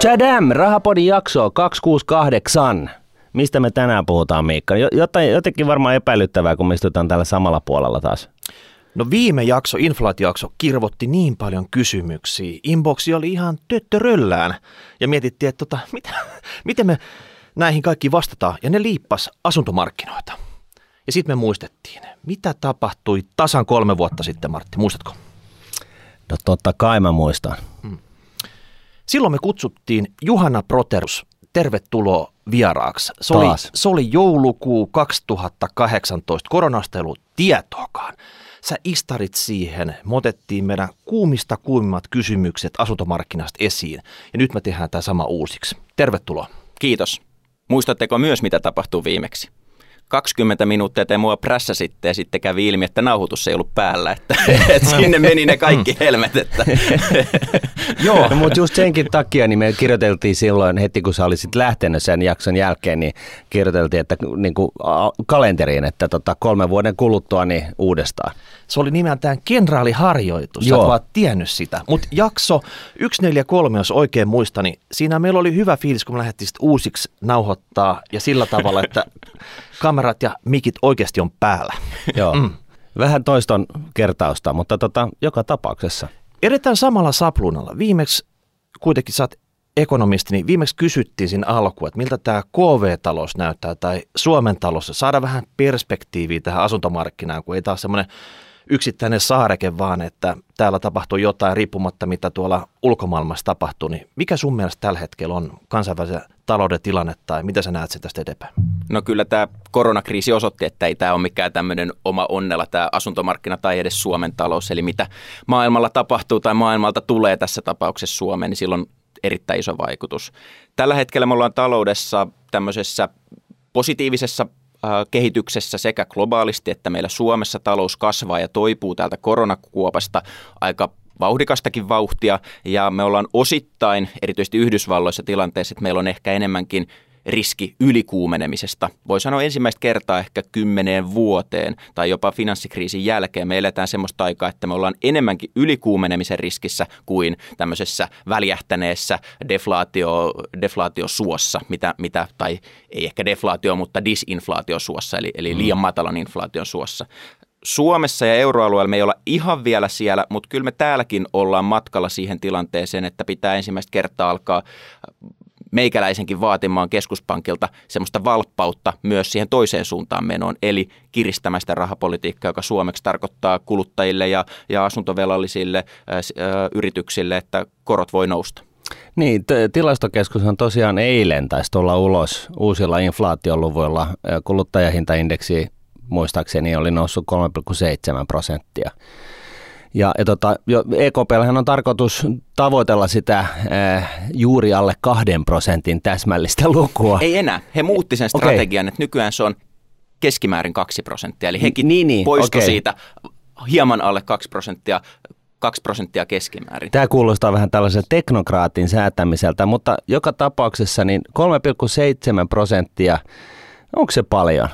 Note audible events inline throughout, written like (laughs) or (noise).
Chadam, Rahapodin jakso 268. Mistä me tänään puhutaan, Miikka? Jotain, jotenkin varmaan epäilyttävää, kun me istutaan täällä samalla puolella taas. No viime jakso, inflaatiojakso, kirvotti niin paljon kysymyksiä. Inboxi oli ihan töttöröllään. Ja mietittiin, että tota, mitä, miten me näihin kaikki vastataan. Ja ne liippas asuntomarkkinoita. Ja sitten me muistettiin, mitä tapahtui tasan kolme vuotta sitten, Martti, muistatko? No totta kai mä muistan. Hmm. Silloin me kutsuttiin Juhana Proterus tervetuloa vieraaksi. Se oli, se oli joulukuu 2018, koronasta ei ollut tietoakaan. Sä istarit siihen, me otettiin meidän kuumista kuumimmat kysymykset asuntomarkkinasta esiin ja nyt me tehdään tämä sama uusiksi. Tervetuloa. Kiitos. Muistatteko myös, mitä tapahtui viimeksi? 20 minuuttia te mua prässäsitte ja sitten kävi ilmi, että nauhoitus ei ollut päällä. Että, (laughs) että sinne meni ne kaikki helmet. Että. (laughs) Joo, (laughs) no, mutta just senkin takia niin me kirjoiteltiin silloin heti, kun sä olisit lähtenyt sen jakson jälkeen, niin kirjoiteltiin että, niin kuin, kalenteriin, että tota, kolmen vuoden kuluttua niin uudestaan. Se oli nimeltään kenraaliharjoitus, Joo. sä vaan tiennyt sitä. Mutta jakso 143, jos oikein muistan, niin siinä meillä oli hyvä fiilis, kun me lähdettiin uusiksi nauhoittaa ja sillä tavalla, että kamerat ja mikit oikeasti on päällä. Joo. Mm. Vähän toiston kertausta, mutta tota, joka tapauksessa. Edetään samalla sapluunalla. Viimeksi kuitenkin sä oot ekonomisti, niin viimeksi kysyttiin siinä alkuun, että miltä tämä KV-talous näyttää tai Suomen talous. Saada vähän perspektiiviä tähän asuntomarkkinaan, kun ei taas semmoinen yksittäinen saareke vaan, että täällä tapahtuu jotain riippumatta, mitä tuolla ulkomaailmassa tapahtuu. Niin mikä sun mielestä tällä hetkellä on kansainvälisen talouden tilanne tai mitä sä näet sen tästä eteenpäin? No kyllä tämä koronakriisi osoitti, että ei tämä ole mikään tämmöinen oma onnella tämä asuntomarkkina tai edes Suomen talous. Eli mitä maailmalla tapahtuu tai maailmalta tulee tässä tapauksessa Suomeen, niin silloin erittäin iso vaikutus. Tällä hetkellä me ollaan taloudessa tämmöisessä positiivisessa kehityksessä sekä globaalisti että meillä Suomessa talous kasvaa ja toipuu täältä koronakuopasta aika vauhdikastakin vauhtia. Ja me ollaan osittain, erityisesti Yhdysvalloissa tilanteessa, että meillä on ehkä enemmänkin riski ylikuumenemisesta. Voi sanoa ensimmäistä kertaa ehkä kymmeneen vuoteen tai jopa finanssikriisin jälkeen me eletään semmoista aikaa, että me ollaan enemmänkin ylikuumenemisen riskissä kuin tämmöisessä väljähtäneessä deflaatio, deflaatiosuossa, mitä, mitä, tai ei ehkä deflaatio, mutta disinflaatiosuossa, eli, eli liian mm. matalan inflaation suossa. Suomessa ja euroalueella me ei olla ihan vielä siellä, mutta kyllä me täälläkin ollaan matkalla siihen tilanteeseen, että pitää ensimmäistä kertaa alkaa meikäläisenkin vaatimaan keskuspankilta semmoista valppautta myös siihen toiseen suuntaan menoon, eli kiristämästä rahapolitiikkaa, joka suomeksi tarkoittaa kuluttajille ja, ja asuntovelallisille ää, ää, yrityksille, että korot voi nousta. Niin, t- tilastokeskus on tosiaan eilen taisi tulla ulos uusilla inflaatioluvuilla. Kuluttajahintaindeksi muistaakseni oli noussut 3,7 prosenttia. Ja, ja tota, EKP on tarkoitus tavoitella sitä äh, juuri alle kahden prosentin täsmällistä lukua. Ei enää. He muutti sen strategian, okay. että nykyään se on keskimäärin kaksi prosenttia. Eli hekin niin, niin, poistui okay. siitä hieman alle kaksi prosenttia 2 prosenttia keskimäärin. Tämä kuulostaa vähän tällaisen teknokraatin säätämiseltä, mutta joka tapauksessa niin 3,7 prosenttia, onko se paljon?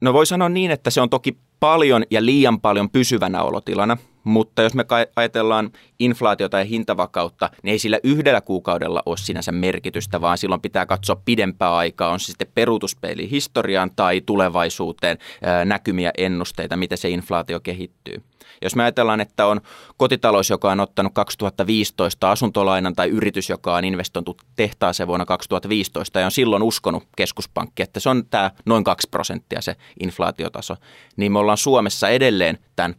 No voi sanoa niin, että se on toki paljon ja liian paljon pysyvänä olotilana, mutta jos me ajatellaan inflaatiota ja hintavakautta, niin ei sillä yhdellä kuukaudella ole sinänsä merkitystä, vaan silloin pitää katsoa pidempää aikaa, on se sitten peruutuspeili historiaan tai tulevaisuuteen näkymiä ennusteita, miten se inflaatio kehittyy. Jos me ajatellaan, että on kotitalous, joka on ottanut 2015 asuntolainan tai yritys, joka on investointu tehtaaseen vuonna 2015 ja on silloin uskonut keskuspankki, että se on tämä noin 2 prosenttia se inflaatiotaso, niin me ollaan Suomessa edelleen tämän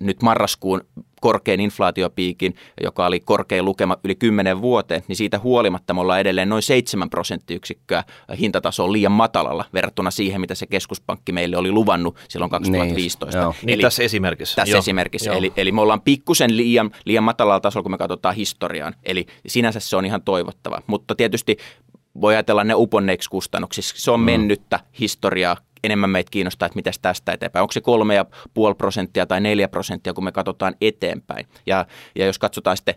nyt marraskuun korkein inflaatiopiikin, joka oli korkein lukema yli 10 vuoteen, niin siitä huolimatta me ollaan edelleen noin 7 prosenttiyksikköä hintataso on liian matalalla verrattuna siihen, mitä se keskuspankki meille oli luvannut silloin 2015. Niin, niin tässä esimerkissä. Tässä joo, esimerkissä. Joo. Eli, eli me ollaan pikkusen liian, liian matalalla tasolla, kun me katsotaan historiaan. Eli sinänsä se on ihan toivottava. Mutta tietysti voi ajatella ne uponneiksi kustannuksissa. Se on mm. mennyttä historiaa enemmän meitä kiinnostaa, että miten tästä eteenpäin. Onko se kolme ja puoli prosenttia tai neljä prosenttia, kun me katsotaan eteenpäin. Ja, ja jos katsotaan sitten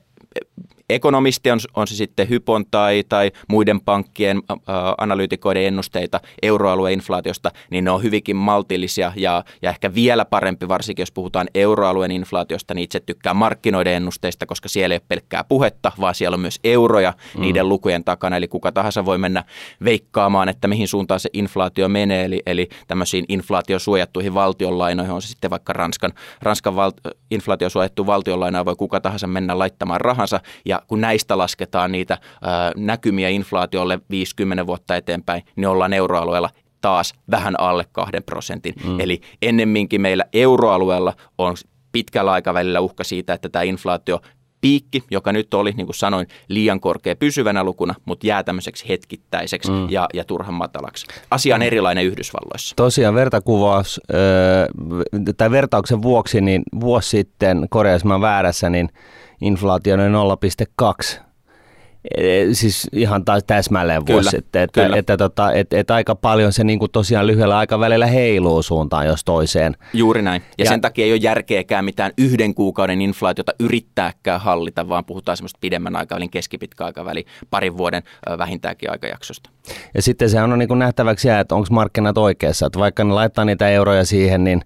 ekonomisti on, on se sitten Hypon tai, tai muiden pankkien ä, analyytikoiden ennusteita euroalueen inflaatiosta, niin ne on hyvinkin maltillisia ja, ja ehkä vielä parempi, varsinkin jos puhutaan euroalueen inflaatiosta, niin itse tykkää markkinoiden ennusteista, koska siellä ei ole pelkkää puhetta, vaan siellä on myös euroja mm. niiden lukujen takana, eli kuka tahansa voi mennä veikkaamaan, että mihin suuntaan se inflaatio menee, eli, eli tämmöisiin inflaatiosuojattuihin valtionlainoihin, on se sitten vaikka Ranskan, Ranskan val, inflaatiosuojattu valtionlainaa voi kuka tahansa mennä laittamaan rahansa, ja kun näistä lasketaan niitä ää, näkymiä inflaatiolle 50 vuotta eteenpäin, niin ollaan euroalueella taas vähän alle kahden prosentin. Mm. Eli ennemminkin meillä euroalueella on pitkällä aikavälillä uhka siitä, että tämä inflaatio piikki, joka nyt oli, niin kuin sanoin, liian korkea pysyvänä lukuna, mutta jää tämmöiseksi hetkittäiseksi mm. ja, ja turhan matalaksi. Asia on erilainen Yhdysvalloissa. Tosiaan vertakuvaus, tai vertauksen vuoksi, niin vuosi sitten, korjaus mä väärässä, niin inflaatio on 0,2 siis ihan taas täsmälleen vuosi kyllä, sitten, että, kyllä. että, tota, että, että aika paljon se niin kuin tosiaan lyhyellä aikavälillä heiluu suuntaan jos toiseen. Juuri näin. Ja, ja sen takia ei ole järkeäkään mitään yhden kuukauden inflaatiota yrittääkään hallita, vaan puhutaan semmoista pidemmän aikavälin, keskipitkä aikaväli, parin vuoden vähintäänkin aikajaksosta. Ja sitten se on niin kuin nähtäväksi jää, että onko markkinat oikeassa, että vaikka ne laittaa niitä euroja siihen, niin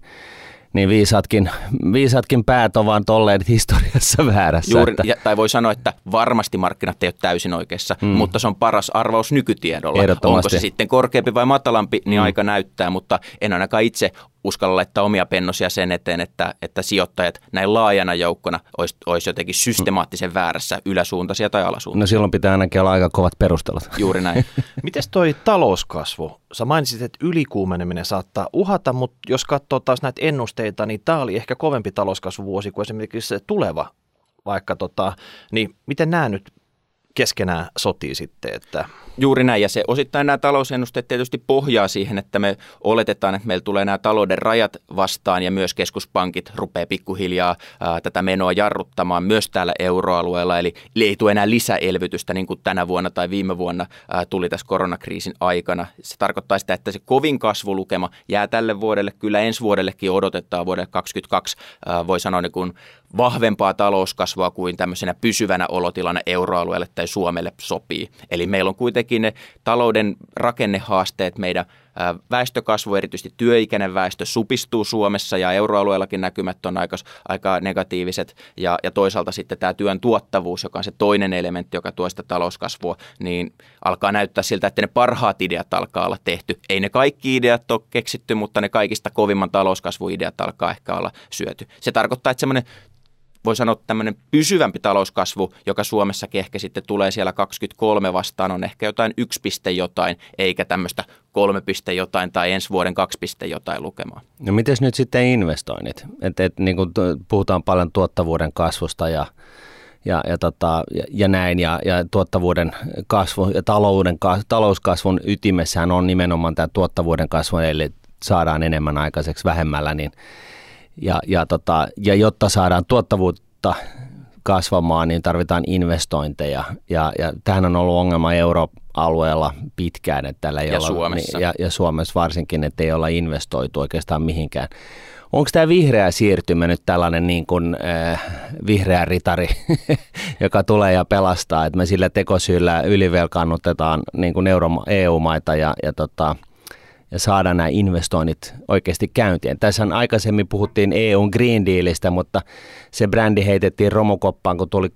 niin viisatkin, viisatkin päät on vaan tolleet (laughs) historiassa väärässä. Juuri, että. ja, tai voi sanoa, että varmasti markkinat ei ole täysin oikeassa, mm. mutta se on paras arvaus nykytiedolla. Onko se sitten korkeampi vai matalampi, niin mm. aika näyttää, mutta en ainakaan itse uskalla laittaa omia pennosia sen eteen, että, että sijoittajat näin laajana joukkona olisi, olisi jotenkin systemaattisen väärässä yläsuuntaisia tai alasuuntaisia. No silloin pitää ainakin olla aika kovat perustelut. Juuri näin. (laughs) Mites toi talouskasvu? Sä mainitsit, että ylikuumeneminen saattaa uhata, mutta jos katsoo taas näitä ennusteita, niin tämä oli ehkä kovempi talouskasvuvuosi kuin esimerkiksi se tuleva vaikka tota, niin miten nämä nyt keskenään sotii sitten. Että... Juuri näin, ja se osittain nämä talousennusteet tietysti pohjaa siihen, että me oletetaan, että meillä tulee nämä talouden rajat vastaan, ja myös keskuspankit rupeaa pikkuhiljaa ää, tätä menoa jarruttamaan myös täällä euroalueella, eli ei tule enää lisäelvytystä niin kuin tänä vuonna tai viime vuonna ää, tuli tässä koronakriisin aikana. Se tarkoittaa sitä, että se kovin kasvulukema jää tälle vuodelle, kyllä ensi vuodellekin odotetaan vuodelle 2022, ää, voi sanoa niin kuin vahvempaa talouskasvua kuin tämmöisenä pysyvänä olotilana euroalueelle tai Suomelle sopii. Eli meillä on kuitenkin ne talouden rakennehaasteet, meidän väestökasvu, erityisesti työikäinen väestö, supistuu Suomessa ja euroalueellakin näkymät on aika, aika negatiiviset. Ja, ja toisaalta sitten tämä työn tuottavuus, joka on se toinen elementti, joka tuo sitä talouskasvua, niin alkaa näyttää siltä, että ne parhaat ideat alkaa olla tehty. Ei ne kaikki ideat ole keksitty, mutta ne kaikista kovimman talouskasvuideat alkaa ehkä olla syöty. Se tarkoittaa, että semmoinen voi sanoa tämmöinen pysyvämpi talouskasvu, joka Suomessakin ehkä sitten tulee siellä 23 vastaan, on ehkä jotain yksi piste jotain, eikä tämmöistä kolme piste jotain tai ensi vuoden kaksi piste jotain lukemaan. No miten nyt sitten investoinnit? Et, et, niin kuin puhutaan paljon tuottavuuden kasvusta ja ja, ja, tota, ja, ja näin, ja, ja tuottavuuden kasvu ja talouden, talouskasvun ytimessähän on nimenomaan tämä tuottavuuden kasvu, eli saadaan enemmän aikaiseksi vähemmällä, niin ja, ja, tota, ja jotta saadaan tuottavuutta kasvamaan, niin tarvitaan investointeja. Ja, ja tähän on ollut ongelma euroalueella pitkään. Että tällä ei ja olla, Suomessa. Ja, ja Suomessa varsinkin, että ei olla investoitu oikeastaan mihinkään. Onko tämä vihreä siirtymä nyt tällainen niin kuin, äh, vihreä ritari, (laughs) joka tulee ja pelastaa, että me sillä tekosyllä ylivelkaannutetaan niin kuin EU-maita ja, ja tota, ja saada nämä investoinnit oikeasti käyntiin. Tässä aikaisemmin puhuttiin EUn Green Dealista, mutta se brändi heitettiin romukoppaan, kun tuli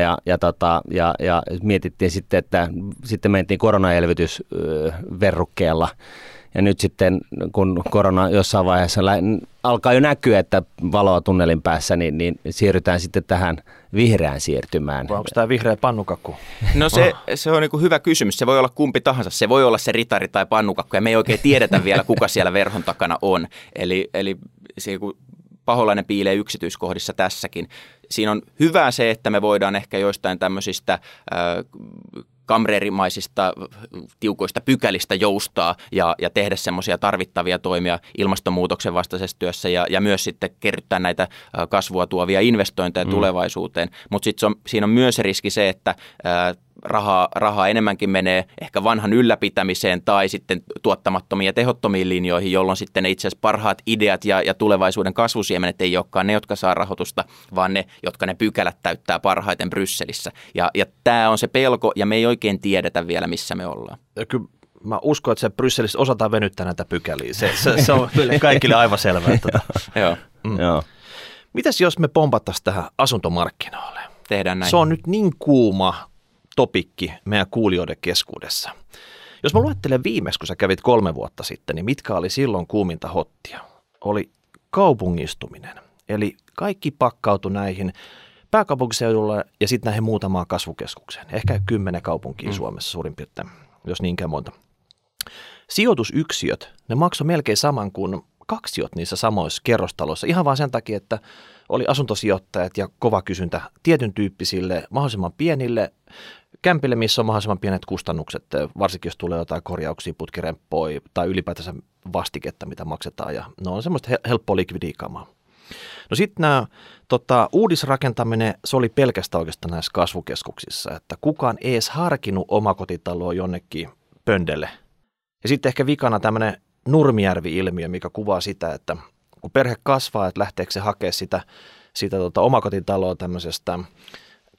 ja, ja, tota, ja, ja mietittiin sitten, että sitten mentiin koronaelvytysverrukkeella ja nyt sitten, kun korona jossain vaiheessa alkaa jo näkyä, että valoa tunnelin päässä, niin, niin siirrytään sitten tähän vihreään siirtymään. Vai onko tämä vihreä pannukakku? No se, se on niin hyvä kysymys. Se voi olla kumpi tahansa. Se voi olla se ritari tai pannukakku, ja me ei oikein tiedetä vielä, kuka siellä verhon takana on. Eli, eli se, kun paholainen piilee yksityiskohdissa tässäkin. Siinä on hyvä se, että me voidaan ehkä joistain tämmöisistä äh, kamreerimaisista tiukoista pykälistä joustaa ja, ja tehdä semmoisia tarvittavia toimia ilmastonmuutoksen vastaisessa työssä ja, ja myös sitten kerryttää näitä kasvua tuovia investointeja mm. tulevaisuuteen. Mutta sitten siinä on myös riski se, että ää, rahaa, rahaa enemmänkin menee ehkä vanhan ylläpitämiseen tai sitten tuottamattomiin ja tehottomiin linjoihin, jolloin sitten itse asiassa parhaat ideat ja, ja tulevaisuuden kasvusiemenet ei olekaan ne, jotka saa rahoitusta, vaan ne, jotka ne pykälät täyttää parhaiten Brysselissä. Ja, ja tämä on se pelko ja me ei oikein tiedetä vielä, missä me ollaan. Ja kyllä mä uskon, että se Brysselissä osataan venyttää näitä pykäliä. Se, se, se on kaikille aivan selvää. Tota. (laughs) Joo. Mm. Joo. Mitäs jos me pompattaisiin tähän asuntomarkkinoille? Tehdään näin. Se on nyt niin kuuma topikki meidän kuulijoiden keskuudessa. Jos mä luettelen viimeksi, kun sä kävit kolme vuotta sitten, niin mitkä oli silloin kuuminta hottia? Oli kaupungistuminen. Eli kaikki pakkautui näihin pääkaupunkiseudulle ja sitten näihin muutamaan kasvukeskukseen. Ehkä kymmenen kaupunkia mm. Suomessa suurin piirtein, jos niinkään monta. Sijoitusyksiöt, ne maksoi melkein saman kuin kaksiot niissä samoissa kerrostaloissa, ihan vain sen takia, että oli asuntosijoittajat ja kova kysyntä tietyn tyyppisille, mahdollisimman pienille kämpille, missä on mahdollisimman pienet kustannukset, varsinkin jos tulee jotain korjauksia, putkiremppoi tai ylipäätänsä vastiketta, mitä maksetaan. Ja no on semmoista helppoa likvidiikamaa. No sitten nämä tota, uudisrakentaminen, se oli pelkästään oikeastaan näissä kasvukeskuksissa, että kukaan ei edes harkinnut omakotitaloa jonnekin pöndelle. Ja sitten ehkä vikana tämmöinen Nurmijärvi-ilmiö, mikä kuvaa sitä, että kun perhe kasvaa, että lähteekö se hakea sitä, sitä tota omakotitaloa tämmöisestä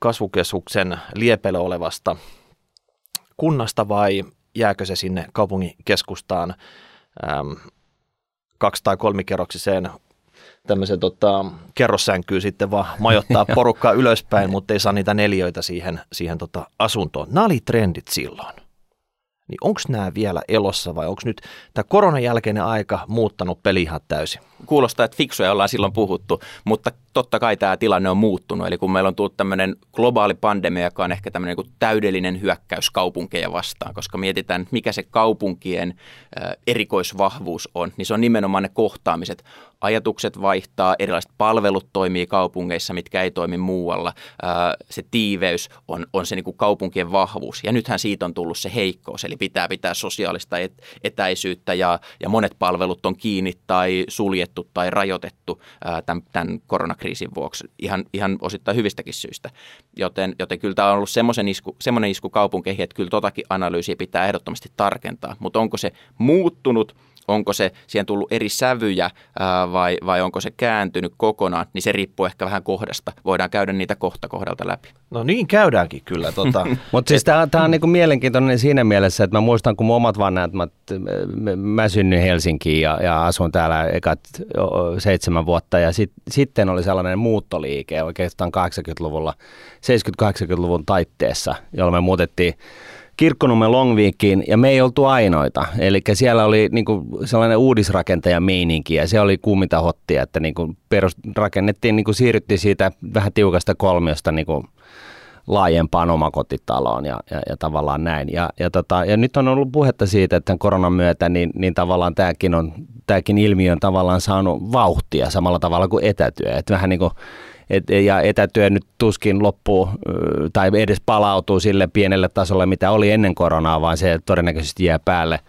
kasvukeskuksen liepeillä olevasta kunnasta vai jääkö se sinne kaupungin keskustaan äm, kaksi- tai kolmikerroksiseen tämmöisen tota, kerrossänkyyn sitten vaan majoittaa (laughs) porukkaa ylöspäin, mutta ei saa niitä neljöitä siihen, siihen tota asuntoon. Nämä oli trendit silloin niin onko nämä vielä elossa vai onko nyt tämä koronan jälkeinen aika muuttanut peli ihan täysin? Kuulostaa, että fiksuja ollaan silloin puhuttu, mutta totta kai tämä tilanne on muuttunut. Eli kun meillä on tullut tämmöinen globaali pandemia, joka on ehkä tämmöinen niin täydellinen hyökkäys kaupunkeja vastaan, koska mietitään, mikä se kaupunkien erikoisvahvuus on, niin se on nimenomaan ne kohtaamiset. Ajatukset vaihtaa, erilaiset palvelut toimii kaupungeissa, mitkä ei toimi muualla. Se tiiveys on, on se niin kuin kaupunkien vahvuus. Ja nythän siitä on tullut se heikkous, eli pitää pitää sosiaalista etäisyyttä ja, ja monet palvelut on kiinni tai suljettu tai rajoitettu tämän, tämän koronakriisin kriisin vuoksi ihan, ihan osittain hyvistäkin syistä. Joten, joten kyllä tämä on ollut semmoinen isku, semmoinen isku kaupunkeihin, että kyllä totakin analyysiä pitää ehdottomasti tarkentaa. Mutta onko se muuttunut – onko se siihen tullut eri sävyjä ää, vai, vai onko se kääntynyt kokonaan, niin se riippuu ehkä vähän kohdasta. Voidaan käydä niitä kohta kohdalta läpi. No niin käydäänkin kyllä. Tota. (laughs) Mutta siis tämä on niinku mielenkiintoinen siinä mielessä, että mä muistan, kun mun omat vanhemmat, mä, mä synnyin Helsinkiin ja, ja asun täällä ekat seitsemän vuotta ja sit, sitten oli sellainen muuttoliike oikeastaan 80-luvulla, 70-80-luvun taitteessa, jolloin me muutettiin Kirkkonummen Longviikkiin ja me ei oltu ainoita. Eli siellä oli niinku sellainen uudisrakentajan meininki ja se oli kuuminta hottia, että niinku perus, rakennettiin, niinku siirryttiin siitä vähän tiukasta kolmiosta niinku laajempaan omakotitaloon ja, ja, ja tavallaan näin. Ja, ja, tota, ja nyt on ollut puhetta siitä, että koronan myötä niin, niin tavallaan tämäkin, on, tämäkin ilmiö on tavallaan saanut vauhtia samalla tavalla kuin etätyö. Että vähän niin kuin et, ja etätyö nyt tuskin loppuu tai edes palautuu sille pienelle tasolle, mitä oli ennen koronaa, vaan se todennäköisesti jää päälle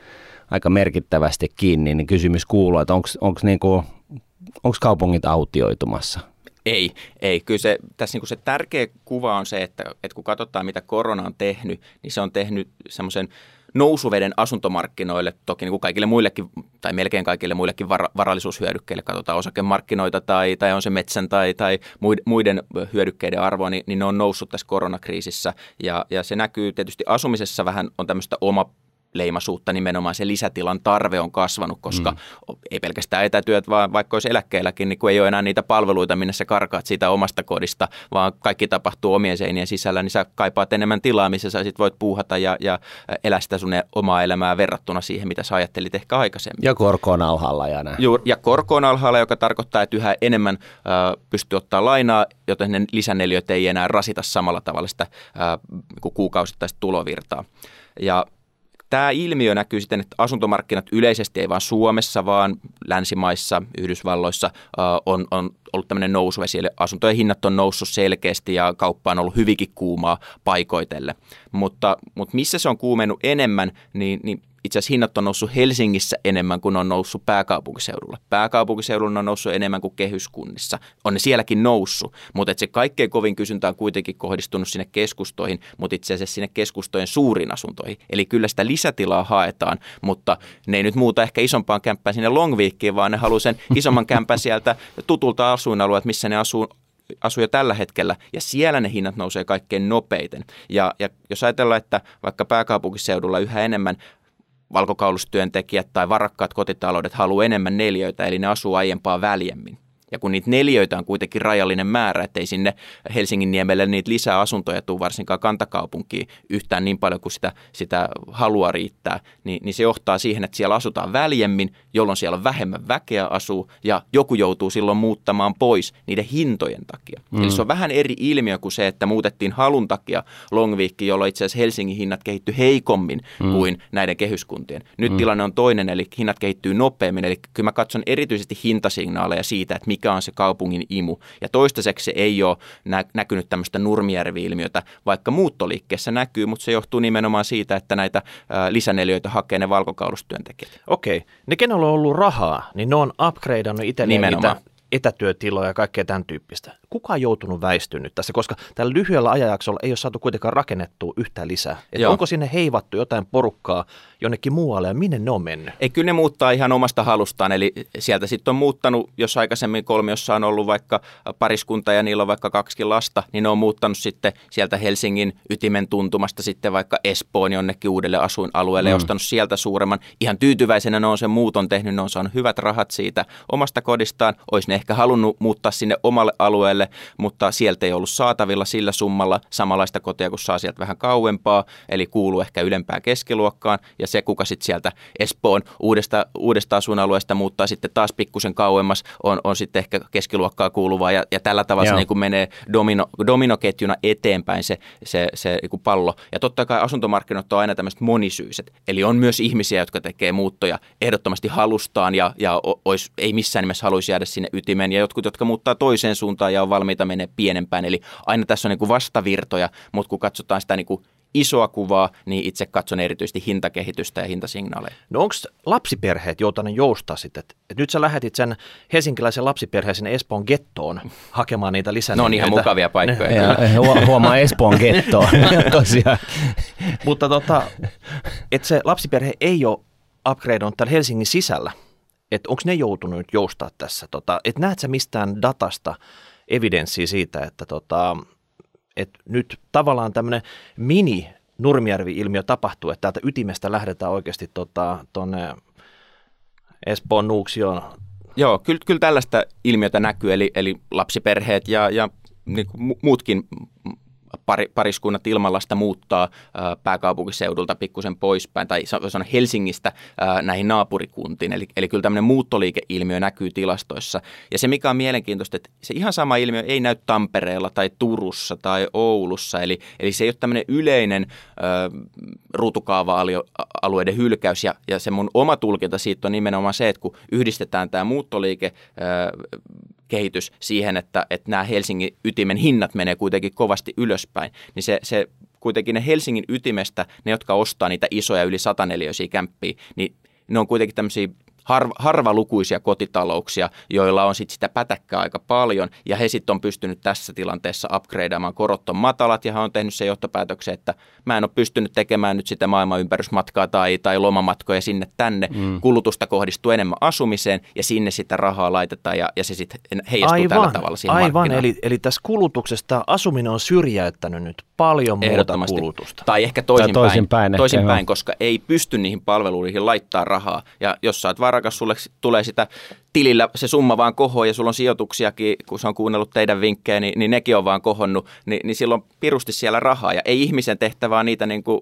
aika merkittävästi kiinni, niin kysymys kuuluu, että onko niinku, kaupungit autioitumassa? Ei, ei. Kyllä se, tässä niin se tärkeä kuva on se, että, että kun katsotaan, mitä korona on tehnyt, niin se on tehnyt semmoisen nousuveden asuntomarkkinoille, toki niin kuin kaikille muillekin, tai melkein kaikille muillekin var- varallisuushyödykkeille, katsotaan osakemarkkinoita tai, tai on se metsän tai, tai muiden hyödykkeiden arvoa, niin, niin ne on noussut tässä koronakriisissä. Ja, ja se näkyy tietysti asumisessa vähän, on tämmöistä oma leimaisuutta nimenomaan se lisätilan tarve on kasvanut, koska mm. ei pelkästään etätyöt, vaan vaikka olisi eläkkeelläkin, niin kun ei ole enää niitä palveluita, minne sä karkaat siitä omasta kodista, vaan kaikki tapahtuu omien seinien sisällä, niin sä kaipaat enemmän tilaa, missä sä sit voit puuhata ja, ja elää sitä sun omaa elämää verrattuna siihen, mitä sä ajattelit ehkä aikaisemmin. Ja korko on alhaalla ja näin. Juur, ja korko on alhaalla, joka tarkoittaa, että yhä enemmän äh, pystyy ottaa lainaa, joten ne lisäneliöt ei enää rasita samalla tavalla sitä äh, kuukausittaista tulovirtaa. Ja Tämä ilmiö näkyy sitten, että asuntomarkkinat yleisesti ei vain Suomessa, vaan länsimaissa, Yhdysvalloissa on, on ollut tämmöinen nousuvesi, eli asuntojen hinnat on noussut selkeästi ja kauppa on ollut hyvinkin kuumaa paikoitelle. Mutta, mutta missä se on kuumennut enemmän, niin, niin itse asiassa hinnat on noussut Helsingissä enemmän kuin on noussut pääkaupunkiseudulla. Pääkaupunkiseudulla on noussut enemmän kuin kehyskunnissa. On ne sielläkin noussut, mutta se kaikkein kovin kysyntä on kuitenkin kohdistunut sinne keskustoihin, mutta itse asiassa sinne keskustojen suurin asuntoihin. Eli kyllä sitä lisätilaa haetaan, mutta ne ei nyt muuta ehkä isompaan kämppään sinne Longweekiin, vaan ne haluaa sen (laughs) isomman kämpän sieltä tutulta asuinalueelta, missä ne asuu asuu jo tällä hetkellä, ja siellä ne hinnat nousee kaikkein nopeiten. Ja, ja jos ajatellaan, että vaikka pääkaupunkiseudulla yhä enemmän valkokaulustyöntekijät tai varakkaat kotitaloudet haluaa enemmän neljöitä, eli ne asuu aiempaa väljemmin. Ja kun niitä neljöitä on kuitenkin rajallinen määrä, ettei sinne Helsingin niemelle niitä lisää asuntoja tule varsinkaan kantakaupunkiin yhtään niin paljon kuin sitä, sitä halua riittää, niin, niin se johtaa siihen, että siellä asutaan väljemmin, jolloin siellä on vähemmän väkeä asuu ja joku joutuu silloin muuttamaan pois niiden hintojen takia. Mm. Eli se on vähän eri ilmiö kuin se, että muutettiin halun takia Longviikki, jolloin itse asiassa Helsingin hinnat kehittyy heikommin mm. kuin näiden kehyskuntien. Nyt mm. tilanne on toinen, eli hinnat kehittyy nopeammin, eli kyllä mä katson erityisesti hintasignaaleja siitä, että mikä on se kaupungin imu. Ja toistaiseksi se ei ole nä- näkynyt tämmöistä Nurmijärvi-ilmiötä, vaikka muuttoliikkeessä näkyy, mutta se johtuu nimenomaan siitä, että näitä ää, lisäneliöitä hakee ne valkokaulustyöntekijät. Okei. Ne, kenellä on ollut rahaa, niin ne on upgradeannut itselleen niitä etätyötiloja ja kaikkea tämän tyyppistä. Kuka on joutunut väistynyt nyt tässä, koska tällä lyhyellä ajanjaksolla ei ole saatu kuitenkaan rakennettua yhtään lisää. Et onko sinne heivattu jotain porukkaa jonnekin muualle ja minne ne on mennyt? Ei, kyllä ne muuttaa ihan omasta halustaan, eli sieltä sitten on muuttanut, jos aikaisemmin kolmiossa on ollut vaikka pariskunta ja niillä on vaikka kaksi lasta, niin ne on muuttanut sitten sieltä Helsingin ytimen tuntumasta sitten vaikka Espoon jonnekin uudelle asuinalueelle mm. ja ostanut sieltä suuremman. Ihan tyytyväisenä ne on sen muuton tehnyt, ne on saanut hyvät rahat siitä omasta kodistaan, olisi ne ehkä halunnut muuttaa sinne omalle alueelle, mutta sieltä ei ollut saatavilla sillä summalla samanlaista kotia, kun saa sieltä vähän kauempaa, eli kuuluu ehkä ylempään keskiluokkaan, ja se, kuka sitten sieltä Espoon uudesta, uudesta asuinalueesta muuttaa sitten taas pikkusen kauemmas, on, on sitten ehkä keskiluokkaa kuuluvaa, ja, ja tällä tavalla Joo. se niin kuin menee domino, dominoketjuna eteenpäin se, se, se niin kuin pallo. Ja totta kai asuntomarkkinat on aina tämmöiset monisyiset, eli on myös ihmisiä, jotka tekee muuttoja ehdottomasti halustaan, ja, ja ois, ei missään nimessä haluaisi jäädä sinne ytimeen, ja jotkut, jotka muuttaa toiseen suuntaan ja on valmiita menee pienempään. Eli aina tässä on niin kuin vastavirtoja, mutta kun katsotaan sitä niin kuin isoa kuvaa, niin itse katson erityisesti hintakehitystä ja hintasignaaleja. No onko lapsiperheet joutuneet joustaa sitten? Et, et nyt sä lähetit sen helsinkiläisen lapsiperheen sinne Espoon gettoon hakemaan niitä lisää. No on ihan mukavia paikkoja. ja, huomaa Espoon gettoon (laughs) tosiaan. Mutta tota, että se lapsiperhe ei ole upgradeon täällä Helsingin sisällä, että onko ne joutunut nyt joustaa tässä? Tota, että näet sä mistään datasta evidenssiä siitä, että tota, et nyt tavallaan tämmöinen mini Nurmijärvi-ilmiö tapahtuu, että täältä ytimestä lähdetään oikeasti tuonne tota, Espoon Nuuksioon. Joo, kyllä, kyllä tällaista ilmiötä näkyy, eli, eli lapsiperheet ja, ja niin muutkin pari, pariskunnat ilmallasta muuttaa ää, pääkaupunkiseudulta pikkusen poispäin, tai sanoa Helsingistä ää, näihin naapurikuntiin. Eli, eli kyllä tämmöinen muuttoliikeilmiö näkyy tilastoissa. Ja se, mikä on mielenkiintoista, että se ihan sama ilmiö ei näy Tampereella tai Turussa tai Oulussa. Eli, eli se ei ole tämmöinen yleinen ää, ruutukaava-alueiden hylkäys. Ja, ja se mun oma tulkinta siitä on nimenomaan se, että kun yhdistetään tämä muuttoliike ää, kehitys siihen, että, että nämä Helsingin ytimen hinnat menee kuitenkin kovasti ylöspäin, niin se, se kuitenkin ne Helsingin ytimestä, ne jotka ostaa niitä isoja yli sataneliöisiä kämppiä, niin ne on kuitenkin tämmöisiä harva, harvalukuisia kotitalouksia, joilla on sit sitä pätäkkää aika paljon, ja he sitten on pystynyt tässä tilanteessa upgradeamaan. Korot on matalat, ja he on tehnyt sen johtopäätöksen, että mä en ole pystynyt tekemään nyt sitä maailman ympärysmatkaa tai, tai lomamatkoja sinne tänne. Mm. Kulutusta kohdistuu enemmän asumiseen, ja sinne sitä rahaa laitetaan, ja, ja se sitten heijastuu aivan, tällä tavalla siihen Aivan, eli, eli tässä kulutuksesta asuminen on syrjäyttänyt nyt paljon muuta kulutusta. Tai ehkä toisinpäin, tai toisinpäin, toisinpäin koska ei pysty niihin palveluihin laittaa rahaa, ja jos sä oot varakas, sulle tulee sitä tilillä se summa vaan koho ja sulla on sijoituksiakin, kun se on kuunnellut teidän vinkkejä, niin, niin nekin on vaan kohonnut, niin, niin silloin pirusti siellä rahaa. Ja ei ihmisen tehtävää niitä niin kuin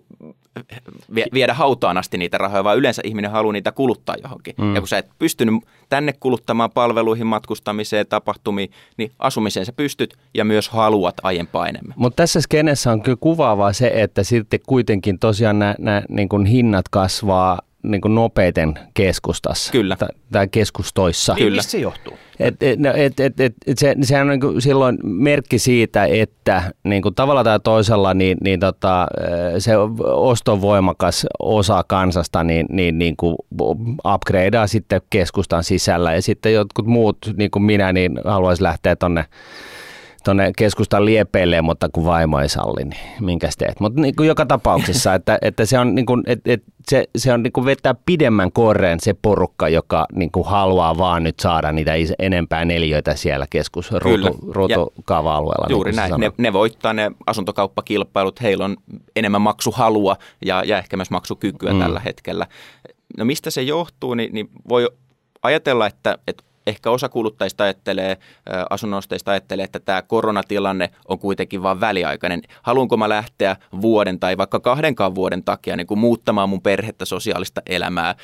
viedä hautaan asti niitä rahoja, vaan yleensä ihminen haluaa niitä kuluttaa johonkin. Mm. Ja kun sä et pystynyt tänne kuluttamaan palveluihin, matkustamiseen, tapahtumiin, niin asumiseen sä pystyt ja myös haluat aiempaa enemmän. Mutta tässä skenessä on kyllä kuvaavaa se, että sitten kuitenkin tosiaan nämä niin hinnat kasvaa niin kuin nopeiten keskustassa. Kyllä. Tai, keskustoissa. Kyllä. Mistä se johtuu? Et, et, no, et, et, et, et se, sehän on niin kuin silloin merkki siitä, että niin kuin tavalla tai toisella niin, niin tota, se ostovoimakas osa kansasta niin, niin, niin kuin upgradeaa sitten keskustan sisällä ja sitten jotkut muut, niin kuin minä, niin haluaisi lähteä tuonne tuonne keskustan liepeille, mutta kun vaimo ei salli, niin minkä teet. Mutta niin kuin joka tapauksessa, että, että se on, niin kuin, että, että se, se on niin kuin vetää pidemmän korreen se porukka, joka niin kuin haluaa vaan nyt saada niitä enempää neljöitä siellä keskusruutukaava-alueella. Juuri niin näin. Ne, ne voittaa ne asuntokauppakilpailut, heillä on enemmän maksuhalua ja, ja ehkä myös maksukykyä mm. tällä hetkellä. No mistä se johtuu, niin, niin voi ajatella, että, että ehkä osa kuluttajista ajattelee, asunnosteista ajattelee, että tämä koronatilanne on kuitenkin vain väliaikainen. Haluanko mä lähteä vuoden tai vaikka kahdenkaan vuoden takia niin kuin muuttamaan mun perhettä, sosiaalista elämää,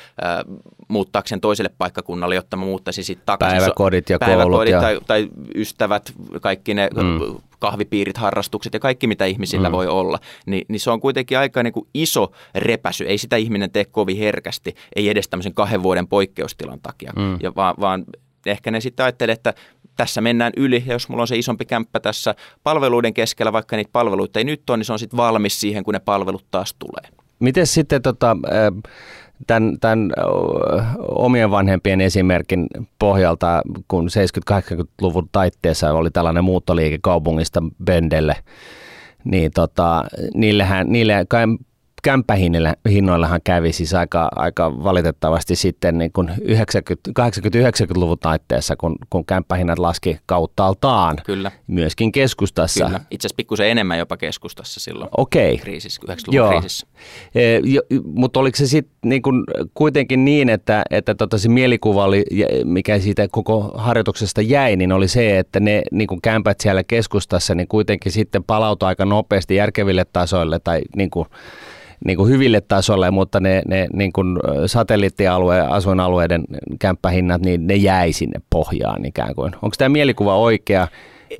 muuttaakseen toiselle paikkakunnalle, jotta mä muuttaisin sitten takaisin. Päiväkodit ja päiväkodit koulut. Ja... Tai, tai ystävät, kaikki ne mm kahvipiirit, harrastukset ja kaikki, mitä ihmisillä mm. voi olla, niin, niin se on kuitenkin aika niin kuin iso repäsy. Ei sitä ihminen tee kovin herkästi, ei edes tämmöisen kahden vuoden poikkeustilan takia, mm. ja vaan, vaan ehkä ne sitten ajattelee, että tässä mennään yli, ja jos mulla on se isompi kämppä tässä palveluiden keskellä, vaikka niitä palveluita ei nyt ole, niin se on sitten valmis siihen, kun ne palvelut taas tulee. Miten sitten tota, tämän, tämän omien vanhempien esimerkin pohjalta, kun 70-80-luvun taitteessa oli tällainen muuttoliike kaupungista Bendelle, niin tota, niillehän, niille kämppähinnoillahan kävi siis aika, aika valitettavasti sitten niin kuin 80-90-luvun taitteessa, kun, kun kämppähinnat laski kauttaaltaan. Kyllä. Myöskin keskustassa. Kyllä. Itse asiassa pikkusen enemmän jopa keskustassa silloin Okei. kriisissä, 90-luvun Joo. kriisissä. E, mutta oliko se sitten niin kuin kuitenkin niin, että, että tota se mielikuva, oli, mikä siitä koko harjoituksesta jäi, niin oli se, että ne niin kuin kämpät siellä keskustassa niin kuitenkin sitten palautui aika nopeasti järkeville tasoille tai niin kuin niin kuin hyville tasolle, mutta ne, ne niin kuin satelliittialueen, asuinalueiden kämppähinnat, niin ne jäi sinne pohjaan ikään kuin. Onko tämä mielikuva oikea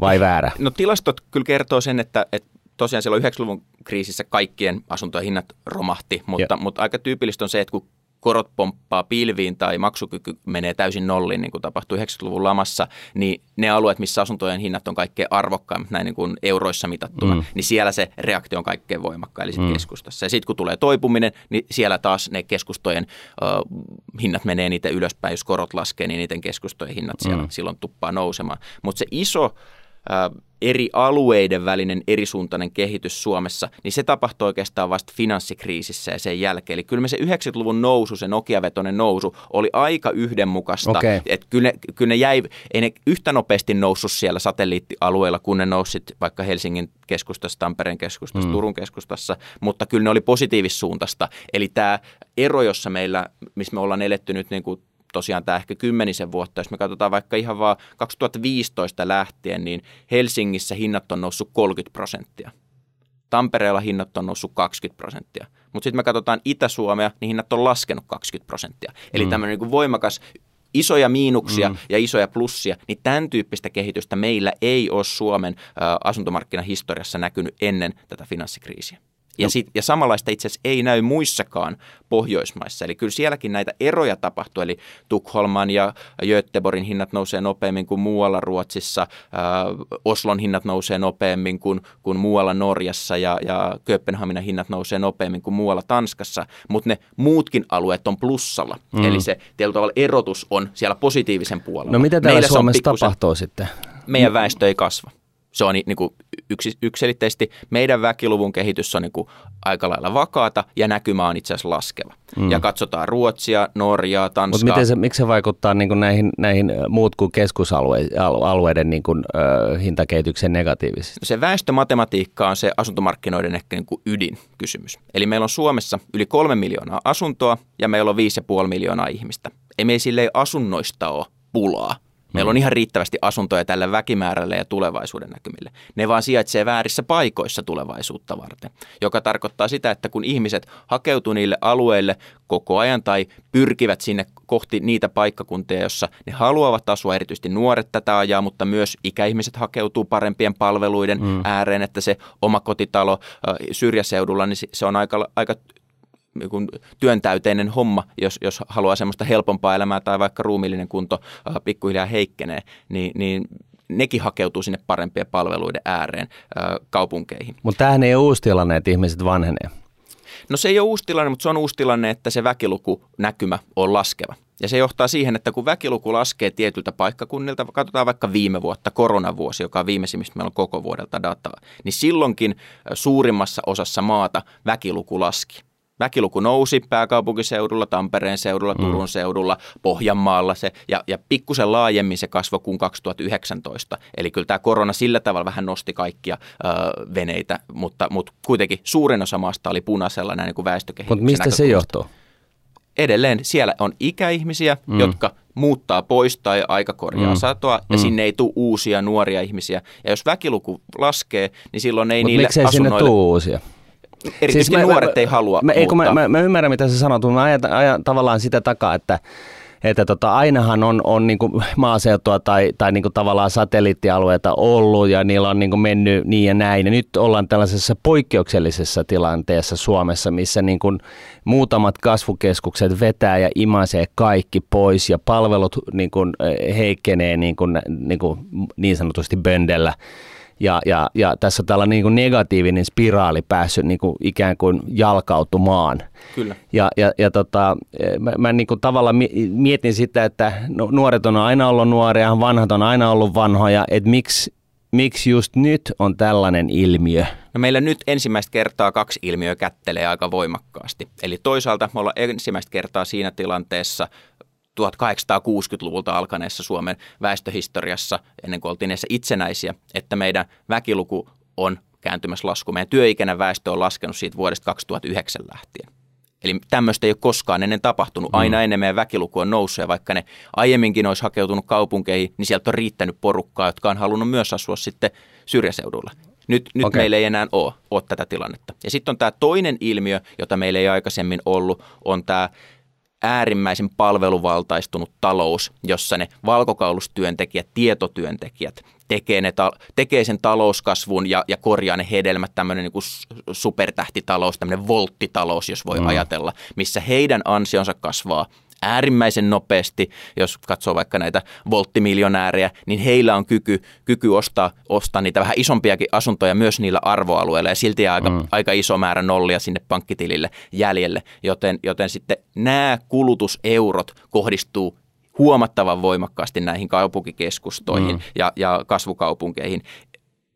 vai väärä? No tilastot kyllä kertoo sen, että, että tosiaan silloin 90-luvun kriisissä kaikkien asuntojen hinnat romahti, mutta, mutta aika tyypillistä on se, että kun korot pomppaa pilviin tai maksukyky menee täysin nolliin, niin kuin tapahtui 90-luvun lamassa, niin ne alueet, missä asuntojen hinnat on kaikkein arvokkaimmat, näin niin kuin euroissa mitattuna, mm. niin siellä se reaktio on kaikkein voimakkain, eli mm. keskustassa. Ja sitten kun tulee toipuminen, niin siellä taas ne keskustojen uh, hinnat menee niitä ylöspäin, jos korot laskee, niin niiden keskustojen hinnat siellä mm. silloin tuppaa nousemaan. Mutta se iso eri alueiden välinen erisuuntainen kehitys Suomessa, niin se tapahtui oikeastaan vasta finanssikriisissä ja sen jälkeen. Eli kyllä me se 90-luvun nousu, se Nokia-vetoinen nousu, oli aika yhdenmukaista. Okay. Että kyllä, ne, kyllä ne jäi, ei ne yhtä nopeasti noussut siellä satelliittialueilla, kun ne nousit vaikka Helsingin keskustassa, Tampereen keskustassa, mm. Turun keskustassa, mutta kyllä ne oli positiivissuuntaista. Eli tämä ero, jossa meillä, missä me ollaan eletty nyt niin kuin tosiaan tämä ehkä kymmenisen vuotta, jos me katsotaan vaikka ihan vaan 2015 lähtien, niin Helsingissä hinnat on noussut 30 prosenttia. Tampereella hinnat on noussut 20 prosenttia. Mutta sitten me katsotaan Itä-Suomea, niin hinnat on laskenut 20 prosenttia. Eli mm. tämmöinen niin voimakas isoja miinuksia mm. ja isoja plussia, niin tämän tyyppistä kehitystä meillä ei ole Suomen ä, asuntomarkkinahistoriassa näkynyt ennen tätä finanssikriisiä. Ja, sit, ja samanlaista itse asiassa ei näy muissakaan Pohjoismaissa. Eli kyllä sielläkin näitä eroja tapahtuu. Eli Tukholman ja Göteborgin hinnat nousee nopeammin kuin muualla Ruotsissa. Äh, Oslon hinnat nousee nopeammin kuin, kuin muualla Norjassa ja, ja Kööpenhaminan hinnat nousee nopeammin kuin muualla Tanskassa. Mutta ne muutkin alueet on plussalla. Mm. Eli se tietyllä tavalla erotus on siellä positiivisen puolella. No mitä täällä Meillä Suomessa tapahtuu sitten? Meidän väestö ei kasva se on niin kuin yksi, yksilitteisesti meidän väkiluvun kehitys on niin kuin aika lailla vakaata ja näkymä on itse asiassa laskeva. Mm. Ja katsotaan Ruotsia, Norjaa, Tanskaa. Mutta miten se, miksi se vaikuttaa niin kuin näihin, näihin muut kuin keskusalueiden niin kuin, ö, hintakehitykseen negatiivisesti? Se väestömatematiikka on se asuntomarkkinoiden ehkä niin kuin ydinkysymys. Eli meillä on Suomessa yli kolme miljoonaa asuntoa ja meillä on viisi ja puoli miljoonaa ihmistä. Ei me sille asunnoista ole pulaa Meillä on ihan riittävästi asuntoja tälle väkimäärälle ja tulevaisuuden näkymille. Ne vaan sijaitsee väärissä paikoissa tulevaisuutta varten, joka tarkoittaa sitä, että kun ihmiset hakeutuu niille alueille koko ajan tai pyrkivät sinne kohti niitä paikkakuntia, jossa ne haluavat asua, erityisesti nuoret tätä ajaa, mutta myös ikäihmiset hakeutuu parempien palveluiden mm. ääreen, että se oma kotitalo syrjäseudulla, niin se on aika, aika työntäyteinen homma, jos, jos haluaa semmoista helpompaa elämää tai vaikka ruumiillinen kunto äh, pikkuhiljaa heikkenee, niin, niin nekin hakeutuu sinne parempien palveluiden ääreen äh, kaupunkeihin. Mutta tämähän ei ole uusi tilanne, että ihmiset vanhenee. No se ei ole uusi tilanne, mutta se on uusi tilanne, että se väkiluku näkymä on laskeva. Ja se johtaa siihen, että kun väkiluku laskee tietyltä paikkakunnilta, katsotaan vaikka viime vuotta, koronavuosi, joka on viimeisimmistä meillä on koko vuodelta dataa, niin silloinkin suurimmassa osassa maata väkiluku laski. Väkiluku nousi pääkaupunkiseudulla, Tampereen seudulla, mm. Turun seudulla, Pohjanmaalla se, ja, ja pikkusen laajemmin se kasvoi kuin 2019. Eli kyllä tämä korona sillä tavalla vähän nosti kaikkia ö, veneitä, mutta, mutta kuitenkin suurin osa maasta oli punaisella näin niin kuin väestökehityksen Mutta mistä se johtuu? Edelleen siellä on ikäihmisiä, mm. jotka muuttaa pois tai aika korjaa mm. satoa ja mm. sinne ei tule uusia nuoria ihmisiä. Ja jos väkiluku laskee, niin silloin ei Mut niille miksei asunnoille... sinne tule uusia? Erityisesti siis nuoret mä, ei halua mä, muuttaa. Mä, mä, mä ymmärrän, mitä sä sanot, mutta mä ajan, ajan tavallaan sitä takaa, että että tota, ainahan on, on niin kuin maaseutua tai, tai niin kuin tavallaan satelliittialueita ollut ja niillä on niin kuin mennyt niin ja näin. Ja nyt ollaan tällaisessa poikkeuksellisessa tilanteessa Suomessa, missä niin kuin muutamat kasvukeskukset vetää ja imasee kaikki pois ja palvelut niin kuin eh, heikkenee niin, kuin, niin, kuin niin sanotusti böndellä ja, ja, ja tässä on tällainen niin kuin negatiivinen spiraali päässyt niin kuin ikään kuin jalkautumaan. Kyllä. Ja, ja, ja tota, mä, mä niin kuin tavallaan mietin sitä, että nuoret on aina ollut nuoria, vanhat on aina ollut vanhoja, että miksi, miksi just nyt on tällainen ilmiö? No meillä nyt ensimmäistä kertaa kaksi ilmiöä kättelee aika voimakkaasti. Eli toisaalta me ollaan ensimmäistä kertaa siinä tilanteessa 1860-luvulta alkaneessa Suomen väestöhistoriassa, ennen kuin oltiin edes itsenäisiä, että meidän väkiluku on kääntymässä lasku. Meidän työikäinen väestö on laskenut siitä vuodesta 2009 lähtien. Eli tämmöistä ei ole koskaan ennen tapahtunut. Mm. Aina ennen meidän väkiluku on noussut ja vaikka ne aiemminkin olisi hakeutunut kaupunkeihin, niin sieltä on riittänyt porukkaa, jotka on halunnut myös asua sitten syrjäseudulla. Nyt, nyt okay. meillä ei enää ole, ole tätä tilannetta. Ja sitten on tämä toinen ilmiö, jota meillä ei aikaisemmin ollut, on tämä äärimmäisen palveluvaltaistunut talous, jossa ne valkokaulustyöntekijät, tietotyöntekijät tekee, ne ta- tekee sen talouskasvun ja, ja korjaa ne hedelmät, tämmöinen niin supertähtitalous, tämmöinen volttitalous, jos voi mm. ajatella, missä heidän ansionsa kasvaa äärimmäisen nopeasti, jos katsoo vaikka näitä volttimiljonäärejä, niin heillä on kyky, kyky ostaa, ostaa niitä vähän isompiakin asuntoja myös niillä arvoalueilla ja silti aika, mm. aika iso määrä nollia sinne pankkitilille jäljelle, joten, joten sitten nämä kulutuseurot kohdistuu huomattavan voimakkaasti näihin kaupunkikeskustoihin mm. ja, ja kasvukaupunkeihin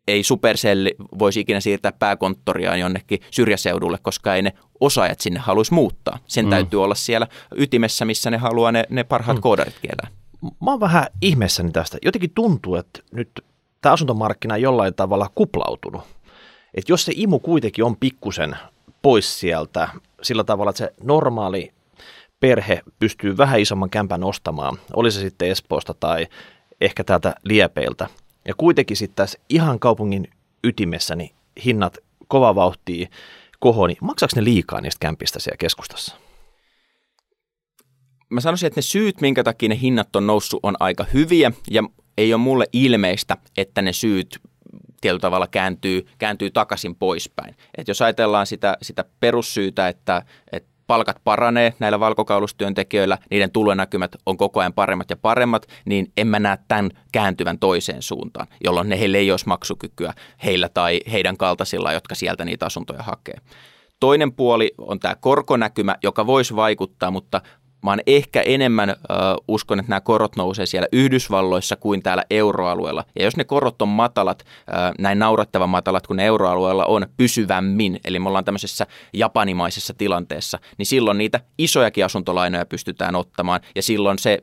ei Supercell voisi ikinä siirtää pääkonttoriaan jonnekin syrjäseudulle, koska ei ne osaajat sinne haluaisi muuttaa. Sen mm. täytyy olla siellä ytimessä, missä ne haluaa ne, ne parhaat mm. koodarit kielää. Mä oon vähän ihmeessäni tästä. Jotenkin tuntuu, että nyt tämä asuntomarkkina on jollain tavalla kuplautunut. Että jos se imu kuitenkin on pikkusen pois sieltä sillä tavalla, että se normaali perhe pystyy vähän isomman kämpän ostamaan, oli se sitten Espoosta tai ehkä täältä Liepeiltä – ja kuitenkin sitten tässä ihan kaupungin ytimessä niin hinnat kova vauhtia kohoni. Niin maksaako ne liikaa niistä kämpistä siellä keskustassa? Mä sanoisin, että ne syyt, minkä takia ne hinnat on noussut, on aika hyviä ja ei ole mulle ilmeistä, että ne syyt tietyllä tavalla kääntyy, kääntyy takaisin poispäin. Et jos ajatellaan sitä, sitä perussyytä, että, että palkat paranee näillä valkokaulustyöntekijöillä, niiden tulonäkymät on koko ajan paremmat ja paremmat, niin en mä näe tämän kääntyvän toiseen suuntaan, jolloin ne heille ei olisi maksukykyä heillä tai heidän kaltaisilla, jotka sieltä niitä asuntoja hakee. Toinen puoli on tämä korkonäkymä, joka voisi vaikuttaa, mutta Mä oon ehkä enemmän äh, uskon, että nämä korot nousee siellä Yhdysvalloissa kuin täällä euroalueella. Ja jos ne korot on matalat, äh, näin naurattavan matalat kuin euroalueella on pysyvämmin, eli me ollaan tämmöisessä japanimaisessa tilanteessa, niin silloin niitä isojakin asuntolainoja pystytään ottamaan. Ja silloin se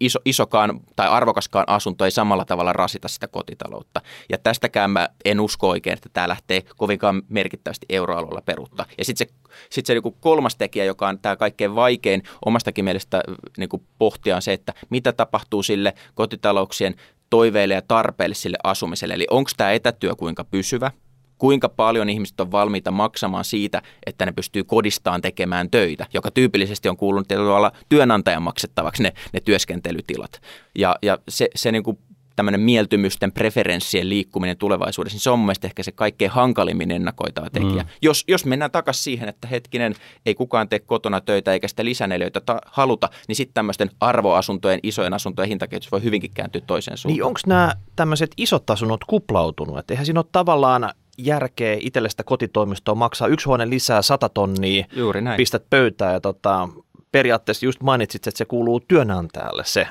iso, isokaan tai arvokaskaan asunto ei samalla tavalla rasita sitä kotitaloutta. Ja tästäkään mä en usko oikein, että tämä lähtee kovinkaan merkittävästi euroalueella peruuttaa. Ja sitten se, sit se niin kolmas tekijä, joka on tämä kaikkein vaikein omasta jostakin mielestä äh, niin kuin pohtia on se, että mitä tapahtuu sille kotitalouksien toiveille ja tarpeille sille asumiselle. Eli onko tämä etätyö kuinka pysyvä, kuinka paljon ihmiset on valmiita maksamaan siitä, että ne pystyy kodistaan tekemään töitä, joka tyypillisesti on kuulunut tietyllä työnantajan maksettavaksi ne, ne työskentelytilat. Ja, ja se, se niin kuin tämmöinen mieltymysten preferenssien liikkuminen tulevaisuudessa, niin se on mun mielestä ehkä se kaikkein hankalimmin ennakoitava tekijä. Mm. Jos, jos mennään takaisin siihen, että hetkinen, ei kukaan tee kotona töitä eikä sitä lisäneliöitä ta- haluta, niin sitten tämmöisten arvoasuntojen, isojen asuntojen hintakehitys voi hyvinkin kääntyä toiseen suuntaan. Niin onko nämä tämmöiset isot asunnot kuplautunut? Että eihän siinä ole tavallaan järkeä itselle sitä kotitoimistoa maksaa yksi huone lisää sata tonnia, Juuri näin. pistät pöytään ja tota, periaatteessa just mainitsit, että se kuuluu työnantajalle se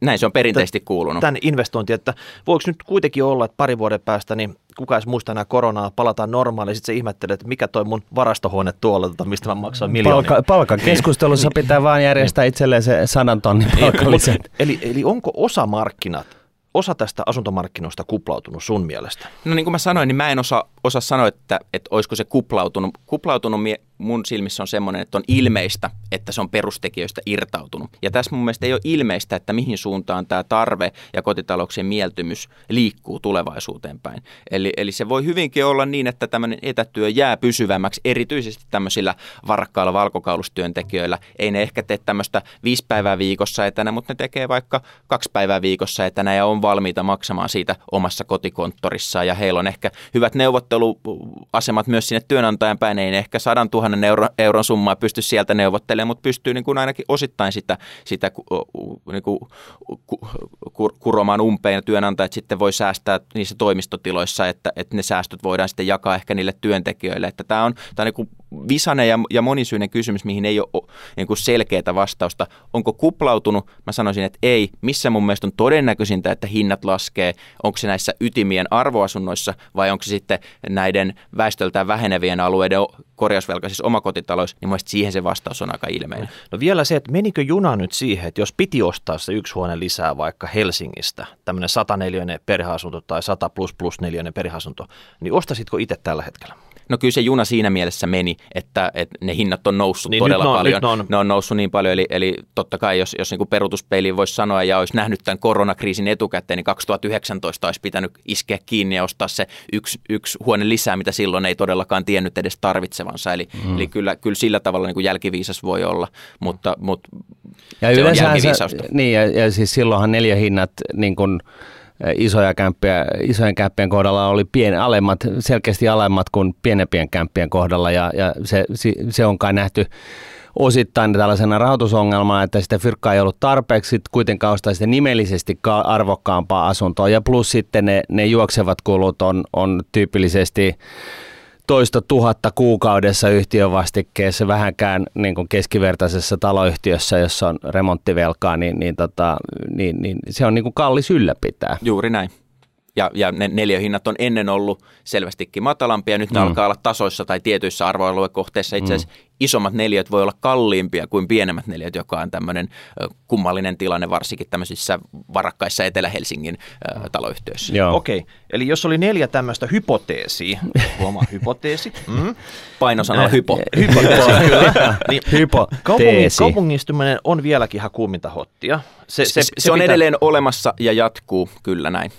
Näin se on perinteisesti kuulunut. Tämän investointi, että voiko nyt kuitenkin olla, että pari vuoden päästä, niin kuka edes muistaa enää koronaa, palataan normaaliin, sitten se ihmettelee, että mikä toi mun varastohuone tuolla, tota, mistä mä maksan miljoonia. Palka, palkkakeskustelussa pitää vaan järjestää itselleen se sadan tonnin palkalliset. Eli, eli onko osa markkinat, osa tästä asuntomarkkinoista kuplautunut sun mielestä? No niin kuin mä sanoin, niin mä en osaa, osaa sanoa, että, että olisiko se kuplautunut. Kuplautunut mie- mun silmissä on semmoinen, että on ilmeistä, että se on perustekijöistä irtautunut. Ja tässä mun mielestä ei ole ilmeistä, että mihin suuntaan tämä tarve ja kotitalouksien mieltymys liikkuu tulevaisuuteen päin. Eli, eli se voi hyvinkin olla niin, että tämmöinen etätyö jää pysyvämmäksi, erityisesti tämmöisillä varakkailla valkokaulustyöntekijöillä. Ei ne ehkä tee tämmöistä viisi päivää viikossa etänä, mutta ne tekee vaikka kaksi päivää viikossa etänä ja on valmiita maksamaan siitä omassa kotikonttorissaan. Ja heillä on ehkä hyvät neuvotteluasemat myös sinne työnantajan päin. Ei ne ehkä sadan tuhannen euro, euron summaa pysty sieltä neuvottelemaan, mutta pystyy niin kuin ainakin osittain sitä, sitä niin kuin, kuromaan umpeen ja työnantajat sitten voi säästää niissä toimistotiloissa, että, että ne säästöt voidaan sitten jakaa ehkä niille työntekijöille. Että tämä on, tämä on niin kuin visainen ja, ja monisyinen kysymys, mihin ei ole niin kuin selkeää vastausta. Onko kuplautunut? Mä sanoisin, että ei. Missä mun mielestä on todennäköisintä, että hinnat laskee? Onko se näissä ytimien arvoasunnoissa vai onko se sitten näiden väestöltään vähenevien alueiden korjausvelkaisissa omakotitalous, niin mun siihen se vastaus on aika ilmeinen. No vielä se, että menikö juna nyt siihen, että jos piti ostaa se yksi huone lisää vaikka Helsingistä, tämmöinen 104 perheasunto tai 100 plus plus 4 perheasunto, niin ostasitko itse tällä hetkellä? No kyllä se juna siinä mielessä meni, että, että ne hinnat on noussut niin, todella nyt on, paljon. Nyt on. Ne on noussut niin paljon, eli, eli totta kai jos, jos niin peruutuspeiliin voisi sanoa ja olisi nähnyt tämän koronakriisin etukäteen, niin 2019 olisi pitänyt iskeä kiinni ja ostaa se yksi, yksi huone lisää, mitä silloin ei todellakaan tiennyt edes tarvitsevansa. Eli, mm. eli kyllä, kyllä sillä tavalla niin kuin jälkiviisas voi olla, mutta, mutta ja se on jälkiviisausta. Niin, ja, ja siis silloinhan neljä hinnat niin kuin, isoja kämppiä, isojen kämppien kohdalla oli pien, alemmat, selkeästi alemmat kuin pienempien kämppien kohdalla ja, ja se, se on kai nähty osittain tällaisena rahoitusongelmana, että sitä fyrkkaa ei ollut tarpeeksi kuitenkaan ostaa sitä nimellisesti arvokkaampaa asuntoa ja plus sitten ne, ne juoksevat kulut on, on tyypillisesti toista tuhatta kuukaudessa yhtiövastikkeessa vähänkään niin kuin keskivertaisessa taloyhtiössä, jossa on remonttivelkaa, niin, niin, tota, niin, niin se on niin kuin kallis ylläpitää. Juuri näin ja, ja ne neliöhinnat on ennen ollut selvästikin matalampia, nyt ne mm. alkaa olla tasoissa tai tietyissä arvoaluekohteissa. Itse asiassa mm. isommat neliöt voi olla kalliimpia kuin pienemmät neliöt, joka on tämmöinen kummallinen tilanne varsinkin tämmöisissä varakkaissa Etelä-Helsingin äh, taloyhtiöissä. Okei, okay. eli jos oli neljä tämmöistä hypoteesia, (laughs) huomaa hypoteesi. Mm. Painosanalla äh, hypo. (laughs) hypoteesi, (laughs) kyllä. Niin, hypoteesi. Kaupungistuminen on vieläkin ihan kuuminta hottia. Se, se, se, se, se on pitää... edelleen olemassa ja jatkuu, kyllä näin.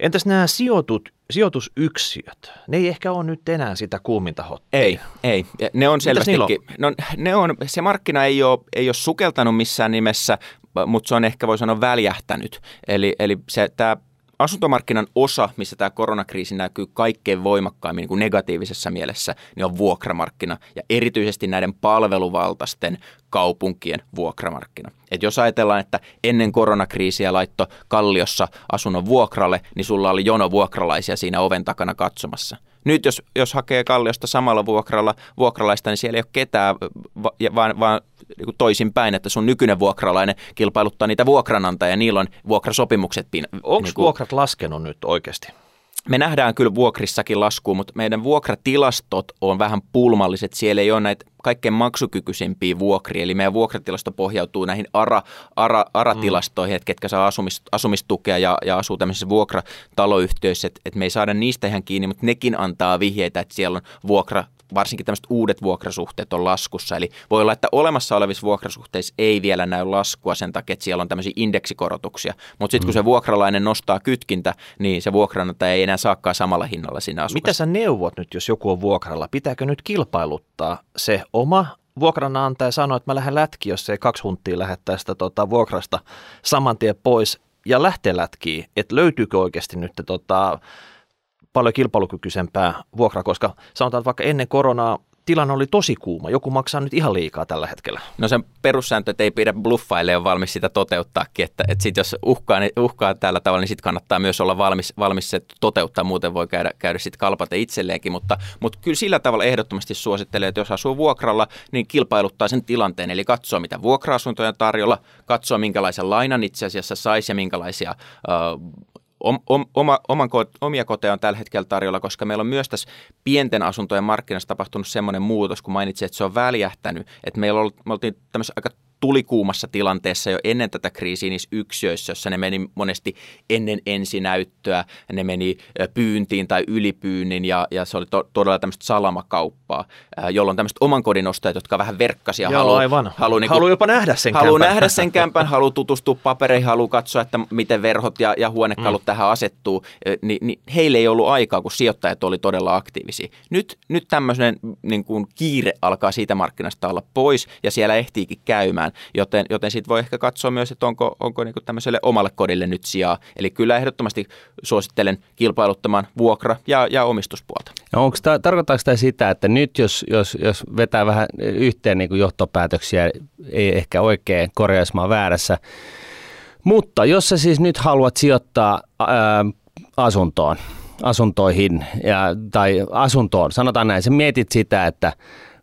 Entäs nämä sijoitut, sijoitusyksiöt? Ne ei ehkä ole nyt enää sitä kuuminta hottia. Ei, ei. Ne on selvästikin. No, ne on, se markkina ei ole, ei ole sukeltanut missään nimessä, mutta se on ehkä voi sanoa väljähtänyt. Eli, eli se, tämä asuntomarkkinan osa, missä tämä koronakriisi näkyy kaikkein voimakkaimmin niin kuin negatiivisessa mielessä, niin on vuokramarkkina ja erityisesti näiden palveluvaltaisten kaupunkien vuokramarkkina. Et jos ajatellaan, että ennen koronakriisiä laitto Kalliossa asunnon vuokralle, niin sulla oli jono vuokralaisia siinä oven takana katsomassa. Nyt jos, jos hakee Kalliosta samalla vuokralla vuokralaista, niin siellä ei ole ketään, vaan, vaan niin toisinpäin, että sun nykyinen vuokralainen kilpailuttaa niitä vuokranantajia ja niillä on vuokrasopimukset. Onko niin kuin, vuokrat laskenut nyt oikeasti? Me nähdään kyllä vuokrissakin laskua, mutta meidän vuokratilastot on vähän pulmalliset. Siellä ei ole näitä kaikkein maksukykyisempiä vuokria, eli meidän vuokratilasto pohjautuu näihin ARA, ARA, ARA-tilastoihin, mm. että ketkä saa asumis, asumistukea ja, ja asuu tämmöisissä vuokrataloyhtiöissä, että, että me ei saada niistä ihan kiinni, mutta nekin antaa vihjeitä, että siellä on vuokra varsinkin tämmöiset uudet vuokrasuhteet on laskussa. Eli voi olla, että olemassa olevissa vuokrasuhteissa ei vielä näy laskua sen takia, että siellä on tämmöisiä indeksikorotuksia. Mutta sitten kun se mm. vuokralainen nostaa kytkintä, niin se vuokranantaja ei enää saakaan samalla hinnalla siinä asukassa. Mitä sä neuvot nyt, jos joku on vuokralla? Pitääkö nyt kilpailuttaa se oma vuokranantaja sanoo, että mä lähden lätki, jos ei kaksi hunttia lähettää sitä tota, vuokrasta saman tien pois ja lähteä lätkiin, että löytyykö oikeasti nyt tota, paljon kilpailukykyisempää vuokraa, koska sanotaan, että vaikka ennen koronaa tilanne oli tosi kuuma. Joku maksaa nyt ihan liikaa tällä hetkellä. No sen perussääntö, että ei pidä bluffaille ja valmis sitä toteuttaakin. Että, että sit jos uhkaa, niin uhkaa tällä tavalla, niin sitten kannattaa myös olla valmis, valmis se toteuttaa. Muuten voi käydä, käydä sitten kalpate itselleenkin. Mutta, mutta kyllä sillä tavalla ehdottomasti suosittelee, että jos asuu vuokralla, niin kilpailuttaa sen tilanteen. Eli katsoo, mitä vuokra-asuntoja on tarjolla, katsoo, minkälaisen lainan itse asiassa saisi ja minkälaisia om, om, oma, oman, omia koteja on tällä hetkellä tarjolla, koska meillä on myös tässä pienten asuntojen markkinassa tapahtunut semmoinen muutos, kun mainitsin, että se on väljähtänyt, että meillä on, me oltiin tämmöisessä aika tulikuumassa tilanteessa jo ennen tätä kriisiä niissä yksiöissä, jossa ne meni monesti ennen ensinäyttöä, ne meni pyyntiin tai ylipyynnin ja, ja se oli to, todella tämmöistä salamakauppaa, jolloin tämmöiset oman kodin ostajat, jotka vähän verkkasia Joo, haluaa aivan. Halu, niin haluaa jopa nähdä sen haluaa kämpän. nähdä sen kämpän, haluaa tutustua papereihin, haluaa katsoa, että miten verhot ja, ja huonekalut mm. tähän asettuu, niin, niin heille ei ollut aikaa, kun sijoittajat oli todella aktiivisia. Nyt, nyt tämmöinen niin kuin kiire alkaa siitä markkinasta olla pois ja siellä ehtiikin käymään joten, joten sitten voi ehkä katsoa myös, että onko, onko niin tämmöiselle omalle kodille nyt sijaa. Eli kyllä ehdottomasti suosittelen kilpailuttamaan vuokra- ja, ja omistuspuolta. No onko tämä, tarkoittaako tämä sitä, että nyt jos, jos, jos vetää vähän yhteen niin kuin johtopäätöksiä, ei ehkä oikein korjaismaan väärässä, mutta jos sä siis nyt haluat sijoittaa ää, asuntoon, asuntoihin ja, tai asuntoon, sanotaan näin, sä mietit sitä, että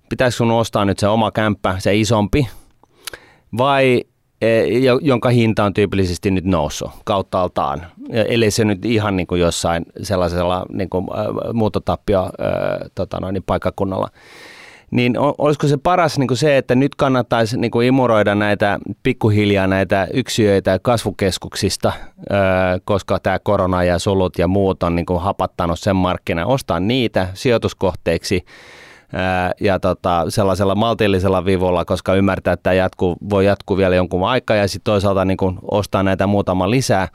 pitäisikö sun ostaa nyt se oma kämppä, se isompi, vai e, jonka hinta on tyypillisesti nyt noussut kauttaaltaan, eli se nyt ihan niin kuin jossain sellaisella niin kuin, muuttotappio tota noin, niin paikkakunnalla. Niin olisiko se paras niin kuin se, että nyt kannattaisi niin kuin imuroida näitä pikkuhiljaa näitä yksiöitä kasvukeskuksista, koska tämä korona ja solut ja muut on niin kuin hapattanut sen markkinan, ostaa niitä sijoituskohteiksi – ja tota, sellaisella maltillisella vivolla, koska ymmärtää, että tämä jatkuu, voi jatkuu vielä jonkun aikaa ja sitten toisaalta niin kun ostaa näitä muutama lisää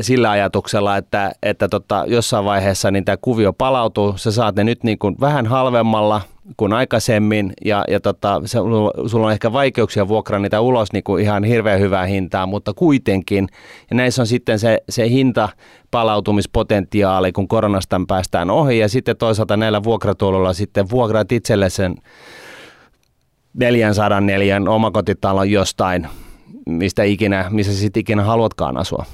sillä ajatuksella, että, että tota, jossain vaiheessa niin tämä kuvio palautuu, sä saat ne nyt niin kuin vähän halvemmalla – kuin aikaisemmin ja, ja tota, se, sulla on ehkä vaikeuksia vuokraa niitä ulos niin kuin ihan hirveän hyvää hintaa, mutta kuitenkin. Ja näissä on sitten se, se hinta palautumispotentiaali, kun koronasta päästään ohi ja sitten toisaalta näillä vuokratuoloilla sitten vuokraat itselle sen 404 omakotitalon jostain, mistä ikinä, missä sitten ikinä haluatkaan asua.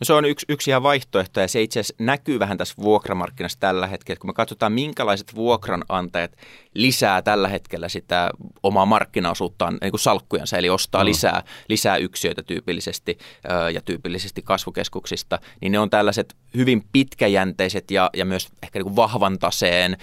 No se on yksi, yksi ihan vaihtoehto ja se itse asiassa näkyy vähän tässä vuokramarkkinassa tällä hetkellä. Kun me katsotaan, minkälaiset vuokranantajat lisää tällä hetkellä sitä omaa markkinaosuuttaan niin kuin salkkujansa, eli ostaa mm. lisää, lisää yksiöitä tyypillisesti ja tyypillisesti kasvukeskuksista, niin ne on tällaiset hyvin pitkäjänteiset ja, ja myös ehkä niin kuin vahvan taseen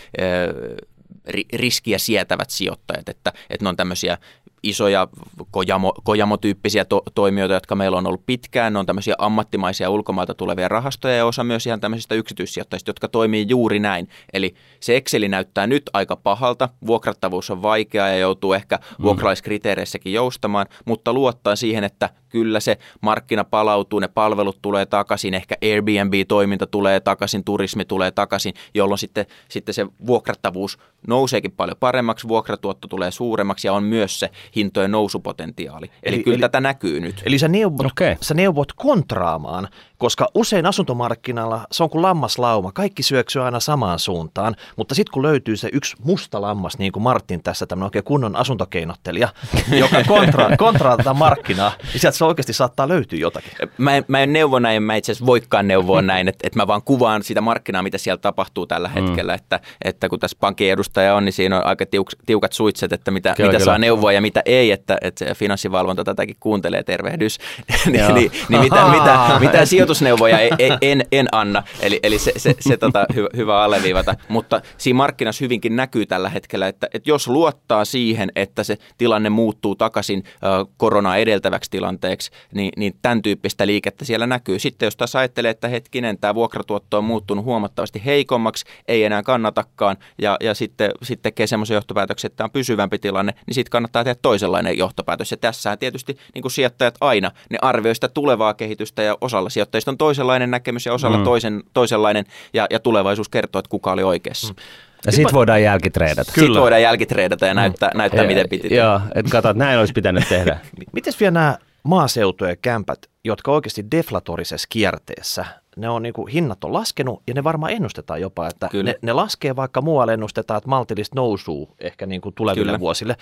riskiä sietävät sijoittajat, että, että ne on tämmöisiä isoja kojamo, kojamotyyppisiä to, toimijoita, jotka meillä on ollut pitkään. Ne on tämmöisiä ammattimaisia ulkomailta tulevia rahastoja ja osa myös ihan tämmöisistä yksityissijoittajista, jotka toimii juuri näin. Eli se Exceli näyttää nyt aika pahalta, vuokrattavuus on vaikeaa ja joutuu ehkä mm. vuokralaiskriteereissäkin joustamaan, mutta luottaa siihen, että kyllä se markkina palautuu, ne palvelut tulee takaisin, ehkä Airbnb-toiminta tulee takaisin, turismi tulee takaisin, jolloin sitten, sitten se vuokrattavuus nouseekin paljon paremmaksi, vuokratuotto tulee suuremmaksi ja on myös se hintojen nousupotentiaali. Eli, eli kyllä eli, tätä näkyy nyt. Eli sä neuvot, okay. sä neuvot kontraamaan koska usein asuntomarkkinalla se on kuin lammaslauma. Kaikki syöksyy aina samaan suuntaan, mutta sitten kun löytyy se yksi musta lammas, niin kuin Martin tässä, tämmöinen oikein kunnon asuntokeinottelija, (laughs) joka kontra, kontraa tätä markkinaa, niin sieltä se oikeasti saattaa löytyä jotakin. Mä en, mä en neuvo näin, mä itse asiassa voikaan neuvoa näin, että, että mä vaan kuvaan sitä markkinaa, mitä siellä tapahtuu tällä mm. hetkellä, mm. että, että kun tässä pankin edustaja on, niin siinä on aika tiuk, tiukat suitset, että mitä, kyllä, mitä kyllä. saa neuvoa ja mitä ei, että, että finanssivalvonta tätäkin kuuntelee, tervehdys, (laughs) niin, niin, niin mitä, mitä, mitä (laughs) sijoitusneuvoja en, en, en anna, eli, eli se, se, se tota, hyvä, hyvä alleviivata, mutta siinä markkinassa hyvinkin näkyy tällä hetkellä, että, että jos luottaa siihen, että se tilanne muuttuu takaisin äh, koronaa edeltäväksi tilanteeksi, niin, niin tämän tyyppistä liikettä siellä näkyy. Sitten jos taas ajattelee, että hetkinen, tämä vuokratuotto on muuttunut huomattavasti heikommaksi, ei enää kannatakaan, ja, ja sitten, sitten tekee semmoisen johtopäätöksen, että tämä on pysyvämpi tilanne, niin sitten kannattaa tehdä toisenlainen johtopäätös. Ja tässähän tietysti niin kuin sijoittajat aina, ne arvioivat sitä tulevaa kehitystä, ja osalla sijoittajista on toisenlainen näkemys ja osalla mm. toisen, toisenlainen, ja, ja tulevaisuus kertoo, että kuka oli oikeassa. Mm. Ja sitten voidaan jälkitreidata. Sitten voidaan jälkitreidata ja näyttää, mm. näyttää ja, miten piti Joo, että katsot, näin olisi pitänyt (laughs) tehdä. Miten vielä nämä maaseutujen kämpät, jotka oikeasti deflatorisessa kierteessä, ne on niin kuin, hinnat on laskenut ja ne varmaan ennustetaan jopa, että ne, ne, laskee vaikka muualle ennustetaan, että maltillista nousuu ehkä niin kuin tuleville Kyllä. vuosille.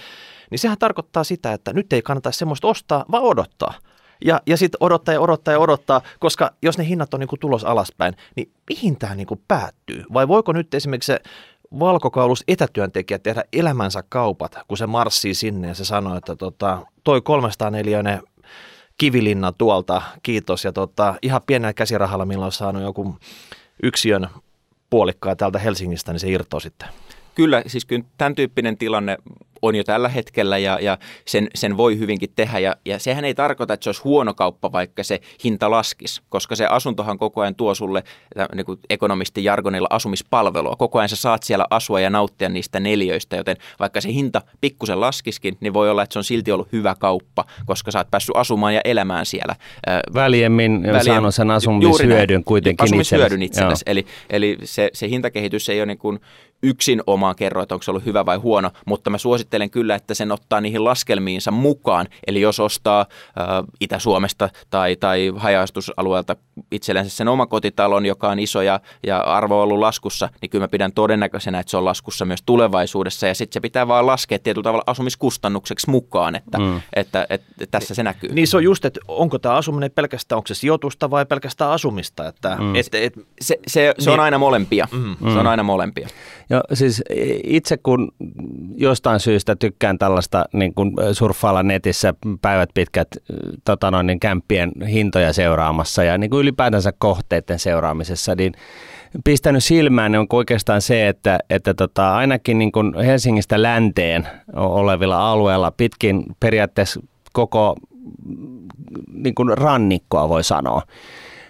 Niin sehän tarkoittaa sitä, että nyt ei kannata semmoista ostaa, vaan odottaa. Ja, ja sitten odottaa ja odottaa ja odottaa, koska jos ne hinnat on niin kuin tulos alaspäin, niin mihin tämä niin kuin päättyy? Vai voiko nyt esimerkiksi se valkokaulus etätyöntekijä tehdä elämänsä kaupat, kun se marssii sinne ja se sanoo, että tota, toi 304 kivilinna tuolta, kiitos. Ja tota, ihan pienellä käsirahalla, millä on saanut joku yksiön puolikkaa täältä Helsingistä, niin se irtoaa sitten. Kyllä, siis kyllä tämän tyyppinen tilanne on jo tällä hetkellä ja, ja sen, sen voi hyvinkin tehdä. Ja, ja sehän ei tarkoita, että se olisi huono kauppa, vaikka se hinta laskisi, koska se asuntohan koko ajan tuo sulle niin kuin ekonomistin jargonilla asumispalvelua. Koko ajan sä saat siellä asua ja nauttia niistä neljöistä, joten vaikka se hinta pikkusen laskiskin, niin voi olla, että se on silti ollut hyvä kauppa, koska sä oot päässyt asumaan ja elämään siellä. Väljemmin, Väljemmin saanut sen asumishyödyn kuitenkin asumishyödyn itsellesi. Eli, eli se, se hintakehitys ei ole niin kuin yksin omaan kerro, että onko se ollut hyvä vai huono, mutta mä suosittelen kyllä, että sen ottaa niihin laskelmiinsa mukaan. Eli jos ostaa äh, Itä-Suomesta tai, tai hajaustusalueelta itsellensä sen omakotitalon, joka on iso ja, ja arvo on ollut laskussa, niin kyllä mä pidän todennäköisenä, että se on laskussa myös tulevaisuudessa. Ja sitten se pitää vaan laskea tietyllä tavalla asumiskustannukseksi mukaan, että, mm. että, että, että tässä se näkyy. Niin se on just, että onko tämä asuminen pelkästään, onko se sijoitusta vai pelkästään asumista? Että, mm. et, et, se, se, se niin. on aina molempia. Mm. Se on mm. aina molempia. Ja siis itse kun jostain syystä tykkään tällaista niin kuin surffailla netissä päivät pitkät tota noin, niin kämppien hintoja seuraamassa ja niin kuin ylipäätänsä kohteiden seuraamisessa, niin pistänyt silmään niin on oikeastaan se, että, että tota, ainakin niin kuin Helsingistä länteen olevilla alueilla pitkin periaatteessa koko niin kuin rannikkoa voi sanoa,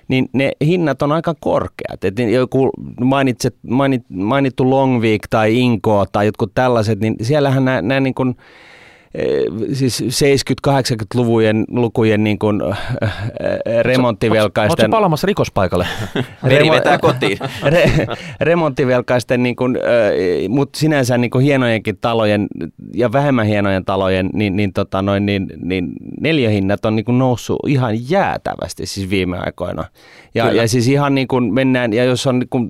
niin ne hinnat on aika korkeat. Et joku mainitset, mainit, mainittu Long Week tai Inko tai jotkut tällaiset, niin siellähän nämä, nämä niin kuin, siis 70-80-luvujen lukujen niin kuin, äh, remonttivelkaisten... Oletko palaamassa rikospaikalle? (laughs) Veri vetää kotiin. (laughs) Re, remonttivelkaisten, niin kuin, äh, mutta sinänsä niin kuin hienojenkin talojen ja vähemmän hienojen talojen, niin, niin, tota noin, niin, niin neljöhinnat on niin kuin noussut ihan jäätävästi siis viime aikoina. Ja, ja siis ihan niin kuin mennään, ja jos on niin kuin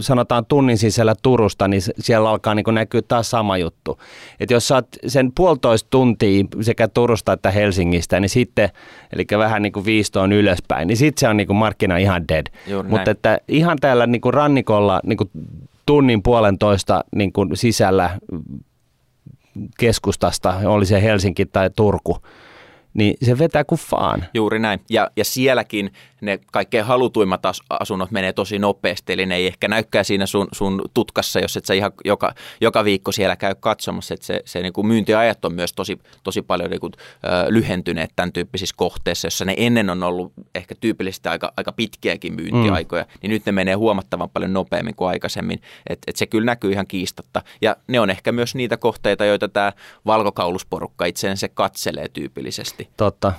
sanotaan tunnin sisällä Turusta, niin siellä alkaa niin kuin näkyä taas sama juttu. Että jos saat sen puolitoista tuntia sekä Turusta että Helsingistä, niin sitten, eli vähän niin kuin viistoon ylöspäin, niin sitten se on niin kuin markkina ihan dead. Mutta että ihan täällä niin kuin rannikolla niin kuin tunnin puolentoista niin kuin sisällä keskustasta, oli se Helsinki tai Turku, niin se vetää kuin faan. Juuri näin. Ja, ja sielläkin ne kaikkein halutuimmat asunnot menee tosi nopeasti, eli ne ei ehkä näykään siinä sun, sun tutkassa, jos et sä ihan joka, joka viikko siellä käy katsomassa, että se, se niin kuin myyntiajat on myös tosi, tosi paljon niin kuin, ö, lyhentyneet tämän tyyppisissä kohteissa, jossa ne ennen on ollut ehkä tyypillisesti aika, aika pitkiäkin myyntiaikoja, mm. niin nyt ne menee huomattavan paljon nopeammin kuin aikaisemmin, että et se kyllä näkyy ihan kiistatta. Ja ne on ehkä myös niitä kohteita, joita tämä valkokaulusporukka itseensä katselee tyypillisesti. Totta.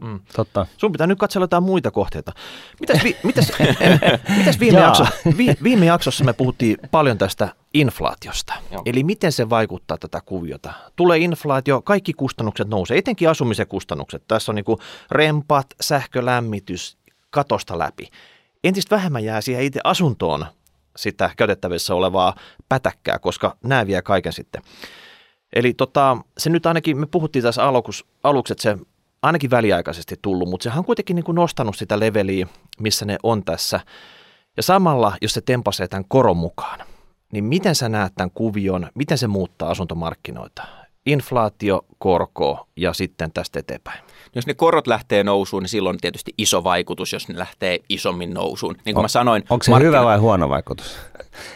Mm. Totta. Sun pitää nyt katsella jotain muita kohteita. Mitäs, vi, mitäs, (laughs) mitäs viime, jakso, vi, viime jaksossa me puhuttiin paljon tästä inflaatiosta. Joo. Eli miten se vaikuttaa tätä kuviota? Tulee inflaatio, kaikki kustannukset nousee, etenkin asumisen kustannukset. Tässä on niin rempat, sähkölämmitys, katosta läpi. Entistä vähemmän jää siihen itse asuntoon sitä käytettävissä olevaa pätäkkää, koska nämä vie kaiken sitten. Eli tota, se nyt ainakin, me puhuttiin tässä aluksi, aluksi että se ainakin väliaikaisesti tullut, mutta sehän on kuitenkin niin kuin nostanut sitä leveliä, missä ne on tässä. Ja samalla, jos se tempasee tämän koron mukaan, niin miten sä näet tämän kuvion, miten se muuttaa asuntomarkkinoita? Inflaatio, korko ja sitten tästä eteenpäin. Jos ne korot lähtee nousuun, niin silloin on tietysti iso vaikutus, jos ne lähtee isommin nousuun. Niin kuin on, mä sanoin, onko se markkina... hyvä vai huono vaikutus?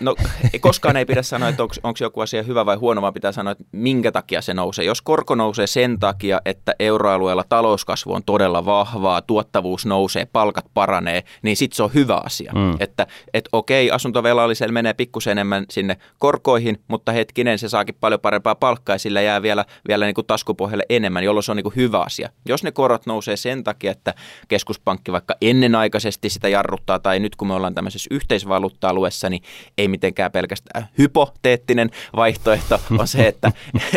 No koskaan ei pidä sanoa, että onko joku asia hyvä vai huono, vaan pitää sanoa, että minkä takia se nousee. Jos korko nousee sen takia, että euroalueella talouskasvu on todella vahvaa, tuottavuus nousee, palkat paranee, niin sitten se on hyvä asia. Mm. Että et okei, asuntovelallisella menee pikkusen enemmän sinne korkoihin, mutta hetkinen, se saakin paljon parempaa palkkaa ja sillä jää vielä, vielä niin kuin taskupohjalle enemmän, jolloin se on niin kuin hyvä asia. Jos ne korot nousee sen takia, että keskuspankki vaikka ennenaikaisesti sitä jarruttaa tai nyt kun me ollaan tämmöisessä yhteisvaluutta-alueessa, niin ei mitenkään pelkästään hypoteettinen vaihtoehto on se, että,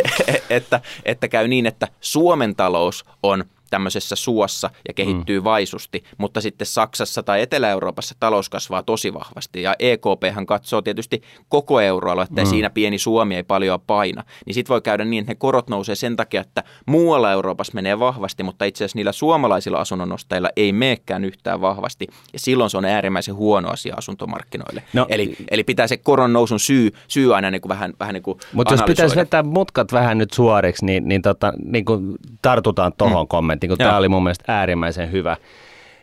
(laughs) että, että käy niin, että Suomen talous on tämmöisessä suossa ja kehittyy mm. vaisusti, mutta sitten Saksassa tai Etelä-Euroopassa talous kasvaa tosi vahvasti ja EKP hän katsoo tietysti koko euroalue, että mm. siinä pieni Suomi ei paljon paina, niin sitten voi käydä niin, että ne korot nousee sen takia, että muualla Euroopassa menee vahvasti, mutta itse asiassa niillä suomalaisilla asunnonostajilla ei meekään yhtään vahvasti ja silloin se on äärimmäisen huono asia asuntomarkkinoille. No, eli, eli pitää se koron nousun syy, syy aina niin kuin vähän, vähän niin kuin Mutta jos pitäisi vetää mutkat vähän nyt suoriksi, niin, niin, tota, niin kuin tartutaan tuohon mm. kommenttiin, kun tämä oli mun mielestä äärimmäisen hyvä.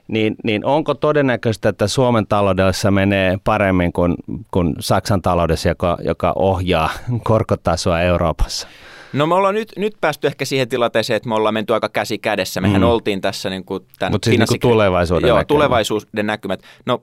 Niin, niin onko todennäköistä, että Suomen taloudessa menee paremmin kuin, kuin Saksan taloudessa, joka, joka ohjaa (laughs) korkotasoa Euroopassa? No me ollaan nyt, nyt päästy ehkä siihen tilanteeseen, että me ollaan menty aika käsi kädessä. Mehän mm. oltiin tässä niin kuin tämän Mutta siis niin kuin tulevaisuuden Joo, näkymät. tulevaisuuden näkymät. No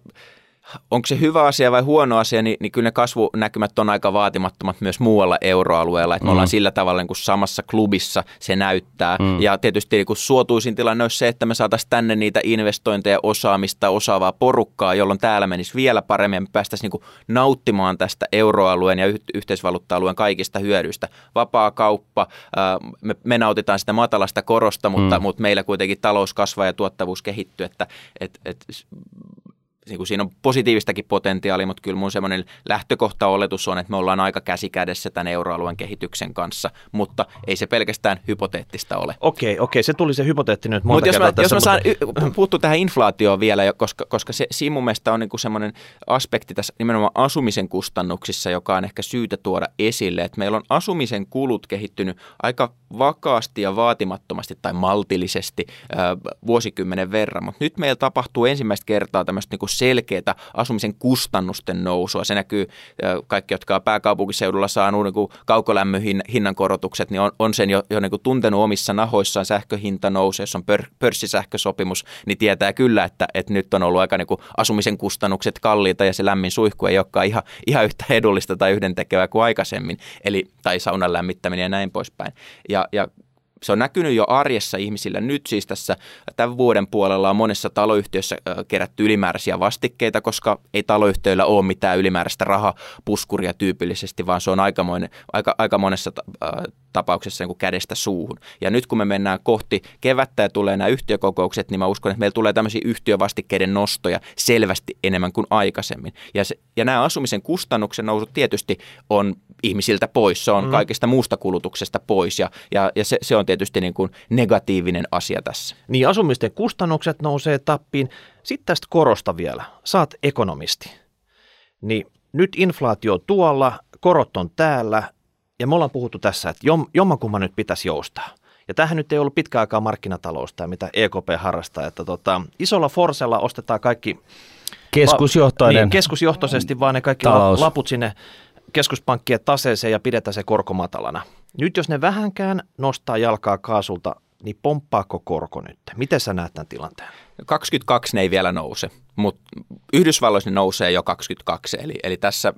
onko se hyvä asia vai huono asia, niin, niin kyllä ne kasvunäkymät on aika vaatimattomat myös muualla euroalueella. Että me mm. ollaan sillä tavalla niin kuin samassa klubissa se näyttää. Mm. Ja tietysti niin kuin suotuisin tilanne olisi se, että me saataisiin tänne niitä investointeja, osaamista, osaavaa porukkaa, jolloin täällä menisi vielä paremmin. Me päästäisiin niin kuin nauttimaan tästä euroalueen ja yhteisvaluutta-alueen kaikista hyödyistä. Vapaa kauppa, me, me nautitaan sitä matalasta korosta, mutta, mm. mutta meillä kuitenkin talous kasvaa ja tuottavuus kehittyy. Että, et, et, niin kuin siinä on positiivistakin potentiaalia, mutta kyllä mun semmoinen lähtökohta-oletus on, että me ollaan aika käsikädessä tämän euroalueen kehityksen kanssa, mutta ei se pelkästään hypoteettista ole. Okei, okei, se tuli se hypoteettinen nyt monta Mut jos mä, jos mä saan mutta... puuttua tähän inflaatioon vielä, koska, koska se, siinä mun mielestä on niin kuin semmoinen aspekti tässä nimenomaan asumisen kustannuksissa, joka on ehkä syytä tuoda esille, että meillä on asumisen kulut kehittynyt aika vakaasti ja vaatimattomasti tai maltillisesti äh, vuosikymmenen verran, mutta nyt meillä tapahtuu ensimmäistä kertaa tämmöistä niin kuin selkeää asumisen kustannusten nousua. Se näkyy, kaikki, jotka on pääkaupunkiseudulla saanut niin kuin kaukolämmön hinnankorotukset, niin on, on sen jo, jo niin kuin tuntenut omissa nahoissaan sähköhinta nousee, jos on pör, pörssisähkösopimus, niin tietää kyllä, että, että nyt on ollut aika niin kuin asumisen kustannukset kalliita ja se lämmin suihku ei olekaan ihan, ihan yhtä edullista tai yhdentekevää kuin aikaisemmin, eli, tai saunan lämmittäminen ja näin poispäin. Ja, ja se on näkynyt jo arjessa ihmisillä. Nyt siis tässä tämän vuoden puolella on monessa taloyhtiössä kerätty ylimääräisiä vastikkeita, koska ei taloyhtiöillä ole mitään ylimääräistä rahapuskuria tyypillisesti, vaan se on aikamoinen, aika, aika monessa tapauksessa niin kuin kädestä suuhun. Ja nyt kun me mennään kohti kevättä ja tulee nämä yhtiökokoukset, niin mä uskon, että meillä tulee tämmöisiä yhtiövastikkeiden nostoja selvästi enemmän kuin aikaisemmin. Ja, se, ja nämä asumisen kustannuksen nousut tietysti on ihmisiltä pois, se on mm. kaikesta muusta kulutuksesta pois ja, ja, ja se, se on tietysti niin kuin negatiivinen asia tässä. Niin asumisten kustannukset nousee tappiin. Sitten tästä korosta vielä. Saat ekonomisti. Niin nyt inflaatio tuolla, korot on täällä, ja me ollaan puhuttu tässä, että jom, jommankumman nyt pitäisi joustaa. Ja tähän nyt ei ollut pitkä aikaa markkinatalous, tämä mitä EKP harrastaa, että tota, isolla forsella ostetaan kaikki keskusjohtoinen niin, keskusjohtoisesti vaan ne kaikki talous. laput sinne keskuspankkien taseeseen ja pidetään se korko matalana. Nyt jos ne vähänkään nostaa jalkaa kaasulta, niin pomppaako korko nyt? Miten sä näet tämän tilanteen? 22 ne ei vielä nouse, mutta Yhdysvalloissa ne nousee jo 22, eli, eli tässä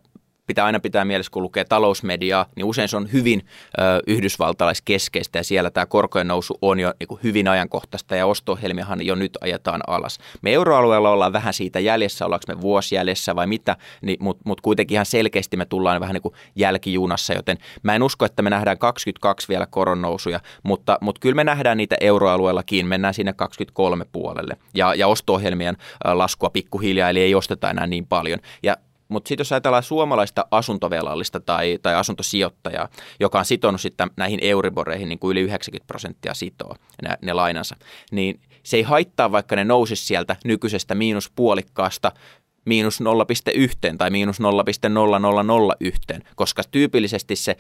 pitää aina pitää mielessä, kun lukee talousmediaa, niin usein se on hyvin ö, yhdysvaltalaiskeskeistä ja siellä tämä korkojen nousu on jo niin kuin hyvin ajankohtaista ja osto-ohjelmiahan jo nyt ajetaan alas. Me euroalueella ollaan vähän siitä jäljessä, ollaanko me vuosi jäljessä vai mitä, niin, mutta mut kuitenkin ihan selkeästi me tullaan vähän niin kuin jälkijunassa, joten mä en usko, että me nähdään 22 vielä koronnousuja, mutta, mutta kyllä me nähdään niitä euroalueellakin, mennään sinne 23 puolelle ja, ja osto-ohjelmien laskua pikkuhiljaa, eli ei osteta enää niin paljon. Ja mutta sitten jos ajatellaan suomalaista asuntovelallista tai, tai asuntosijoittajaa, joka on sitonut sitten näihin euriboreihin niin kuin yli 90 prosenttia sitoo ne, ne lainansa, niin se ei haittaa, vaikka ne nousisi sieltä nykyisestä miinuspuolikkaasta miinus 0,1 tai miinus 0,0001, koska tyypillisesti se,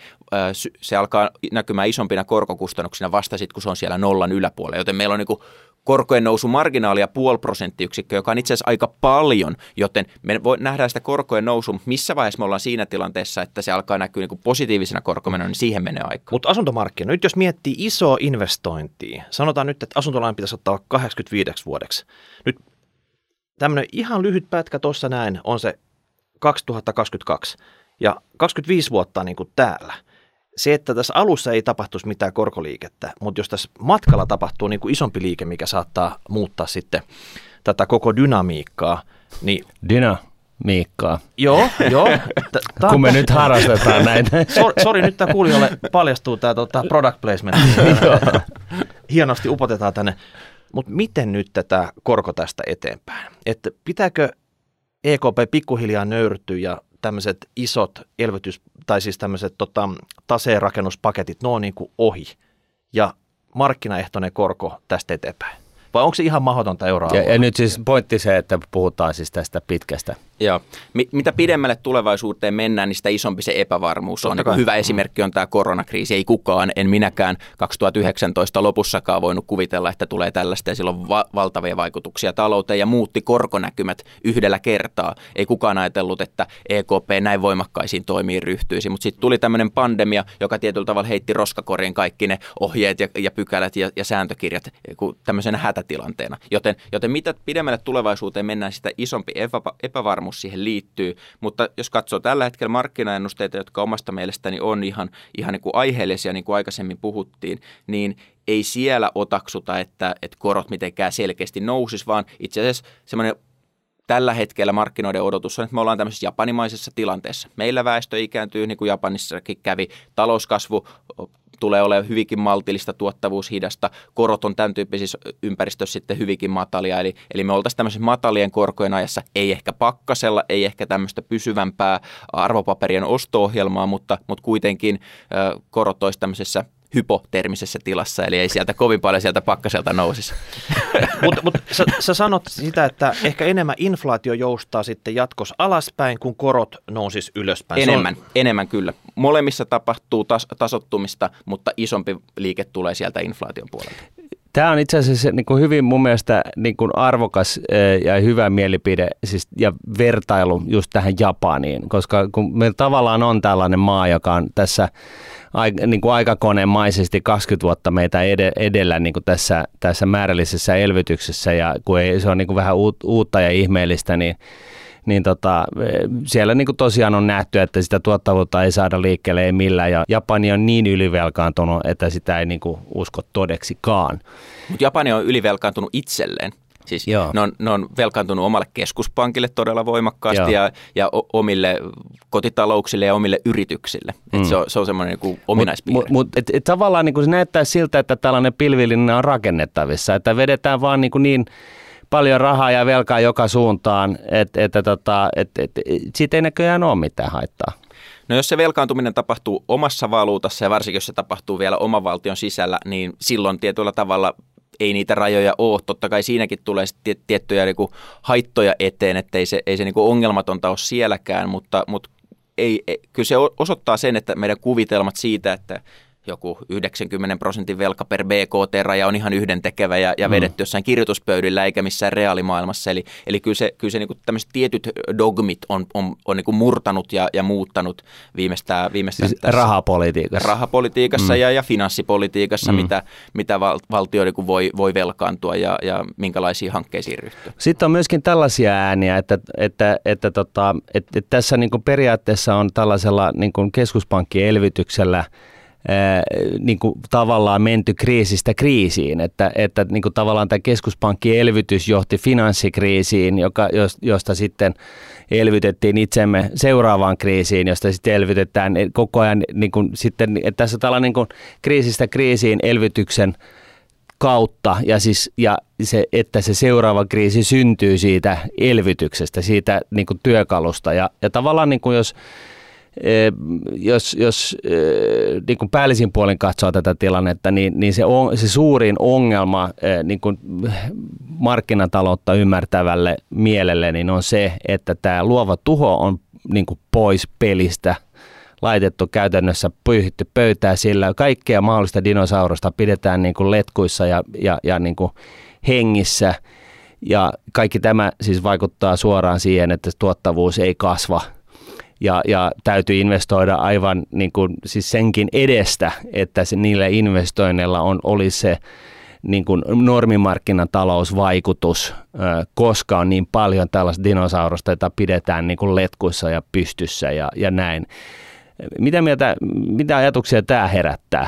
se alkaa näkymään isompina korkokustannuksina vasta sitten, kun se on siellä nollan yläpuolella. Joten meillä on niin korkojen nousu marginaalia puoli prosenttiyksikköä, joka on itse asiassa aika paljon, joten me voi nähdä sitä korkojen nousu, missä vaiheessa me ollaan siinä tilanteessa, että se alkaa näkyä niin kuin positiivisena korkomenona, niin siihen menee aika. Mutta asuntomarkkina, nyt jos miettii isoa investointia, sanotaan nyt, että asuntolain pitäisi ottaa 85 vuodeksi. Nyt tämmöinen ihan lyhyt pätkä tuossa näin on se 2022 ja 25 vuotta niin kuin täällä – se, että tässä alussa ei tapahtuisi mitään korkoliikettä, mutta jos tässä matkalla tapahtuu niin kuin isompi liike, mikä saattaa muuttaa sitten tätä koko dynamiikkaa, niin... Dynamiikkaa. Joo, joo. (laughs) T- Kun me nyt harrastetaan näitä. (laughs) Sori, sorry, nyt tämä kuulijoille paljastuu tämä tota, product placement. (laughs) hienosti upotetaan tänne. Mutta miten nyt tätä korko tästä eteenpäin? Että pitääkö EKP pikkuhiljaa nöyrtyä ja tämmöiset isot elvytys, tai siis tämmöiset tota, taseenrakennuspaketit, ne on niin kuin ohi ja markkinaehtoinen korko tästä eteenpäin? Vai onko se ihan mahdotonta euroa? Ja, ja nyt siis pointti se, että puhutaan siis tästä pitkästä Joo. Mitä pidemmälle tulevaisuuteen mennään, niin sitä isompi se epävarmuus on. Niin hyvä esimerkki on tämä koronakriisi. Ei kukaan, en minäkään 2019 lopussakaan voinut kuvitella, että tulee tällaista ja sillä on va- valtavia vaikutuksia talouteen ja muutti korkonäkymät yhdellä kertaa. Ei kukaan ajatellut, että EKP näin voimakkaisiin toimiin ryhtyisi, mutta sitten tuli tämmöinen pandemia, joka tietyllä tavalla heitti roskakoriin kaikki ne ohjeet ja, ja pykälät ja, ja sääntökirjat tämmöisenä hätätilanteena. Joten, joten mitä pidemmälle tulevaisuuteen mennään, sitä isompi epä, epävarmuus epävarmuus siihen liittyy. Mutta jos katsoo tällä hetkellä markkinaennusteita, jotka omasta mielestäni on ihan, ihan niin kuin aiheellisia, niin kuin aikaisemmin puhuttiin, niin ei siellä otaksuta, että, että korot mitenkään selkeästi nousis, vaan itse asiassa semmoinen tällä hetkellä markkinoiden odotus on, että me ollaan tämmöisessä japanimaisessa tilanteessa. Meillä väestö ikääntyy, niin kuin Japanissakin kävi, talouskasvu tulee olemaan hyvinkin maltillista, tuottavuus hidasta, korot on tämän tyyppisissä ympäristössä sitten hyvinkin matalia, eli, eli me oltaisiin tämmöisen matalien korkojen ajassa, ei ehkä pakkasella, ei ehkä tämmöistä pysyvämpää arvopaperien osto-ohjelmaa, mutta, mutta kuitenkin korot olisi tämmöisessä hypotermisessä tilassa, eli ei sieltä kovin paljon sieltä pakkaselta nousisi. (laughs) Mutta mut, sä, sä sanot sitä, että ehkä enemmän inflaatio joustaa sitten jatkossa alaspäin, kun korot nousis ylöspäin. Enemmän, on... enemmän kyllä. Molemmissa tapahtuu tas, tasottumista, mutta isompi liike tulee sieltä inflaation puolelta. Tämä on itse asiassa niin kuin hyvin mun mielestä niin kuin arvokas ja hyvä mielipide siis, ja vertailu just tähän Japaniin, koska kun meillä tavallaan on tällainen maa, joka on tässä niin kuin aikakonemaisesti 20 vuotta meitä edellä niin kuin tässä, tässä määrällisessä elvytyksessä ja kun ei, se on niin kuin vähän uutta ja ihmeellistä, niin niin tota, siellä niin kuin tosiaan on nähty, että sitä tuottavuutta ei saada liikkeelle ei millään ja Japani on niin ylivelkaantunut, että sitä ei niin kuin usko todeksikaan. Mutta Japani on ylivelkaantunut itselleen. Siis Joo. ne on, ne on velkaantunut omalle keskuspankille todella voimakkaasti ja, ja omille kotitalouksille ja omille yrityksille. Mm. Et se on, se on semmoinen niin ominaispiirre. Mutta mut, et, et tavallaan niin se näyttää siltä, että tällainen pilvillinen on rakennettavissa, että vedetään vaan niin, niin paljon rahaa ja velkaa joka suuntaan, että, että tota, et, et, et, siitä ei näköjään ole mitään haittaa. No jos se velkaantuminen tapahtuu omassa valuutassa ja varsinkin jos se tapahtuu vielä oman valtion sisällä, niin silloin tietyllä tavalla ei niitä rajoja ole. Totta kai siinäkin tulee tiettyjä niin kuin haittoja eteen, että ei se, ei se niin kuin ongelmatonta ole sielläkään, mutta, mutta ei, ei, kyllä se osoittaa sen, että meidän kuvitelmat siitä, että joku 90 prosentin velka per BKT-raja on ihan yhdentekevä ja, ja mm. vedetty jossain kirjoituspöydillä eikä missään reaalimaailmassa. Eli, eli kyllä se, kyllä se niin kuin tämmöiset tietyt dogmit on, on, on niin kuin murtanut ja, ja muuttanut viimeistään, viimeistään siis tässä rahapolitiikassa, rahapolitiikassa mm. ja, ja finanssipolitiikassa, mm. mitä, mitä val, valtio niin kuin voi, voi velkaantua ja, ja minkälaisiin hankkeisiin ryhtyä. Sitten on myöskin tällaisia ääniä, että, että, että, tota, että, että tässä niin kuin periaatteessa on tällaisella niin kuin keskuspankkielvytyksellä – niin kuin tavallaan menty kriisistä kriisiin, että, että niin kuin tavallaan tämä keskuspankkielvytys johti finanssikriisiin, joka, josta sitten elvytettiin itsemme seuraavaan kriisiin, josta sitten elvytetään koko ajan niin kuin sitten, että tässä tällainen niin kuin kriisistä kriisiin elvytyksen kautta ja, siis, ja se, että se seuraava kriisi syntyy siitä elvytyksestä, siitä niin kuin työkalusta. Ja, ja tavallaan niin kuin jos jos, jos niin kuin päällisin puolin katsoo tätä tilannetta, niin, niin se, on, se suurin ongelma niin kuin markkinataloutta ymmärtävälle mielelle niin on se, että tämä luova tuho on niin kuin pois pelistä laitettu käytännössä pyyhitty pöytää sillä kaikkea mahdollista dinosaurusta pidetään niin kuin letkuissa ja, ja, ja niin kuin hengissä. Ja kaikki tämä siis vaikuttaa suoraan siihen, että tuottavuus ei kasva – ja, ja täytyy investoida aivan niin kuin, siis senkin edestä, että se, niillä investoinneilla on, olisi se niin kuin normimarkkinatalousvaikutus, koska on niin paljon tällaista dinosaurusta, jota pidetään niin kuin letkuissa ja pystyssä ja, ja näin. Mitä, mieltä, mitä ajatuksia tämä herättää?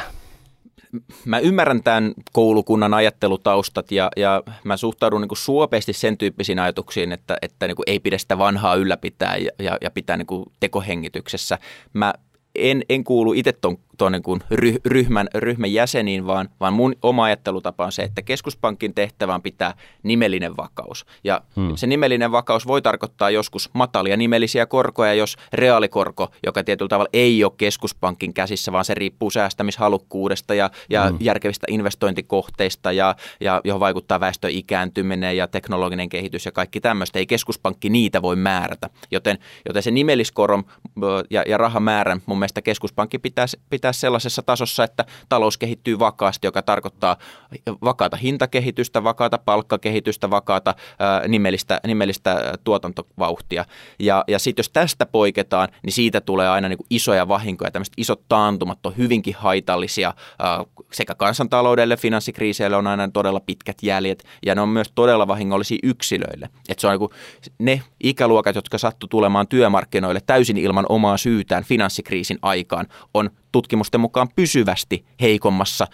Mä ymmärrän tämän koulukunnan ajattelutaustat ja, ja mä suhtaudun niin suopeasti sen tyyppisiin ajatuksiin, että, että niin ei pidä sitä vanhaa ylläpitää ja, ja, ja pitää niin tekohengityksessä. Mä en, en kuulu itse ton tuon niin kuin ryhmän, ryhmän jäseniin, vaan, vaan mun oma ajattelutapa on se, että keskuspankin tehtävään pitää nimellinen vakaus. Ja hmm. se nimellinen vakaus voi tarkoittaa joskus matalia nimellisiä korkoja, jos reaalikorko, joka tietyllä tavalla ei ole keskuspankin käsissä, vaan se riippuu säästämishalukkuudesta ja, ja hmm. järkevistä investointikohteista ja, ja johon vaikuttaa väestön ikääntyminen ja teknologinen kehitys ja kaikki tämmöistä. Ei keskuspankki niitä voi määrätä, joten, joten se nimelliskoron ja, ja rahamäärän mun mielestä keskuspankki pitäisi, pitäisi sellaisessa tasossa, että talous kehittyy vakaasti, joka tarkoittaa vakaata hintakehitystä, vakaata palkkakehitystä, vakaata ää, nimellistä, nimellistä tuotantovauhtia. Ja, ja sitten jos tästä poiketaan, niin siitä tulee aina niin kuin isoja vahinkoja. Tämmöiset isot taantumat on hyvinkin haitallisia sekä kansantaloudelle, finanssikriiseille on aina todella pitkät jäljet, ja ne on myös todella vahingollisia yksilöille. Et se on niin kuin ne ikäluokat, jotka sattu tulemaan työmarkkinoille täysin ilman omaa syytään finanssikriisin aikaan, on tutkimusten mukaan pysyvästi heikommassa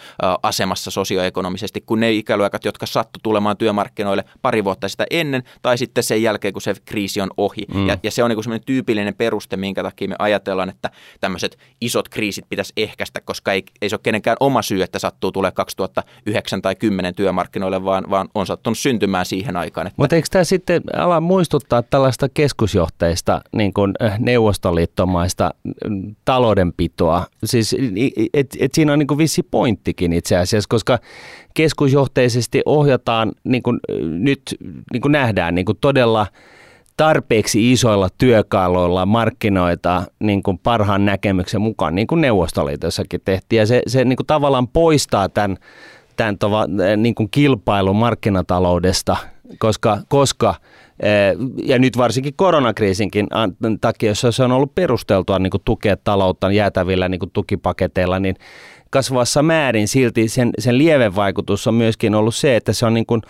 asemassa sosioekonomisesti kuin ne ikäluokat, jotka sattu tulemaan työmarkkinoille pari vuotta sitä ennen tai sitten sen jälkeen, kun se kriisi on ohi. Mm. Ja, ja se on niin semmoinen tyypillinen peruste, minkä takia me ajatellaan, että tämmöiset isot kriisit pitäisi ehkäistä, koska ei, ei se ole kenenkään oma syy, että sattuu tulee 2009 tai 10 työmarkkinoille, vaan, vaan on sattunut syntymään siihen aikaan. Että... Mutta eikö tämä sitten ala muistuttaa tällaista keskusjohteista niin kuin neuvostoliittomaista mm, taloudenpitoa, Siis et, et siinä on niin vissi pointtikin itse asiassa, koska keskusjohteisesti ohjataan, niin kuin nyt niin kuin nähdään, niin kuin todella tarpeeksi isoilla työkaluilla markkinoita niin kuin parhaan näkemyksen mukaan, niin kuin Neuvostoliitossakin tehtiin. Ja se, se niin kuin tavallaan poistaa tämän, tämän tova, niin kuin kilpailun markkinataloudesta, koska, koska – ja nyt varsinkin koronakriisinkin takia, jos se on ollut perusteltua niin kuin tukea taloutta jäätävillä niin kuin tukipaketeilla, niin kasvavassa määrin silti sen, sen lievevaikutus on myöskin ollut se, että se on niin kuin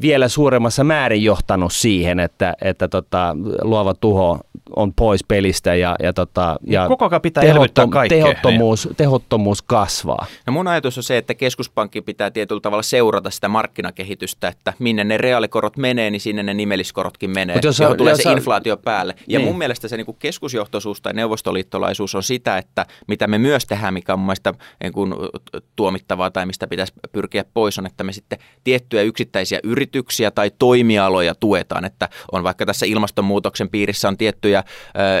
vielä suuremmassa määrin johtanut siihen, että, että tota, luova tuho on pois pelistä ja, ja, tota, ja Koko ajan pitää tehottom, tehottomuus, tehottomuus kasvaa. No mun ajatus on se, että keskuspankki pitää tietyllä tavalla seurata sitä markkinakehitystä, että minne ne reaalikorot menee, niin sinne ne nimelliskorotkin menee, jos, johon tulee jos, se inflaatio päälle. Ja niin. mun mielestä se niin kuin keskusjohtoisuus tai neuvostoliittolaisuus on sitä, että mitä me myös tehdään, mikä on mun mielestä niin kuin tuomittavaa tai mistä pitäisi pyrkiä pois, on, että me sitten tiettyjä yksittäisiä yrityksiä tai toimialoja tuetaan, että on vaikka tässä ilmastonmuutoksen piirissä on tiettyjä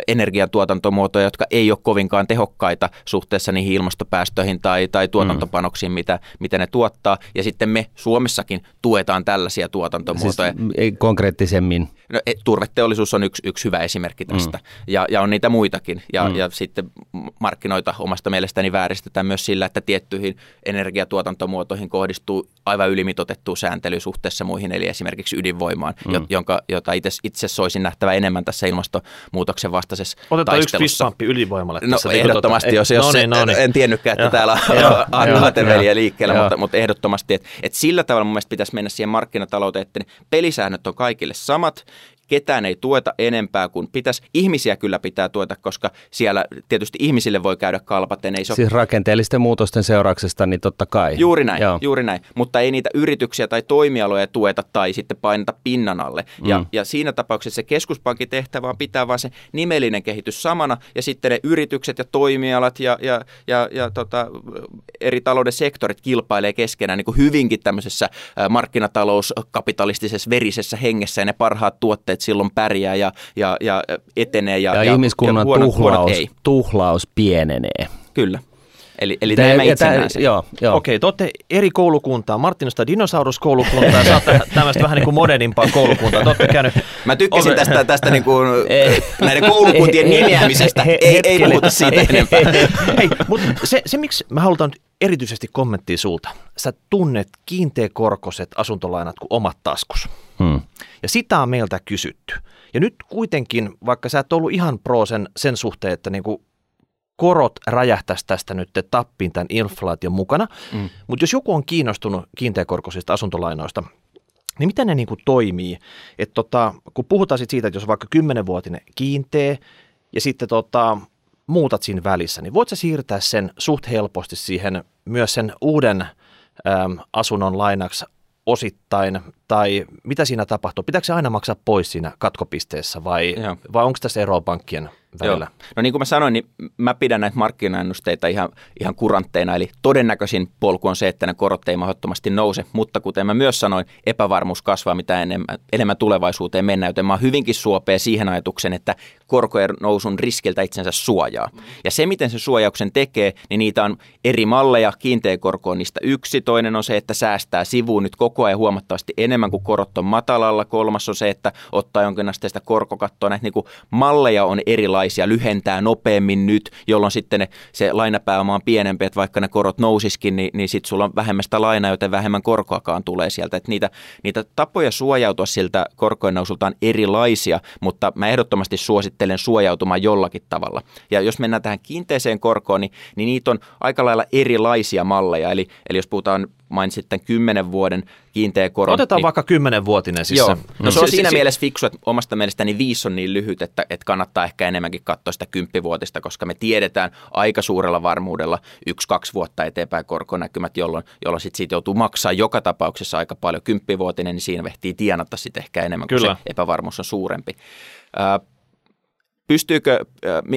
energiatuotantomuotoja, jotka ei ole kovinkaan tehokkaita suhteessa niihin ilmastopäästöihin tai, tai tuotantopanoksiin, mm. mitä, mitä ne tuottaa. Ja sitten me Suomessakin tuetaan tällaisia tuotantomuotoja. Siis konkreettisemmin? No, e, turveteollisuus on yksi, yksi hyvä esimerkki tästä mm. ja, ja on niitä muitakin. Ja, mm. ja sitten markkinoita omasta mielestäni vääristetään myös sillä, että tiettyihin energiatuotantomuotoihin kohdistuu aivan ylimitoitettua sääntelyä suhteessa muihin, eli esimerkiksi ydinvoimaan, mm. jonka, jota itse, itse soisin nähtävä enemmän tässä ilmastonmuutoksen vastaisessa Otetaan taistelussa. yksi ydinvoimalle. No tässä, ehdottomasti, tota, jos, jos no niin, no niin. en tiennytkään, että täällä on aateveliä (laughs) liikkeellä, mutta, mutta ehdottomasti, että, että sillä tavalla mun mielestä pitäisi mennä siihen markkinatalouteen, että ne pelisäännöt on kaikille samat ketään ei tueta enempää kuin pitäisi. Ihmisiä kyllä pitää tueta, koska siellä tietysti ihmisille voi käydä kalpaten. Ei se siis ole... rakenteellisten muutosten seurauksesta, niin totta kai. Juuri näin, Joo. juuri näin. Mutta ei niitä yrityksiä tai toimialoja tueta tai sitten painata pinnan alle. Mm. Ja, ja siinä tapauksessa se keskuspankin tehtävä on pitää vaan se nimellinen kehitys samana ja sitten ne yritykset ja toimialat ja, ja, ja, ja tota, eri talouden sektorit kilpailee keskenään niin kuin hyvinkin tämmöisessä markkinatalouskapitalistisessa verisessä hengessä ja ne parhaat tuotteet että silloin pärjää ja, ja, ja etenee. Ja, ja, ja ihmiskunnan ja huonot, tuhlaus, huonot ei. tuhlaus pienenee. Kyllä. Eli, eli tämä itse Joo, joo. Okei, te olette eri koulukuntaa. Martinosta dinosauruskoulukuntaa saatte tämmöistä vähän niin kuin modernimpaa koulukuntaa. Te olette käynyt... Mä tykkäsin Ove... tästä, tästä niin kuin, näiden koulukuntien nimeämisestä. Ei, ei puhuta siitä enempää. Hei, mutta se, se, miksi mä halutaan erityisesti kommenttia sulta. Sä tunnet kiinteäkorkoiset asuntolainat kuin omat taskus. Hmm. Ja sitä on meiltä kysytty. Ja nyt kuitenkin, vaikka sä et ollut ihan pro sen, sen suhteen, että niinku korot räjähtäisi tästä nyt tappiin tämän inflaation mukana, hmm. mutta jos joku on kiinnostunut kiinteäkorkoisista asuntolainoista, niin miten ne niin kuin toimii? Et tota, kun puhutaan sit siitä, että jos on vaikka 10-vuotinen kiinteä ja sitten tota, muutat siinä välissä, niin voit sä siirtää sen suht helposti siihen myös sen uuden äm, asunnon lainaksi osittain, tai mitä siinä tapahtuu? Pitääkö se aina maksaa pois siinä katkopisteessä, vai, vai onko tässä eroa pankkien välillä. Joo. No niin kuin mä sanoin, niin mä pidän näitä markkinaennusteita ihan, ihan kurantteina, eli todennäköisin polku on se, että ne korot ei mahdottomasti nouse, mutta kuten mä myös sanoin, epävarmuus kasvaa mitä enemmän, enemmän tulevaisuuteen mennään, joten mä oon hyvinkin suopea siihen ajatuksen, että korkojen nousun riskiltä itsensä suojaa. Ja se, miten se suojauksen tekee, niin niitä on eri malleja, kiinteä korko on niistä yksi, toinen on se, että säästää sivuun nyt koko ajan huomattavasti enemmän kuin korot on matalalla, kolmas on se, että ottaa jonkinasteista korkokattoa, näitä niin kuin malleja on erilaisia, lyhentää nopeammin nyt, jolloin sitten ne, se lainapääoma on pienempi, että vaikka ne korot nousiskin, niin, niin sitten sulla on vähemmästä lainaa, joten vähemmän korkoakaan tulee sieltä. Että niitä, niitä tapoja suojautua siltä korkojen nousulta on erilaisia, mutta mä ehdottomasti suosittelen suojautumaan jollakin tavalla. Ja jos mennään tähän kiinteeseen korkoon, niin, niin niitä on aika lailla erilaisia malleja. Eli, eli jos puhutaan mainitsit tämän kymmenen vuoden kiinteä korko. Otetaan niin, vaikka vuotinen siis Joo, no se on siinä se, mielessä fiksu, että omasta mielestäni viisi on niin lyhyt, että, että kannattaa ehkä enemmänkin katsoa sitä kymppivuotista, koska me tiedetään aika suurella varmuudella yksi-kaksi vuotta eteenpäin korkonäkymät, jolloin, jolloin sit siitä joutuu maksaa joka tapauksessa aika paljon. Kymppivuotinen, niin siinä vehtii tienata sitten ehkä enemmän, Kyllä. kun se epävarmuus on suurempi pystyykö,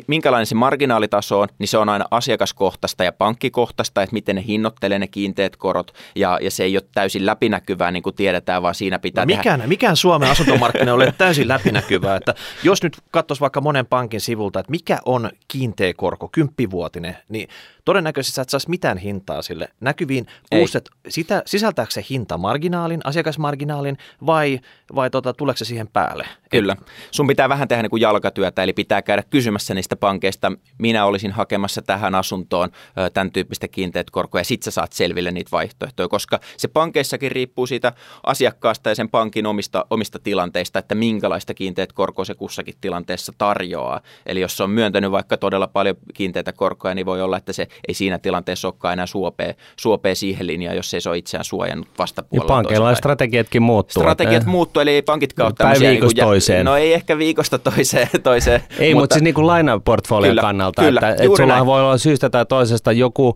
minkälainen se marginaalitaso on, niin se on aina asiakaskohtaista ja pankkikohtaista, että miten ne hinnoittelee ne kiinteät korot, ja, ja se ei ole täysin läpinäkyvää, niin kuin tiedetään, vaan siinä pitää no mikään, tehdä... mikään Suomen asuntomarkkina ole (laughs) täysin läpinäkyvää, että jos nyt katsoisi vaikka monen pankin sivulta, että mikä on kiinteä korko, kymppivuotinen, niin todennäköisesti sä et saisi mitään hintaa sille näkyviin. Plus, että sitä, sisältääkö se hinta marginaalin, asiakasmarginaalin vai, vai tota, tuleeko se siihen päälle? Kyllä. Sun pitää vähän tehdä niin kuin jalkatyötä, eli pitää käydä kysymässä niistä pankeista. Minä olisin hakemassa tähän asuntoon tämän tyyppistä kiinteät korkoja, ja sit sä saat selville niitä vaihtoehtoja, koska se pankeissakin riippuu siitä asiakkaasta ja sen pankin omista, omista tilanteista, että minkälaista kiinteät korkoa se kussakin tilanteessa tarjoaa. Eli jos se on myöntänyt vaikka todella paljon kiinteitä korkoja, niin voi olla, että se ei siinä tilanteessa olekaan enää suopea, suopea siihen linjaan, jos ei se ole itseään suojannut vastapuolella. Ja pankeilla strategiatkin muuttuu. Strategiat että... muuttuu, eli ei pankit kautta. Päiviikosta niin toiseen. No ei ehkä viikosta toiseen. (laughs) toiseen ei, mutta, mutta siis niin kuin lainaportfolion kyllä, kannalta, kyllä, että, että sulla näin. voi olla syystä tai toisesta joku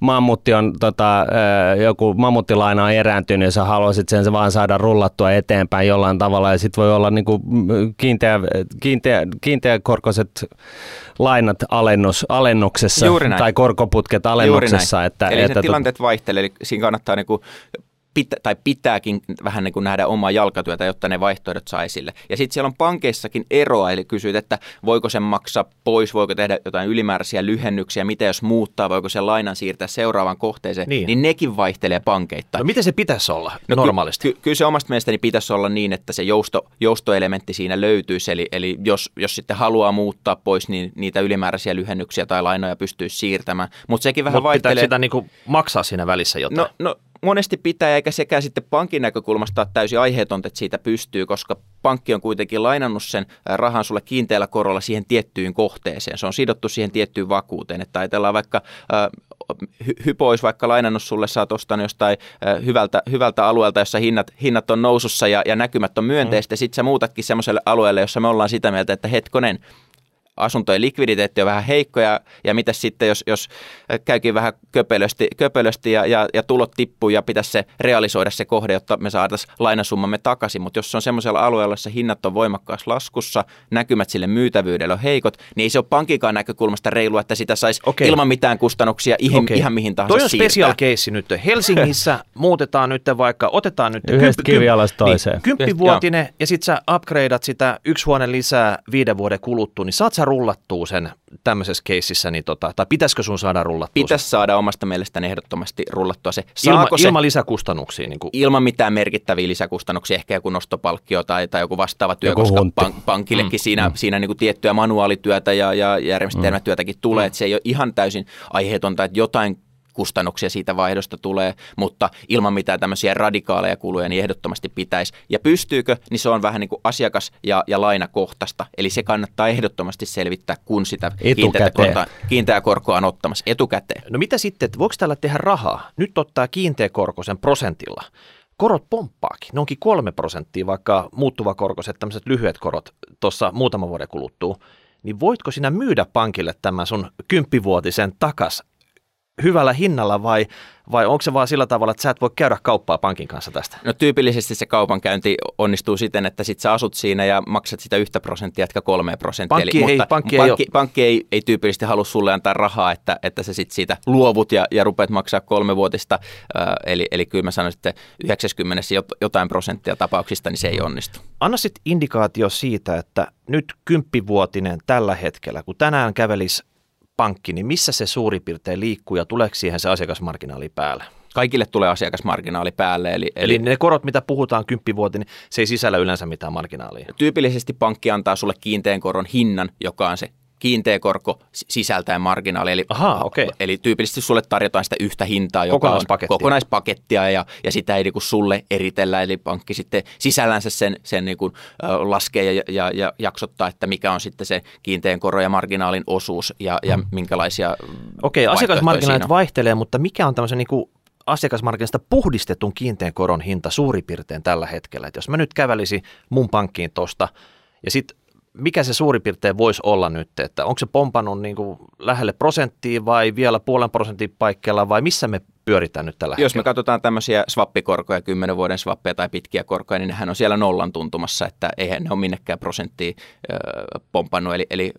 mammutti on, tota, joku mammuttilaina on erääntynyt ja sä haluaisit sen vaan saada rullattua eteenpäin jollain tavalla ja sitten voi olla niin kuin kiinteä, kiinteä, kiinteäkorkoiset lainat alennus, alennuksessa tai korkoputket alennuksessa. Että, Eli että, tilanteet vaihtelee, eli siinä kannattaa niin kuin pitä, tai pitääkin vähän niin kuin nähdä omaa jalkatyötä, jotta ne vaihtoehdot saa esille. Ja sitten siellä on pankeissakin eroa, eli kysyt, että voiko sen maksaa pois, voiko tehdä jotain ylimääräisiä lyhennyksiä, mitä jos muuttaa, voiko se lainan siirtää seuraavaan kohteeseen, niin, niin nekin vaihtelee pankeittain. No miten se pitäisi olla no, normaalisti? Ky- kyllä se omasta mielestäni pitäisi olla niin, että se jousto, joustoelementti siinä löytyisi, eli, eli jos, jos sitten haluaa muuttaa pois, niin niitä ylimääräisiä lyhennyksiä tai lainoja pystyy siirtämään. Mutta sekin vähän Mut vaihtelee. sitä niin kuin maksaa siinä välissä jotain? No, no monesti pitää, eikä sekään sitten pankin näkökulmasta ole täysin aiheetonta, että siitä pystyy, koska pankki on kuitenkin lainannut sen rahan sulle kiinteällä korolla siihen tiettyyn kohteeseen. Se on sidottu siihen tiettyyn vakuuteen. Että ajatellaan vaikka hypois vaikka lainannut sulle, sä oot ostanut jostain hyvältä, hyvältä alueelta, jossa hinnat, hinnat on nousussa ja, ja näkymät on myönteistä, mm. sitten sä muutatkin semmoiselle alueelle, jossa me ollaan sitä mieltä, että hetkonen, asuntojen likviditeetti on vähän heikko ja, ja mitä sitten, jos, jos käykin vähän köpelösti, köpelösti ja, ja, ja tulot tippuu ja pitäisi se realisoida se kohde, jotta me saataisiin lainasummamme takaisin. Mutta jos se on semmoisella alueella, jossa hinnat on voimakkaassa laskussa, näkymät sille myytävyydelle on heikot, niin ei se ole pankikaan näkökulmasta reilua, että sitä saisi okay. ilman mitään kustannuksia ihan, okay. ihan mihin tahansa Toi on special case nyt. Helsingissä (laughs) muutetaan nyt vaikka, otetaan nyt Yhdestä kivialasta toiseen. Niin, kymppivuotinen ja sitten sä upgradeat sitä yksi huone lisää viiden vuoden kuluttua, niin saat sä rullattua sen tämmöisessä keississä, niin tota, tai pitäisikö sun saada rullattua Pitäisi saada omasta mielestäni ehdottomasti rullattua se. Ilma, se ilman lisäkustannuksia? Niin kuin... Ilman mitään merkittäviä lisäkustannuksia, ehkä joku nostopalkkio tai, tai joku vastaava työ, joku koska pank, pankillekin mm, siinä, mm. siinä niin kuin tiettyä manuaalityötä ja, ja järjestelmätyötäkin tulee, mm. että se ei ole ihan täysin aiheetonta, että jotain kustannuksia siitä vaihdosta tulee, mutta ilman mitään tämmöisiä radikaaleja kuluja niin ehdottomasti pitäisi. Ja pystyykö, niin se on vähän niin kuin asiakas- ja, ja lainakohtaista. Eli se kannattaa ehdottomasti selvittää, kun sitä kiinteää korkoa, kiinteää korkoa on ottamassa etukäteen. No mitä sitten, että voiko tällä tehdä rahaa? Nyt ottaa kiinteä korko sen prosentilla. Korot pomppaakin, ne onkin kolme prosenttia, vaikka muuttuva korkoiset, tämmöiset lyhyet korot tuossa muutama vuoden kuluttuu. Niin voitko sinä myydä pankille tämän sun kymppivuotisen takas hyvällä hinnalla vai, vai onko se vaan sillä tavalla, että sä et voi käydä kauppaa pankin kanssa tästä? No tyypillisesti se kaupankäynti onnistuu siten, että sit sä asut siinä ja maksat sitä yhtä prosenttia, etkä kolme prosenttia. Pankki Eli, ei- mutta pankki ei pankki, ole- pankki ei, ei tyypillisesti halua sulle antaa rahaa, että, että sä sit siitä luovut ja, ja rupeat maksaa kolmevuotista. Äh, eli, eli kyllä mä sanoisin, että 90 jot- jotain prosenttia tapauksista, niin se ei onnistu. Anna sitten indikaatio siitä, että nyt kymppivuotinen tällä hetkellä, kun tänään kävelisi pankki, niin missä se suurin piirtein liikkuu ja tuleeko siihen se asiakasmarginaali päälle? Kaikille tulee asiakasmarginaali päälle, eli, Eli ne korot, mitä puhutaan kymppivuotinen, se ei sisällä yleensä mitään marginaalia. tyypillisesti pankki antaa sulle kiinteän koron hinnan, joka on se kiinteä korko sisältäen marginaali. Eli, Ahaa, okei. eli tyypillisesti sulle tarjotaan sitä yhtä hintaa, joka on Kokonaispakettia. kokonaispakettia ja, ja sitä ei niin kuin sulle eritellä. Eli pankki sitten sisällänsä sen, sen niin kuin, laskee ja, ja, ja jaksottaa, että mikä on sitten se kiinteän koron ja marginaalin osuus ja, ja minkälaisia Okei, vaihtoehtoja asiakasmarginaalit vaihtelee, mutta mikä on tämmöisen niin kuin asiakasmarkkinasta puhdistetun kiinteän koron hinta suurin piirtein tällä hetkellä? Et jos mä nyt kävelisin mun pankkiin tosta ja sitten mikä se suurin piirtein voisi olla nyt, että onko se pompannut niin kuin lähelle prosenttia vai vielä puolen prosentin paikkeilla vai missä me pyöritään nyt tällä Jos me hetkellä? katsotaan tämmöisiä swappikorkoja, 10 vuoden swappeja tai pitkiä korkoja, niin nehän on siellä nollan tuntumassa, että eihän ne ole minnekään prosenttia ö, pompannut. Eli, eli,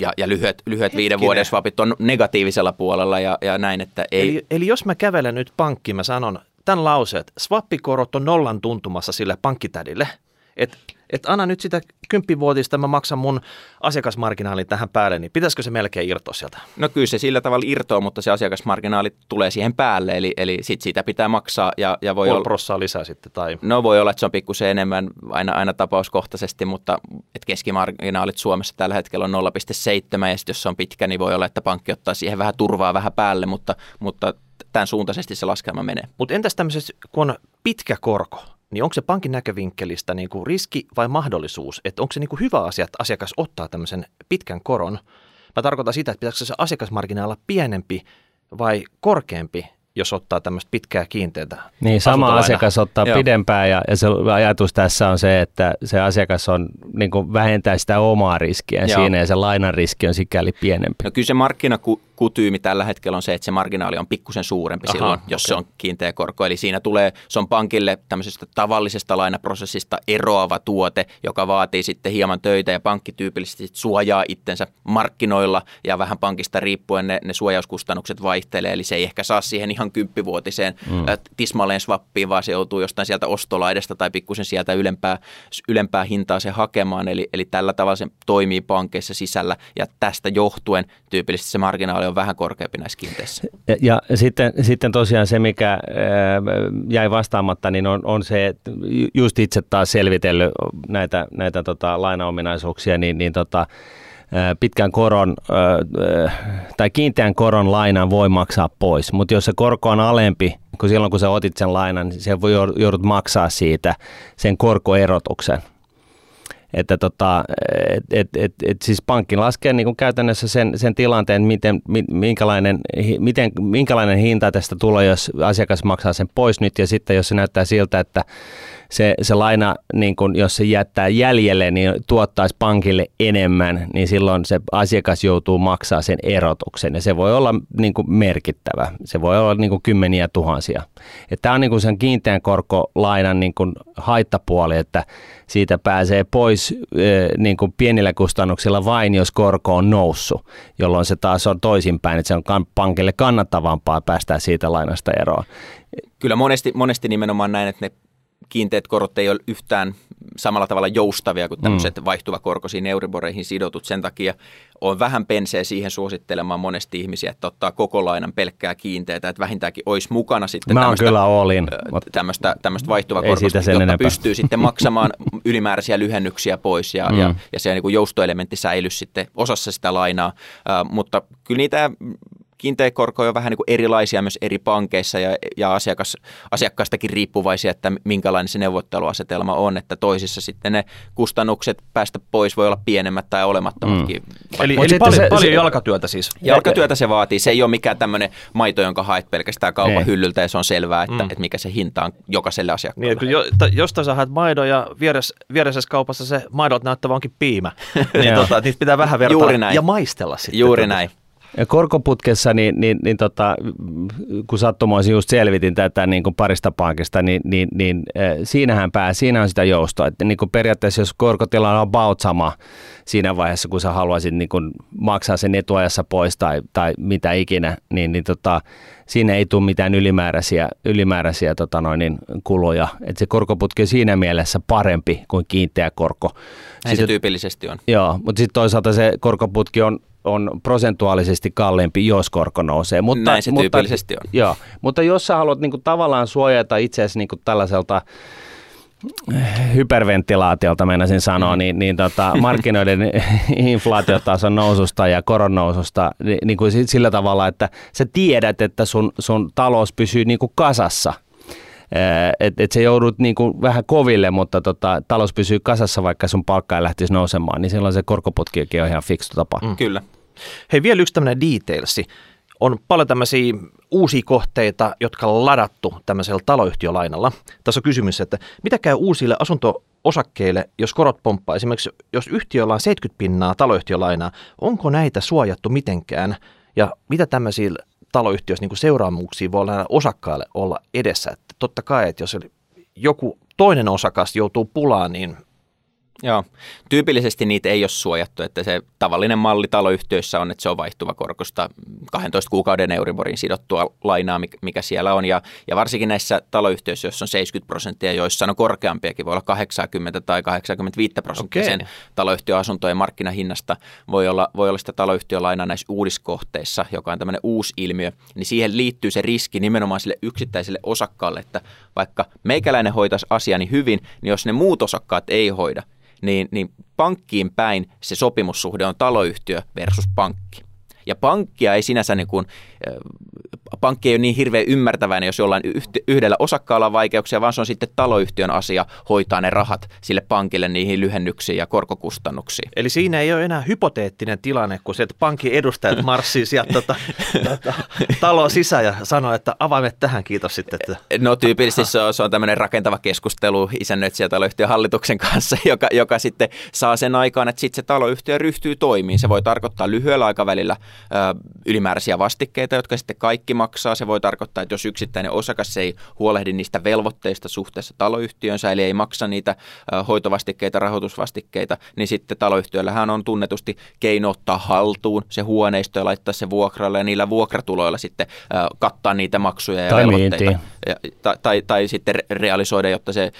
ja, ja lyhyet, lyhyet viiden vuoden swapit on negatiivisella puolella ja, ja näin, että ei, Eli, eli jos mä kävelen nyt pankkiin, mä sanon tämän lauseet, swappikorot on nollan tuntumassa sille pankkitädille, että et anna nyt sitä kymppivuotista, mä maksan mun asiakasmarginaalin tähän päälle, niin pitäisikö se melkein irtoa sieltä? No kyllä se sillä tavalla irtoaa, mutta se asiakasmarginaali tulee siihen päälle, eli, eli sit siitä pitää maksaa ja, ja voi Puoli olla... prossaa lisää sitten, tai No voi olla, että se on pikkusen enemmän aina, aina tapauskohtaisesti, mutta et keskimarginaalit Suomessa tällä hetkellä on 0,7 ja sitten jos se on pitkä, niin voi olla, että pankki ottaa siihen vähän turvaa vähän päälle, mutta, mutta tämän suuntaisesti se laskelma menee. Mutta entäs tämmöisessä, kun on pitkä korko, niin onko se pankin näkövinkkelistä niin kuin riski vai mahdollisuus? Että onko se niin kuin hyvä asia, että asiakas ottaa tämmöisen pitkän koron? Mä tarkoitan sitä, että pitäisikö se asiakasmarginaali olla pienempi vai korkeampi, jos ottaa tämmöistä pitkää kiinteätä Niin, sama asiakas ottaa Joo. pidempään ja, ja se ajatus tässä on se, että se asiakas on, niin kuin vähentää sitä omaa riskiä Joo. siinä ja se lainan riski on sikäli pienempi. No kyllä se markkinakutyymi tällä hetkellä on se, että se marginaali on pikkusen suurempi Aha, silloin, jos okei. se on kiinteä korko. Eli siinä tulee, se on pankille tämmöisestä tavallisesta lainaprosessista eroava tuote, joka vaatii sitten hieman töitä ja pankki tyypillisesti suojaa itsensä markkinoilla ja vähän pankista riippuen ne, ne suojauskustannukset vaihtelee. Eli se ei ehkä saa siihen ihan kymppivuotiseen mm. tismalleen swappiin, vaan se joutuu jostain sieltä ostolaidesta tai pikkusen sieltä ylempää, ylempää hintaa se hakemaan. Eli, eli tällä tavalla se toimii pankeissa sisällä ja tästä johtuen tyypillisesti se marginaali on vähän korkeampi näissä kiinteissä. Ja, ja sitten, sitten tosiaan se, mikä ää, jäi vastaamatta, niin on, on se, että ju- just itse taas selvitellyt näitä, näitä tota, lainaominaisuuksia, niin, niin tota, ää, pitkän koron ää, tai kiinteän koron lainan voi maksaa pois, mutta jos se korko on alempi, kun silloin kun sä otit sen lainan, niin se voi joudut maksaa siitä sen korkoerotuksen. Että tota, et, et, et, et siis pankki laskee niin käytännössä sen, sen tilanteen, miten, mi- minkälainen, miten, minkälainen hinta tästä tulee, jos asiakas maksaa sen pois nyt ja sitten jos se näyttää siltä, että se, se laina, niin kun, jos se jättää jäljelle, niin tuottaisi pankille enemmän, niin silloin se asiakas joutuu maksaa sen erotuksen ja se voi olla niin kuin merkittävä. Se voi olla niin kuin kymmeniä tuhansia. Tämä on niin kuin sen kiinteän korkolainan niin kuin haittapuoli, että siitä pääsee pois niin kuin pienillä kustannuksilla vain, jos korko on noussut, jolloin se taas on toisinpäin, että se on pankille kannattavampaa päästä siitä lainasta eroon. Kyllä monesti, monesti nimenomaan näin, että ne kiinteät korot ei ole yhtään samalla tavalla joustavia kuin tämmöiset mm. vaihtuvakorkoisiin Euriboreihin sidotut. Sen takia on vähän penseä siihen suosittelemaan monesti ihmisiä, että ottaa koko lainan pelkkää kiinteätä, että vähintäänkin olisi mukana sitten Mä tämmöistä, kyllä olin, tämmöistä, tämmöistä sen jotta enempää. pystyy sitten (laughs) maksamaan ylimääräisiä lyhennyksiä pois ja, mm. ja, ja se niin joustoelementti säilyy sitten osassa sitä lainaa. Uh, mutta kyllä niitä kiinteä korko on vähän niin kuin erilaisia myös eri pankeissa ja, ja asiakas, asiakkaastakin riippuvaisia, että minkälainen se neuvotteluasetelma on, että toisissa sitten ne kustannukset päästä pois voi olla pienemmät tai olemattomatkin. Mm. Eli, eli paljon, se- paljon jalkatyötä siis. Jalkatyötä se vaatii. Se ei ole mikään tämmöinen maito, jonka haet pelkästään kaupan Ei. hyllyltä ja se on selvää, että, Mm. että mikä se hinta on jokaiselle asiakkaalle. Niin, jo, ta, jostain sä haet maidon ja vieressä, vieressä kaupassa se maidolta näyttävä onkin piimä. (laughs) niin tota, niitä pitää vähän vertaa Juuri näin. ja maistella sitten. Juuri Tota. näin. Ja korkoputkessa, niin, niin, niin tota, kun sattumoisin just selvitin tätä niin kuin parista pankista, niin, niin, niin äh, siinähän pää, siinä on sitä joustoa. Että niin kuin periaatteessa jos korkotila on about sama siinä vaiheessa, kun sä haluaisit niin kuin maksaa sen etuajassa pois tai, tai mitä ikinä, niin, niin tota, siinä ei tule mitään ylimääräisiä, ylimääräisiä tota noin, niin kuluja. Et se korkoputki on siinä mielessä parempi kuin kiinteä korko. Näin sitten, se tyypillisesti on. Joo, mutta sitten toisaalta se korkoputki on on prosentuaalisesti kalliimpi, jos korko nousee. Mutta, Näin se mutta, tyypillisesti on. Joo, mutta jos sä haluat niin kuin, tavallaan suojata itseäsi niin kuin tällaiselta hyperventilaatiolta meinasin sanoa, niin, niin tota, (laughs) markkinoiden inflaatiotason noususta ja koron noususta niin, niin kuin sillä tavalla, että sä tiedät, että sun, sun talous pysyy niin kuin kasassa. Että et sä joudut niin kuin vähän koville, mutta tota, talous pysyy kasassa, vaikka sun palkka ei lähtisi nousemaan, niin silloin se korkoputkiakin on ihan fiksu tapa. Mm. Kyllä. Hei, vielä yksi tämmöinen detailsi on paljon tämmöisiä uusia kohteita, jotka on ladattu tämmöisellä taloyhtiölainalla. Tässä on kysymys, että mitä käy uusille asunto-osakkeille, jos korot pomppaa? Esimerkiksi jos yhtiöllä on 70 pinnaa taloyhtiölainaa, onko näitä suojattu mitenkään? Ja mitä tämmöisiä taloyhtiöissä niin seuraamuksia voi olla osakkaille olla edessä? Totta kai, että jos joku toinen osakas joutuu pulaan, niin Joo, tyypillisesti niitä ei ole suojattu, että se tavallinen malli taloyhtiöissä on, että se on vaihtuva korkosta 12 kuukauden Euriborin sidottua lainaa, mikä siellä on. Ja, ja varsinkin näissä taloyhtiöissä, joissa on 70 prosenttia, joissa on korkeampiakin, voi olla 80 tai 85 prosenttia sen taloyhtiöasuntojen markkinahinnasta, voi olla, voi olla sitä taloyhtiölainaa näissä uudiskohteissa, joka on tämmöinen uusi ilmiö, niin siihen liittyy se riski nimenomaan sille yksittäiselle osakkaalle, että vaikka meikäläinen hoitaisi asiani hyvin, niin jos ne muut osakkaat ei hoida, niin, niin pankkiin päin se sopimussuhde on taloyhtiö versus pankki. Ja pankkia ei sinänsä niin kuin, pankki ei ole niin hirveän ymmärtäväinen, jos jollain yhdellä osakkaalla on vaikeuksia, vaan se on sitten taloyhtiön asia hoitaa ne rahat sille pankille niihin lyhennyksiin ja korkokustannuksiin. Eli siinä ei ole enää hypoteettinen tilanne, kun sieltä pankin edustajat (laughs) marssii sieltä tota, tota, talon sisään ja sanoo, että avaimet tähän, kiitos sitten. Että... No tyypillisesti se on, se on tämmöinen rakentava keskustelu isännöitsijä taloyhtiön hallituksen kanssa, (laughs) joka, joka sitten saa sen aikaan, että sitten se taloyhtiö ryhtyy toimiin. Se voi tarkoittaa lyhyellä aikavälillä ö, ylimääräisiä vastikkeita, jotka sitten kaikki maksaa. Se voi tarkoittaa, että jos yksittäinen osakas ei huolehdi niistä velvoitteista suhteessa taloyhtiönsä, eli ei maksa niitä hoitovastikkeita, rahoitusvastikkeita, niin sitten taloyhtiöllähän on tunnetusti keino ottaa haltuun se huoneisto ja laittaa se vuokralle ja niillä vuokratuloilla sitten kattaa niitä maksuja ja tai velvoitteita. Ja, tai, tai, tai sitten realisoida, jotta se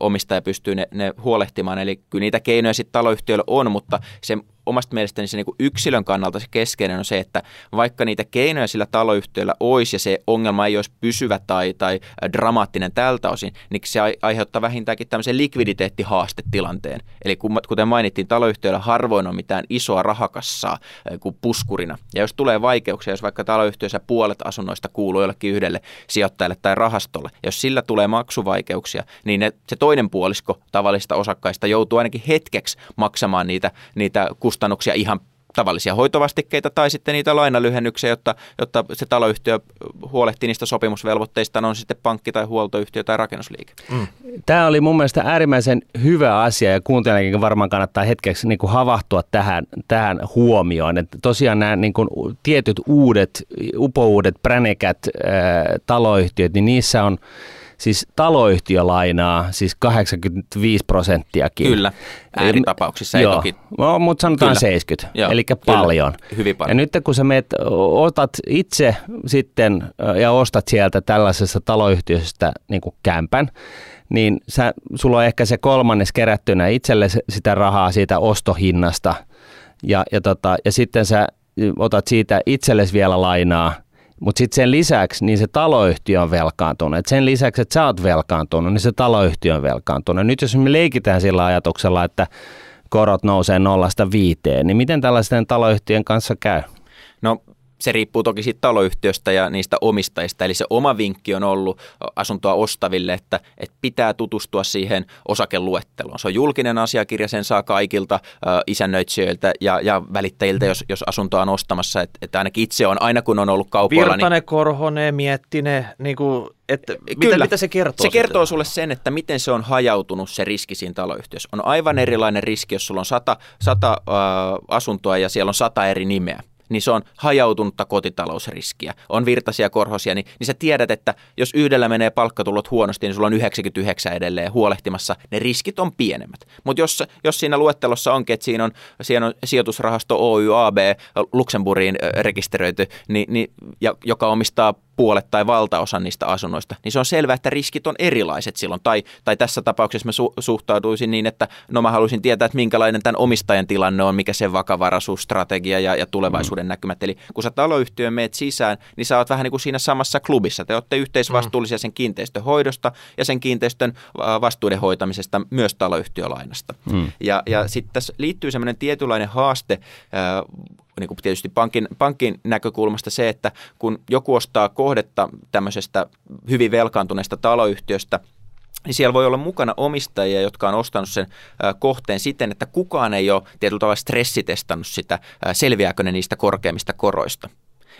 omistaja pystyy ne, ne huolehtimaan. Eli kyllä niitä keinoja sitten taloyhtiöillä on, mutta se omasta mielestäni se niin kuin yksilön kannalta se keskeinen on se, että vaikka niitä keinoja sillä taloyhtiöllä olisi ja se ongelma ei olisi pysyvä tai, tai dramaattinen tältä osin, niin se aiheuttaa vähintäänkin tämmöisen likviditeettihaastetilanteen. Eli kuten mainittiin, taloyhtiöllä harvoin on mitään isoa rahakassaa kuin puskurina. Ja jos tulee vaikeuksia, jos vaikka taloyhtiössä puolet asunnoista kuuluu jollekin yhdelle sijoittajalle tai rahastolle, jos sillä tulee maksuvaikeuksia, niin ne, se toinen puolisko tavallisista osakkaista joutuu ainakin hetkeksi maksamaan niitä, niitä kustannuksia kustannuksia ihan tavallisia hoitovastikkeita tai sitten niitä lainalyhennyksiä, jotta, jotta se taloyhtiö huolehtii niistä sopimusvelvoitteista, on sitten pankki tai huoltoyhtiö tai rakennusliike. Mm. Tämä oli mun mielestä äärimmäisen hyvä asia ja kuuntelijankin varmaan kannattaa hetkeksi niin kuin havahtua tähän, tähän huomioon. Että tosiaan nämä niin kuin tietyt uudet, upouudet, pränekät äh, taloyhtiöt, niin niissä on siis taloyhtiölainaa, siis 85 prosenttiakin. Kyllä, ääritapauksissa ei Joo. toki. No, mutta sanotaan kyllä. 70, Joo, eli paljon. Hyvin paljon. Ja nyt kun sä meet, otat itse sitten ja ostat sieltä tällaisesta taloyhtiöstä niin kuin kämpän, niin sä, sulla on ehkä se kolmannes kerättynä itselle sitä rahaa siitä ostohinnasta, ja, ja, tota, ja sitten sä otat siitä itsellesi vielä lainaa, mutta sitten sen lisäksi niin se taloyhtiö on velkaantunut. Et sen lisäksi, että sä oot velkaantunut, niin se taloyhtiö on velkaantunut. Nyt jos me leikitään sillä ajatuksella, että korot nousee nollasta viiteen, niin miten tällaisten taloyhtiön kanssa käy? No se riippuu toki siitä taloyhtiöstä ja niistä omistajista. Eli se oma vinkki on ollut asuntoa ostaville, että, että pitää tutustua siihen osakeluetteloon. Se on julkinen asiakirja, sen saa kaikilta äh, isännöitsijöiltä ja, ja välittäjiltä, jos, jos asuntoa on ostamassa. Että, että ainakin itse on, aina kun on ollut kaupoilla. Virtanen, niin, Korhonen, Miettinen, niin kuin, että Kyllä. Mitä, mitä se kertoo? Se kertoo sulle sen, että miten se on hajautunut se riski siinä taloyhtiössä. On aivan erilainen riski, jos sulla on sata, sata äh, asuntoa ja siellä on sata eri nimeä niin se on hajautunutta kotitalousriskiä. On virtaisia korhosia, niin, niin sä tiedät, että jos yhdellä menee palkkatulot huonosti, niin sulla on 99 edelleen huolehtimassa. Ne riskit on pienemmät. Mutta jos, jos siinä luettelossa onkin, että siinä on, siinä on sijoitusrahasto OYAB Luxemburgiin rekisteröity, niin, niin, ja, joka omistaa puolet tai valtaosa niistä asunnoista, niin se on selvää, että riskit on erilaiset silloin. Tai, tai tässä tapauksessa mä su- suhtautuisin niin, että no mä haluaisin tietää, että minkälainen tämän omistajan tilanne on, mikä se vakavaraisuusstrategia ja, ja tulevaisuuden mm. näkymät. Eli kun sä taloyhtiöön meet sisään, niin sä oot vähän niin kuin siinä samassa klubissa. Te olette yhteisvastuullisia sen kiinteistön hoidosta ja sen kiinteistön vastuuden hoitamisesta myös taloyhtiölainasta. Mm. Ja, ja sitten tässä liittyy semmoinen tietynlainen haaste niin kuin tietysti pankin, pankin näkökulmasta se, että kun joku ostaa kohdetta tämmöisestä hyvin velkaantuneesta taloyhtiöstä, niin siellä voi olla mukana omistajia, jotka on ostanut sen kohteen siten, että kukaan ei ole tietyllä tavalla stressitestannut sitä, selviääkö ne niistä korkeimmista koroista.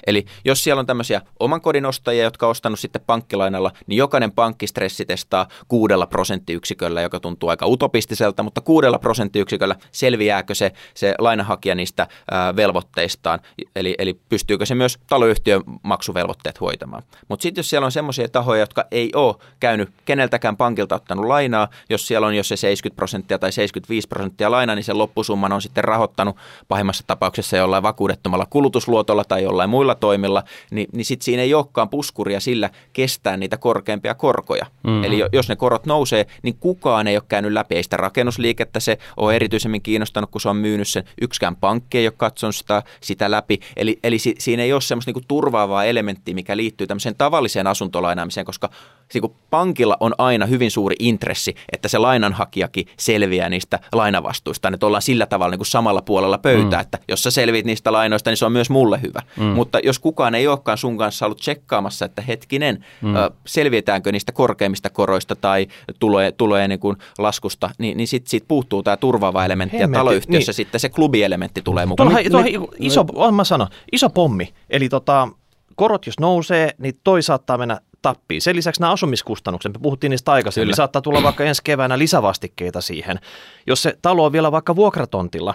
Eli jos siellä on tämmöisiä oman kodin ostajia, jotka on ostanut sitten pankkilainalla, niin jokainen pankki stressitestaa kuudella prosenttiyksiköllä, joka tuntuu aika utopistiselta, mutta kuudella prosenttiyksiköllä selviääkö se, se lainahakija niistä ää, velvoitteistaan, eli, eli pystyykö se myös taloyhtiön maksuvelvoitteet hoitamaan. Mutta sitten jos siellä on semmoisia tahoja, jotka ei ole käynyt keneltäkään pankilta ottanut lainaa, jos siellä on jo se 70 prosenttia tai 75 prosenttia lainaa, niin sen loppusumman on sitten rahoittanut pahimmassa tapauksessa jollain vakuudettomalla kulutusluotolla tai jollain muilla toimilla, niin, niin sitten siinä ei olekaan puskuria sillä kestää niitä korkeampia korkoja. Mm-hmm. Eli jos ne korot nousee, niin kukaan ei ole käynyt läpi. Ei sitä rakennusliikettä se on erityisemmin kiinnostanut, kun se on myynyt sen. Yksikään pankki ei ole katsonut sitä, sitä läpi. Eli, eli si, siinä ei ole semmoista niinku turvaavaa elementtiä, mikä liittyy tämmöiseen tavalliseen asuntolainaamiseen, koska niin pankilla on aina hyvin suuri intressi, että se lainanhakijakin selviää niistä lainavastuista, että ollaan sillä tavalla niin kuin samalla puolella pöytää, mm. että jos sä selviit niistä lainoista, niin se on myös mulle hyvä. Mm. Mutta jos kukaan ei olekaan sun kanssa ollut tsekkaamassa, että hetkinen, mm. selvietäänkö niistä korkeimmista koroista tai tulee, tulee niin kuin laskusta, niin, niin sitten sit puuttuu tämä turvaava elementti Hemmetti, ja taloyhtiössä niin. sitten se klubielementti tulee mukaan. Tuolla, tuolla, iso, mä sanon, iso pommi, eli tota, korot jos nousee, niin toi saattaa mennä tappiin. Sen lisäksi nämä asumiskustannukset, me puhuttiin niistä aikaisemmin, niin saattaa tulla vaikka ensi keväänä lisävastikkeita siihen. Jos se talo on vielä vaikka vuokratontilla,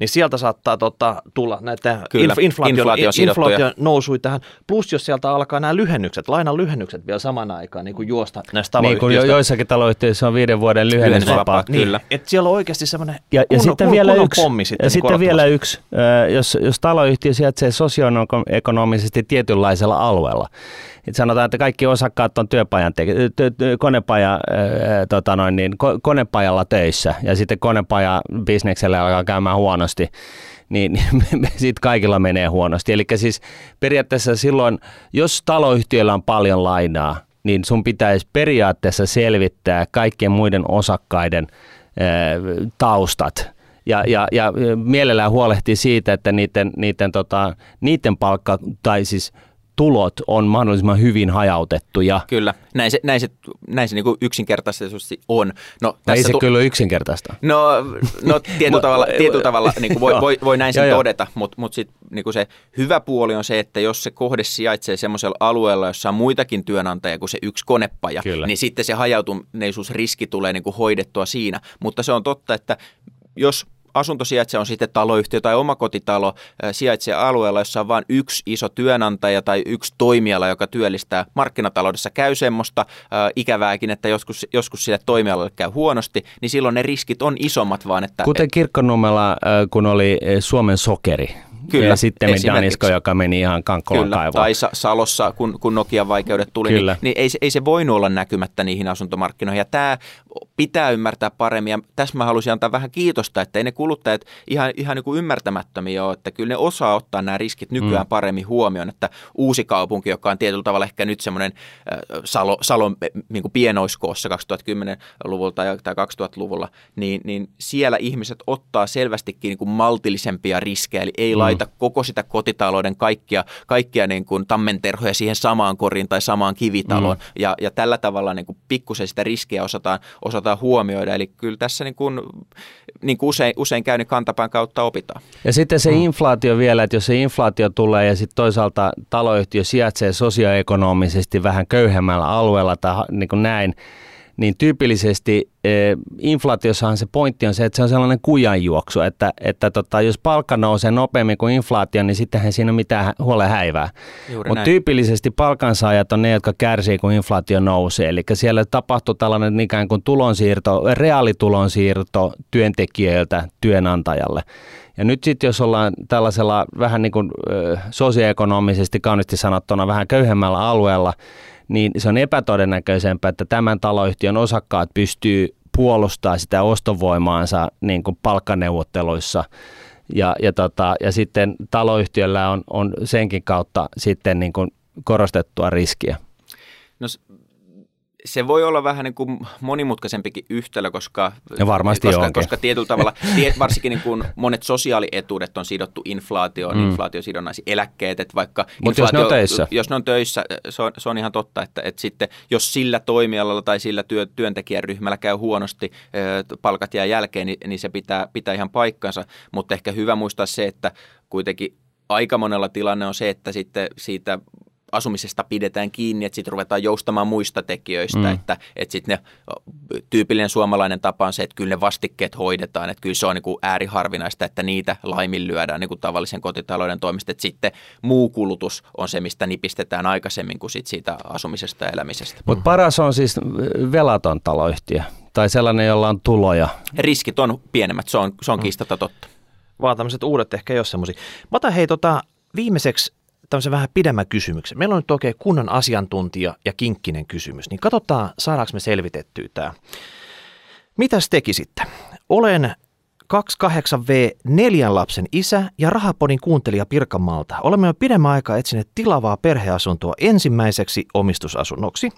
niin sieltä saattaa tota, tulla näitä Kyllä, inf- inflaation, inflaation nousui tähän. Plus jos sieltä alkaa nämä lyhennykset, lainan lyhennykset vielä saman aikaan niin kuin juosta näistä taloyhtiöistä. Niin kuin jo, joissakin taloyhtiöissä on viiden vuuden lyhennysvapaa. Niin, kyllä. Että siellä on oikeasti semmoinen ja, ja sitten vielä yksi, pommi sitten. Ja niin sitten vielä yksi, jos, jos taloyhtiö sijaitsee sosioekonomisesti tietynlaisella alueella, että sanotaan, että kaikki osakkaat on työpajan te- konepaja, ää, tota noin, niin, ko- konepajalla töissä ja sitten konepaja bisnekselle alkaa käymään huonosti, niin, (laughs) sitten kaikilla menee huonosti. Eli siis periaatteessa silloin, jos taloyhtiöllä on paljon lainaa, niin sun pitäisi periaatteessa selvittää kaikkien muiden osakkaiden ää, taustat – ja, ja, ja mielellään huolehtii siitä, että niiden, niiden, tota, niiden palkka, tai siis tulot on mahdollisimman hyvin hajautettuja. Kyllä, näin se, näin se, näin se niin yksinkertaisesti on. No, tässä ei se tu- kyllä ole yksinkertaista. No, no tietyllä (laughs) tavalla, tietyllä tavalla (laughs) niin kuin voi, voi, voi näin sen todeta, mutta mut sit, niin kuin se hyvä puoli on se, että jos se kohde sijaitsee semmoisella alueella, jossa on muitakin työnantajia kuin se yksi konepaja, kyllä. niin sitten se hajautuneisuusriski tulee niin kuin hoidettua siinä. Mutta se on totta, että jos asunto sijaitsee, on sitten taloyhtiö tai omakotitalo, sijaitsee alueella, jossa on vain yksi iso työnantaja tai yksi toimiala, joka työllistää. Markkinataloudessa käy semmoista äh, ikävääkin, että joskus, joskus sille toimialalle käy huonosti, niin silloin ne riskit on isommat vaan. Että, Kuten Kirkkonumella, kun oli Suomen sokeri, Kyllä, ja sitten Danisko, joka meni ihan kankkolan Kyllä, kaivoon. tai Salossa, kun, kun Nokian vaikeudet tuli, niin- Kyllä. niin, niin ei, ei se voinut olla näkymättä niihin asuntomarkkinoihin. Ja tämä pitää ymmärtää paremmin, ja tässä mä haluaisin antaa vähän kiitosta, että ei ne kuluttajat ihan, ihan niin kuin ymmärtämättömiä ole, että kyllä ne osaa ottaa nämä riskit nykyään mm. paremmin huomioon, että uusi kaupunki, joka on tietyllä tavalla ehkä nyt semmoinen äh, Salo, Salon niin kuin pienoiskoossa 2010-luvulta tai 2000-luvulla, niin, niin siellä ihmiset ottaa selvästikin niin kuin maltillisempia riskejä, eli ei mm. Laita koko sitä kotitalouden kaikkia, kaikkia niin kuin tammenterhoja siihen samaan koriin tai samaan kivitaloon, mm. ja, ja tällä tavalla niin kuin pikkusen sitä riskiä osataan, osataan huomioida. Eli kyllä tässä niin kuin, niin kuin usein, usein käy, niin kantapään kautta opitaan. Ja sitten se mm. inflaatio vielä, että jos se inflaatio tulee ja sitten toisaalta taloyhtiö sijaitsee sosioekonomisesti vähän köyhemmällä alueella tai niin kuin näin, niin tyypillisesti e, inflaatiossahan se pointti on se, että se on sellainen kujanjuoksu, että, että tota, jos palkka nousee nopeammin kuin inflaatio, niin sittenhän siinä ei ole mitään huole häivää. Mutta tyypillisesti palkansaajat on ne, jotka kärsii, kun inflaatio nousee. Eli siellä tapahtuu tällainen ikään kuin tulonsiirto, reaalitulonsiirto työntekijöiltä työnantajalle. Ja nyt sitten jos ollaan tällaisella vähän niin kuin sosioekonomisesti kauniisti sanottuna vähän köyhemmällä alueella, niin se on epätodennäköisempää, että tämän taloyhtiön osakkaat pystyy puolustaa sitä ostovoimaansa niin kuin palkkaneuvotteluissa. Ja, ja, tota, ja sitten taloyhtiöllä on, on senkin kautta sitten niin kuin korostettua riskiä. No se voi olla vähän niin kuin monimutkaisempikin yhtälö, koska, ja varmasti koska, koska tietyllä tavalla, varsinkin niin kuin monet sosiaalietuudet on sidottu inflaatioon, mm. inflaatiosidonnaisiin eläkkeet, että vaikka Mutta jos ne on töissä. Jos ne on töissä, se on, se on ihan totta, että, että sitten jos sillä toimialalla tai sillä työ, työntekijäryhmällä käy huonosti, palkat jää jälkeen, niin, niin se pitää, pitää ihan paikkansa, mutta ehkä hyvä muistaa se, että kuitenkin aika monella tilanne on se, että sitten siitä asumisesta pidetään kiinni, että sitten ruvetaan joustamaan muista tekijöistä, mm. että, että sitten ne tyypillinen suomalainen tapa on se, että kyllä ne vastikkeet hoidetaan, että kyllä se on niin kuin ääriharvinaista, että niitä laiminlyödään niin kuin tavallisen kotitalouden toimesta, että sitten muu kulutus on se, mistä nipistetään aikaisemmin kuin sit siitä asumisesta ja elämisestä. Mutta paras on siis velaton taloyhtiö tai sellainen, jolla on tuloja. Riskit on pienemmät, se on, se on mm. kiistata totta. Vaan tämmöiset uudet ehkä ei ole semmoisia. Mä otan hei tota, viimeiseksi tämmöisen vähän pidemmän kysymyksen. Meillä on nyt oikein kunnon asiantuntija ja kinkkinen kysymys, niin katsotaan saadaanko me selvitettyä tämä. Mitäs tekisitte? Olen 28V neljän lapsen isä ja Rahapodin kuuntelija Pirkanmaalta. Olemme jo pidemmän aikaa etsineet tilavaa perheasuntoa ensimmäiseksi omistusasunnoksi.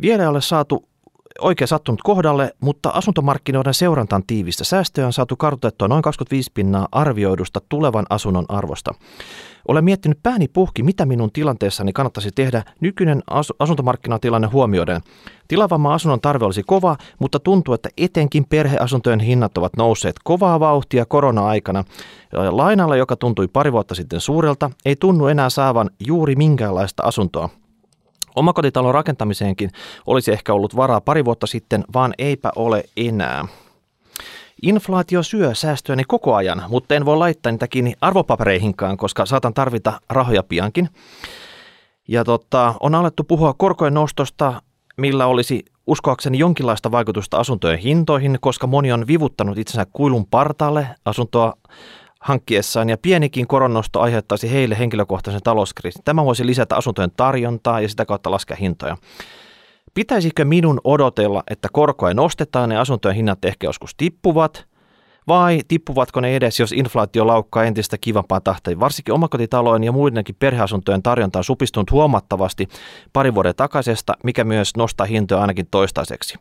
Vielä ei ole saatu oikein sattunut kohdalle, mutta asuntomarkkinoiden seurantaan tiivistä säästöä on saatu kartoitettua noin 25 pinnaa arvioidusta tulevan asunnon arvosta. Olen miettinyt pääni puhki, mitä minun tilanteessani kannattaisi tehdä nykyinen asu- asuntomarkkinatilanne huomioiden. Tilavamman asunnon tarve olisi kova, mutta tuntuu, että etenkin perheasuntojen hinnat ovat nousseet kovaa vauhtia korona-aikana. Lainalla, joka tuntui pari vuotta sitten suurelta, ei tunnu enää saavan juuri minkäänlaista asuntoa. Omakotitalon rakentamiseenkin olisi ehkä ollut varaa pari vuotta sitten, vaan eipä ole enää. Inflaatio syö säästöäni koko ajan, mutta en voi laittaa niitä kiinni arvopapereihinkaan, koska saatan tarvita rahoja piankin. Ja tota, on alettu puhua korkojen nostosta, millä olisi uskoakseni jonkinlaista vaikutusta asuntojen hintoihin, koska moni on vivuttanut itsensä kuilun partaalle asuntoa hankkiessaan ja pienikin koronnosto aiheuttaisi heille henkilökohtaisen talouskriisin. Tämä voisi lisätä asuntojen tarjontaa ja sitä kautta laskea hintoja. Pitäisikö minun odotella, että korkoja nostetaan ja asuntojen hinnat ehkä joskus tippuvat? Vai tippuvatko ne edes, jos inflaatio laukkaa entistä kivampaa tahtia? Varsinkin omakotitalojen ja muidenkin perheasuntojen tarjonta on supistunut huomattavasti pari vuoden takaisesta, mikä myös nostaa hintoja ainakin toistaiseksi.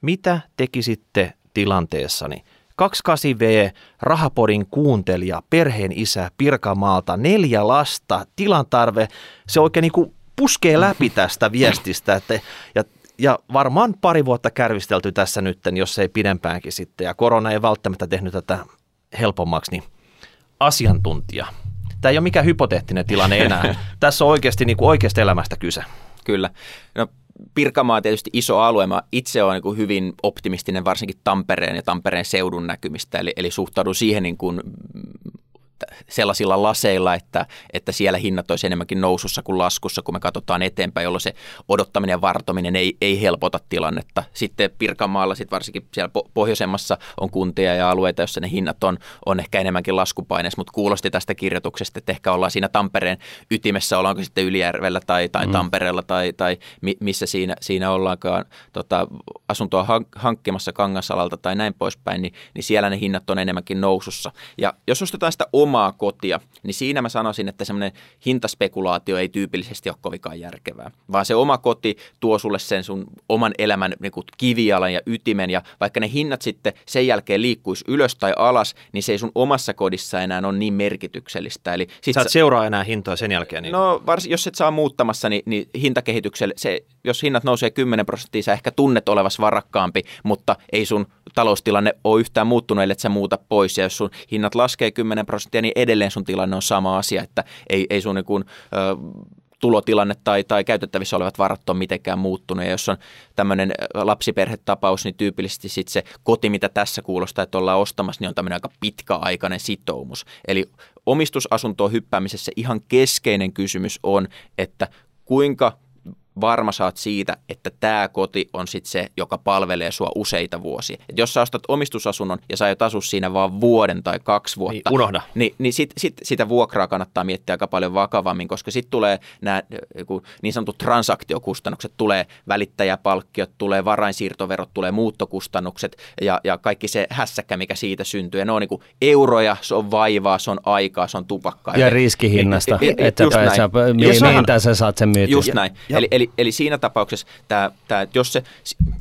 Mitä tekisitte tilanteessani? 28V, Rahapodin kuuntelija, perheen isä Pirkanmaalta, neljä lasta, tilantarve, se oikein niin kuin puskee läpi tästä viestistä, että, ja, ja varmaan pari vuotta kärvistelty tässä nyt, jos ei pidempäänkin sitten, ja korona ei välttämättä tehnyt tätä helpommaksi, niin asiantuntija. Tämä ei ole mikään hypoteettinen tilanne enää. (laughs) Tässä on oikeasti niin kuin oikeasta elämästä kyse. Kyllä. No, Pirkanmaa on tietysti iso alue. Mä itse olen niin hyvin optimistinen varsinkin Tampereen ja Tampereen seudun näkymistä, eli, eli suhtaudun siihen niin kuin sellaisilla laseilla, että, että siellä hinnat olisi enemmänkin nousussa kuin laskussa, kun me katsotaan eteenpäin, jolloin se odottaminen ja vartominen ei, ei helpota tilannetta. Sitten Pirkanmaalla, sit varsinkin siellä pohjoisemmassa on kuntia ja alueita, joissa ne hinnat on, on ehkä enemmänkin laskupaineessa, mutta kuulosti tästä kirjoituksesta, että ehkä ollaan siinä Tampereen ytimessä, ollaanko sitten Ylijärvellä tai, tai mm. Tampereella tai, tai missä siinä, siinä ollaankaan tota, asuntoa hankkimassa Kangasalalta tai näin poispäin, niin, niin siellä ne hinnat on enemmänkin nousussa. Ja jos ostetaan sitä omaa kotia, niin siinä mä sanoisin, että semmoinen hintaspekulaatio ei tyypillisesti ole kovinkaan järkevää, vaan se oma koti tuo sulle sen sun oman elämän niin kuin kivijalan ja ytimen, ja vaikka ne hinnat sitten sen jälkeen liikkuisi ylös tai alas, niin se ei sun omassa kodissa enää ole niin merkityksellistä. Eli sit sä et seuraa enää hintoja sen jälkeen? Niin... No varsin, jos et saa muuttamassa, niin, niin hintakehitykselle, se, jos hinnat nousee 10 prosenttia, sä ehkä tunnet olevas varakkaampi, mutta ei sun taloustilanne ole yhtään muuttunut, ellei sä muuta pois, ja jos sun hinnat laskee 10 prosenttia, niin edelleen sun tilanne on sama asia, että ei, ei sun niin kuin, ö, tulotilanne tai, tai käytettävissä olevat varat on mitenkään muuttunut. Ja jos on tämmöinen lapsiperhetapaus, niin tyypillisesti sit se koti, mitä tässä kuulostaa, että ollaan ostamassa, niin on tämmöinen aika pitkäaikainen sitoumus. Eli omistusasuntoon hyppäämisessä ihan keskeinen kysymys on, että kuinka varma saat siitä, että tämä koti on sitten se, joka palvelee sua useita vuosia. Et jos sä ostat omistusasunnon ja sä aiot asua siinä vaan vuoden tai kaksi vuotta, Niin, unohda. niin, niin sit, sit, sitä vuokraa kannattaa miettiä aika paljon vakavammin, koska sitten tulee nämä niin sanotut transaktiokustannukset, tulee välittäjäpalkkiot, tulee varainsiirtoverot, tulee muuttokustannukset ja, ja kaikki se hässäkkä, mikä siitä syntyy. Ja ne on niin euroja, se on vaivaa, se on aikaa, se on tupakkaa. Ja riskihinnasta, että tässä saat sen myytyä. Just näin. ja- Eli, eli, eli siinä tapauksessa, tämä, tämä, jos se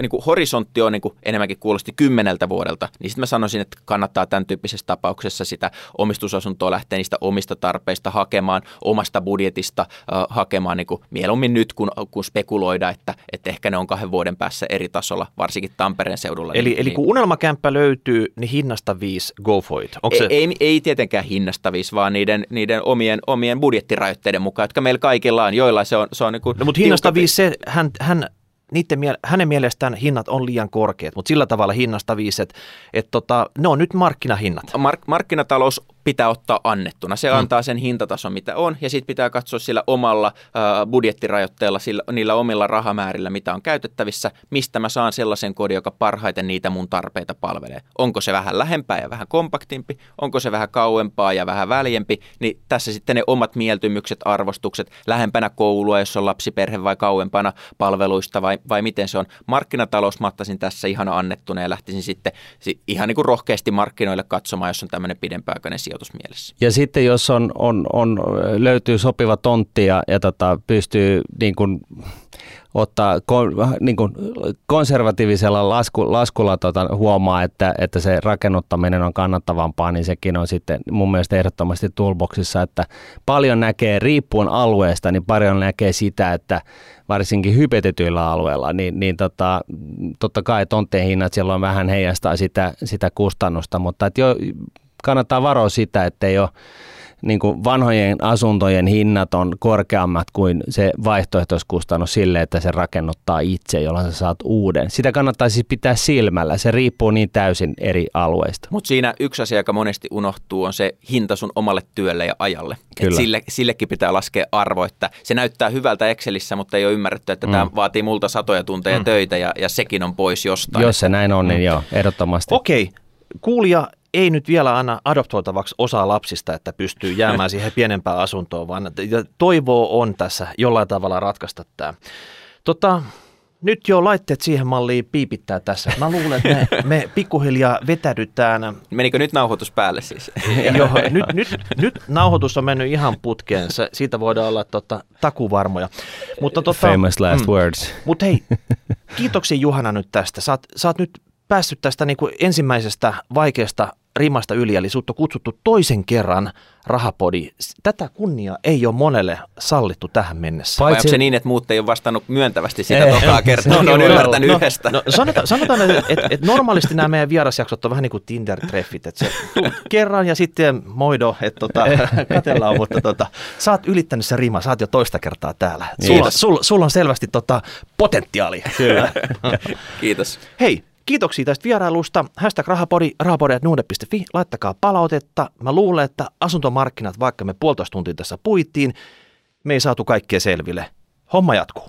niin kuin horisontti on niin kuin enemmänkin kuulosti kymmeneltä vuodelta, niin sitten mä sanoisin, että kannattaa tämän tyyppisessä tapauksessa sitä omistusasuntoa lähteä niistä omista tarpeista hakemaan, omasta budjetista äh, hakemaan niin kuin mieluummin nyt, kun, kun spekuloida, että, että ehkä ne on kahden vuoden päässä eri tasolla, varsinkin Tampereen seudulla. Eli, niin, eli kun unelmakämppä löytyy, niin hinnasta viisi, go for it. Onko se, ei, ei, ei tietenkään hinnasta viisi, vaan niiden, niiden omien, omien budjettirajoitteiden mukaan, jotka meillä kaikilla on, joilla se on, se on niin kuin no, mutta hinnasta viisi, se, hän, hän, niiden, hänen mielestään hinnat on liian korkeat, mutta sillä tavalla hinnasta viisi, että et tota, ne on nyt markkinahinnat. Mark- markkinatalous pitää ottaa annettuna. Se mm. antaa sen hintatason, mitä on, ja sitten pitää katsoa sillä omalla äh, budjettirajoitteella, sillä, niillä omilla rahamäärillä, mitä on käytettävissä, mistä mä saan sellaisen kodin, joka parhaiten niitä mun tarpeita palvelee. Onko se vähän lähempää ja vähän kompaktimpi, onko se vähän kauempaa ja vähän väljempi, niin tässä sitten ne omat mieltymykset, arvostukset, lähempänä koulua, jos on lapsiperhe vai kauempana palveluista vai, vai miten se on. Markkinatalous mattasin tässä ihan annettuna ja lähtisin sitten si- ihan niin kuin rohkeasti markkinoille katsomaan, jos on tämmöinen pidempäaikainen sijoitus mielessä. Ja sitten jos on, on, on, löytyy sopiva tontti ja, ja tota, pystyy niin kuin, ottaa kon, niin kuin konservatiivisella lasku, laskulla tota, huomaa, että, että se rakennuttaminen on kannattavampaa, niin sekin on sitten mun mielestä ehdottomasti toolboxissa, että paljon näkee, riippuen alueesta, niin paljon näkee sitä, että varsinkin hypetetyillä alueilla, niin, niin tota, totta kai tonttien hinnat silloin vähän heijastaa sitä, sitä kustannusta, mutta että jo, kannattaa varoa sitä, että ei ole niin kuin vanhojen asuntojen hinnat on korkeammat kuin se vaihtoehtoiskustannus sille, että se rakennuttaa itse, jolloin sä saat uuden. Sitä kannattaa siis pitää silmällä. Se riippuu niin täysin eri alueista. Mutta siinä yksi asia, joka monesti unohtuu, on se hinta sun omalle työlle ja ajalle. Et Kyllä. sille, sillekin pitää laskea arvo, että se näyttää hyvältä Excelissä, mutta ei ole ymmärretty, että mm. tämä vaatii multa satoja tunteja mm. töitä ja, ja sekin on pois jostain. Jos se näin on, niin joo, ehdottomasti. Okei, kuulija ei nyt vielä anna adoptoitavaksi osaa lapsista, että pystyy jäämään siihen pienempään asuntoon, vaan ja toivoa on tässä jollain tavalla ratkaista tämä. Tota, nyt jo laitteet siihen malliin piipittää tässä. Mä luulen, että me, me pikkuhiljaa vetädytään. Menikö nyt nauhoitus päälle siis? (laughs) Jo, nyt, nyt, nyt nauhoitus on mennyt ihan putkeen. Se, siitä voidaan olla tota, takuvarmoja. Mutta, tota, Famous last words. Mutta hei, kiitoksia Juhana nyt tästä. Sä oot, sä oot nyt päässyt tästä niin kuin ensimmäisestä vaikeasta rimasta yli, eli sut on kutsuttu toisen kerran rahapodi. Tätä kunnia ei ole monelle sallittu tähän mennessä. Vai Paitsi- onko se niin, että muut ei ole vastannut myöntävästi sitä Ei, tokaa kertaa? on ymmärtänyt no, yhdestä. No, sanotaan, sanotaan että et, et normaalisti nämä meidän vierasjaksot on vähän niin kuin Tinder-treffit, että se kerran ja sitten moido, että tota, (laughs) katellaan, mutta tota, sä oot ylittänyt se rima, sä oot jo toista kertaa täällä. Sulla, Kiitos. sulla, sulla on selvästi tota, potentiaali. Kyllä. (laughs) Kiitos. Hei, kiitoksia tästä vierailusta. Hashtag rahapodi, rahapodi.nuude.fi. Laittakaa palautetta. Mä luulen, että asuntomarkkinat, vaikka me puolitoista tuntia tässä puittiin, me ei saatu kaikkea selville. Homma jatkuu.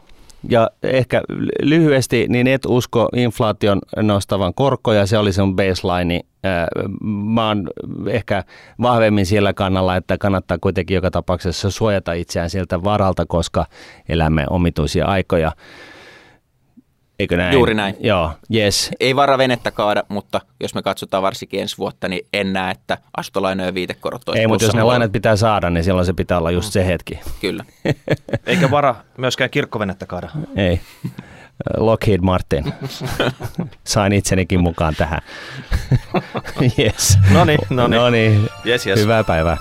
Ja ehkä lyhyesti, niin et usko inflaation nostavan korkoja, se oli sun baseline. Ää, Mä oon ehkä vahvemmin sillä kannalla, että kannattaa kuitenkin joka tapauksessa suojata itseään siltä varalta, koska elämme omituisia aikoja. Eikö näin? Juuri näin. Joo, yes. Ei vara venettä kaada, mutta jos me katsotaan varsinkin ensi vuotta, niin en näe, että asuntolainojen viitekorot olisi Ei, mutta jos ne lainat pitää saada, niin silloin se pitää olla just se hetki. Kyllä. (laughs) Eikä vara myöskään kirkkovenettä kaada. Ei. Lockheed Martin. (laughs) Sain itsenikin mukaan tähän. (laughs) yes. No niin, no niin. No niin. Yes, yes. Hyvää päivää.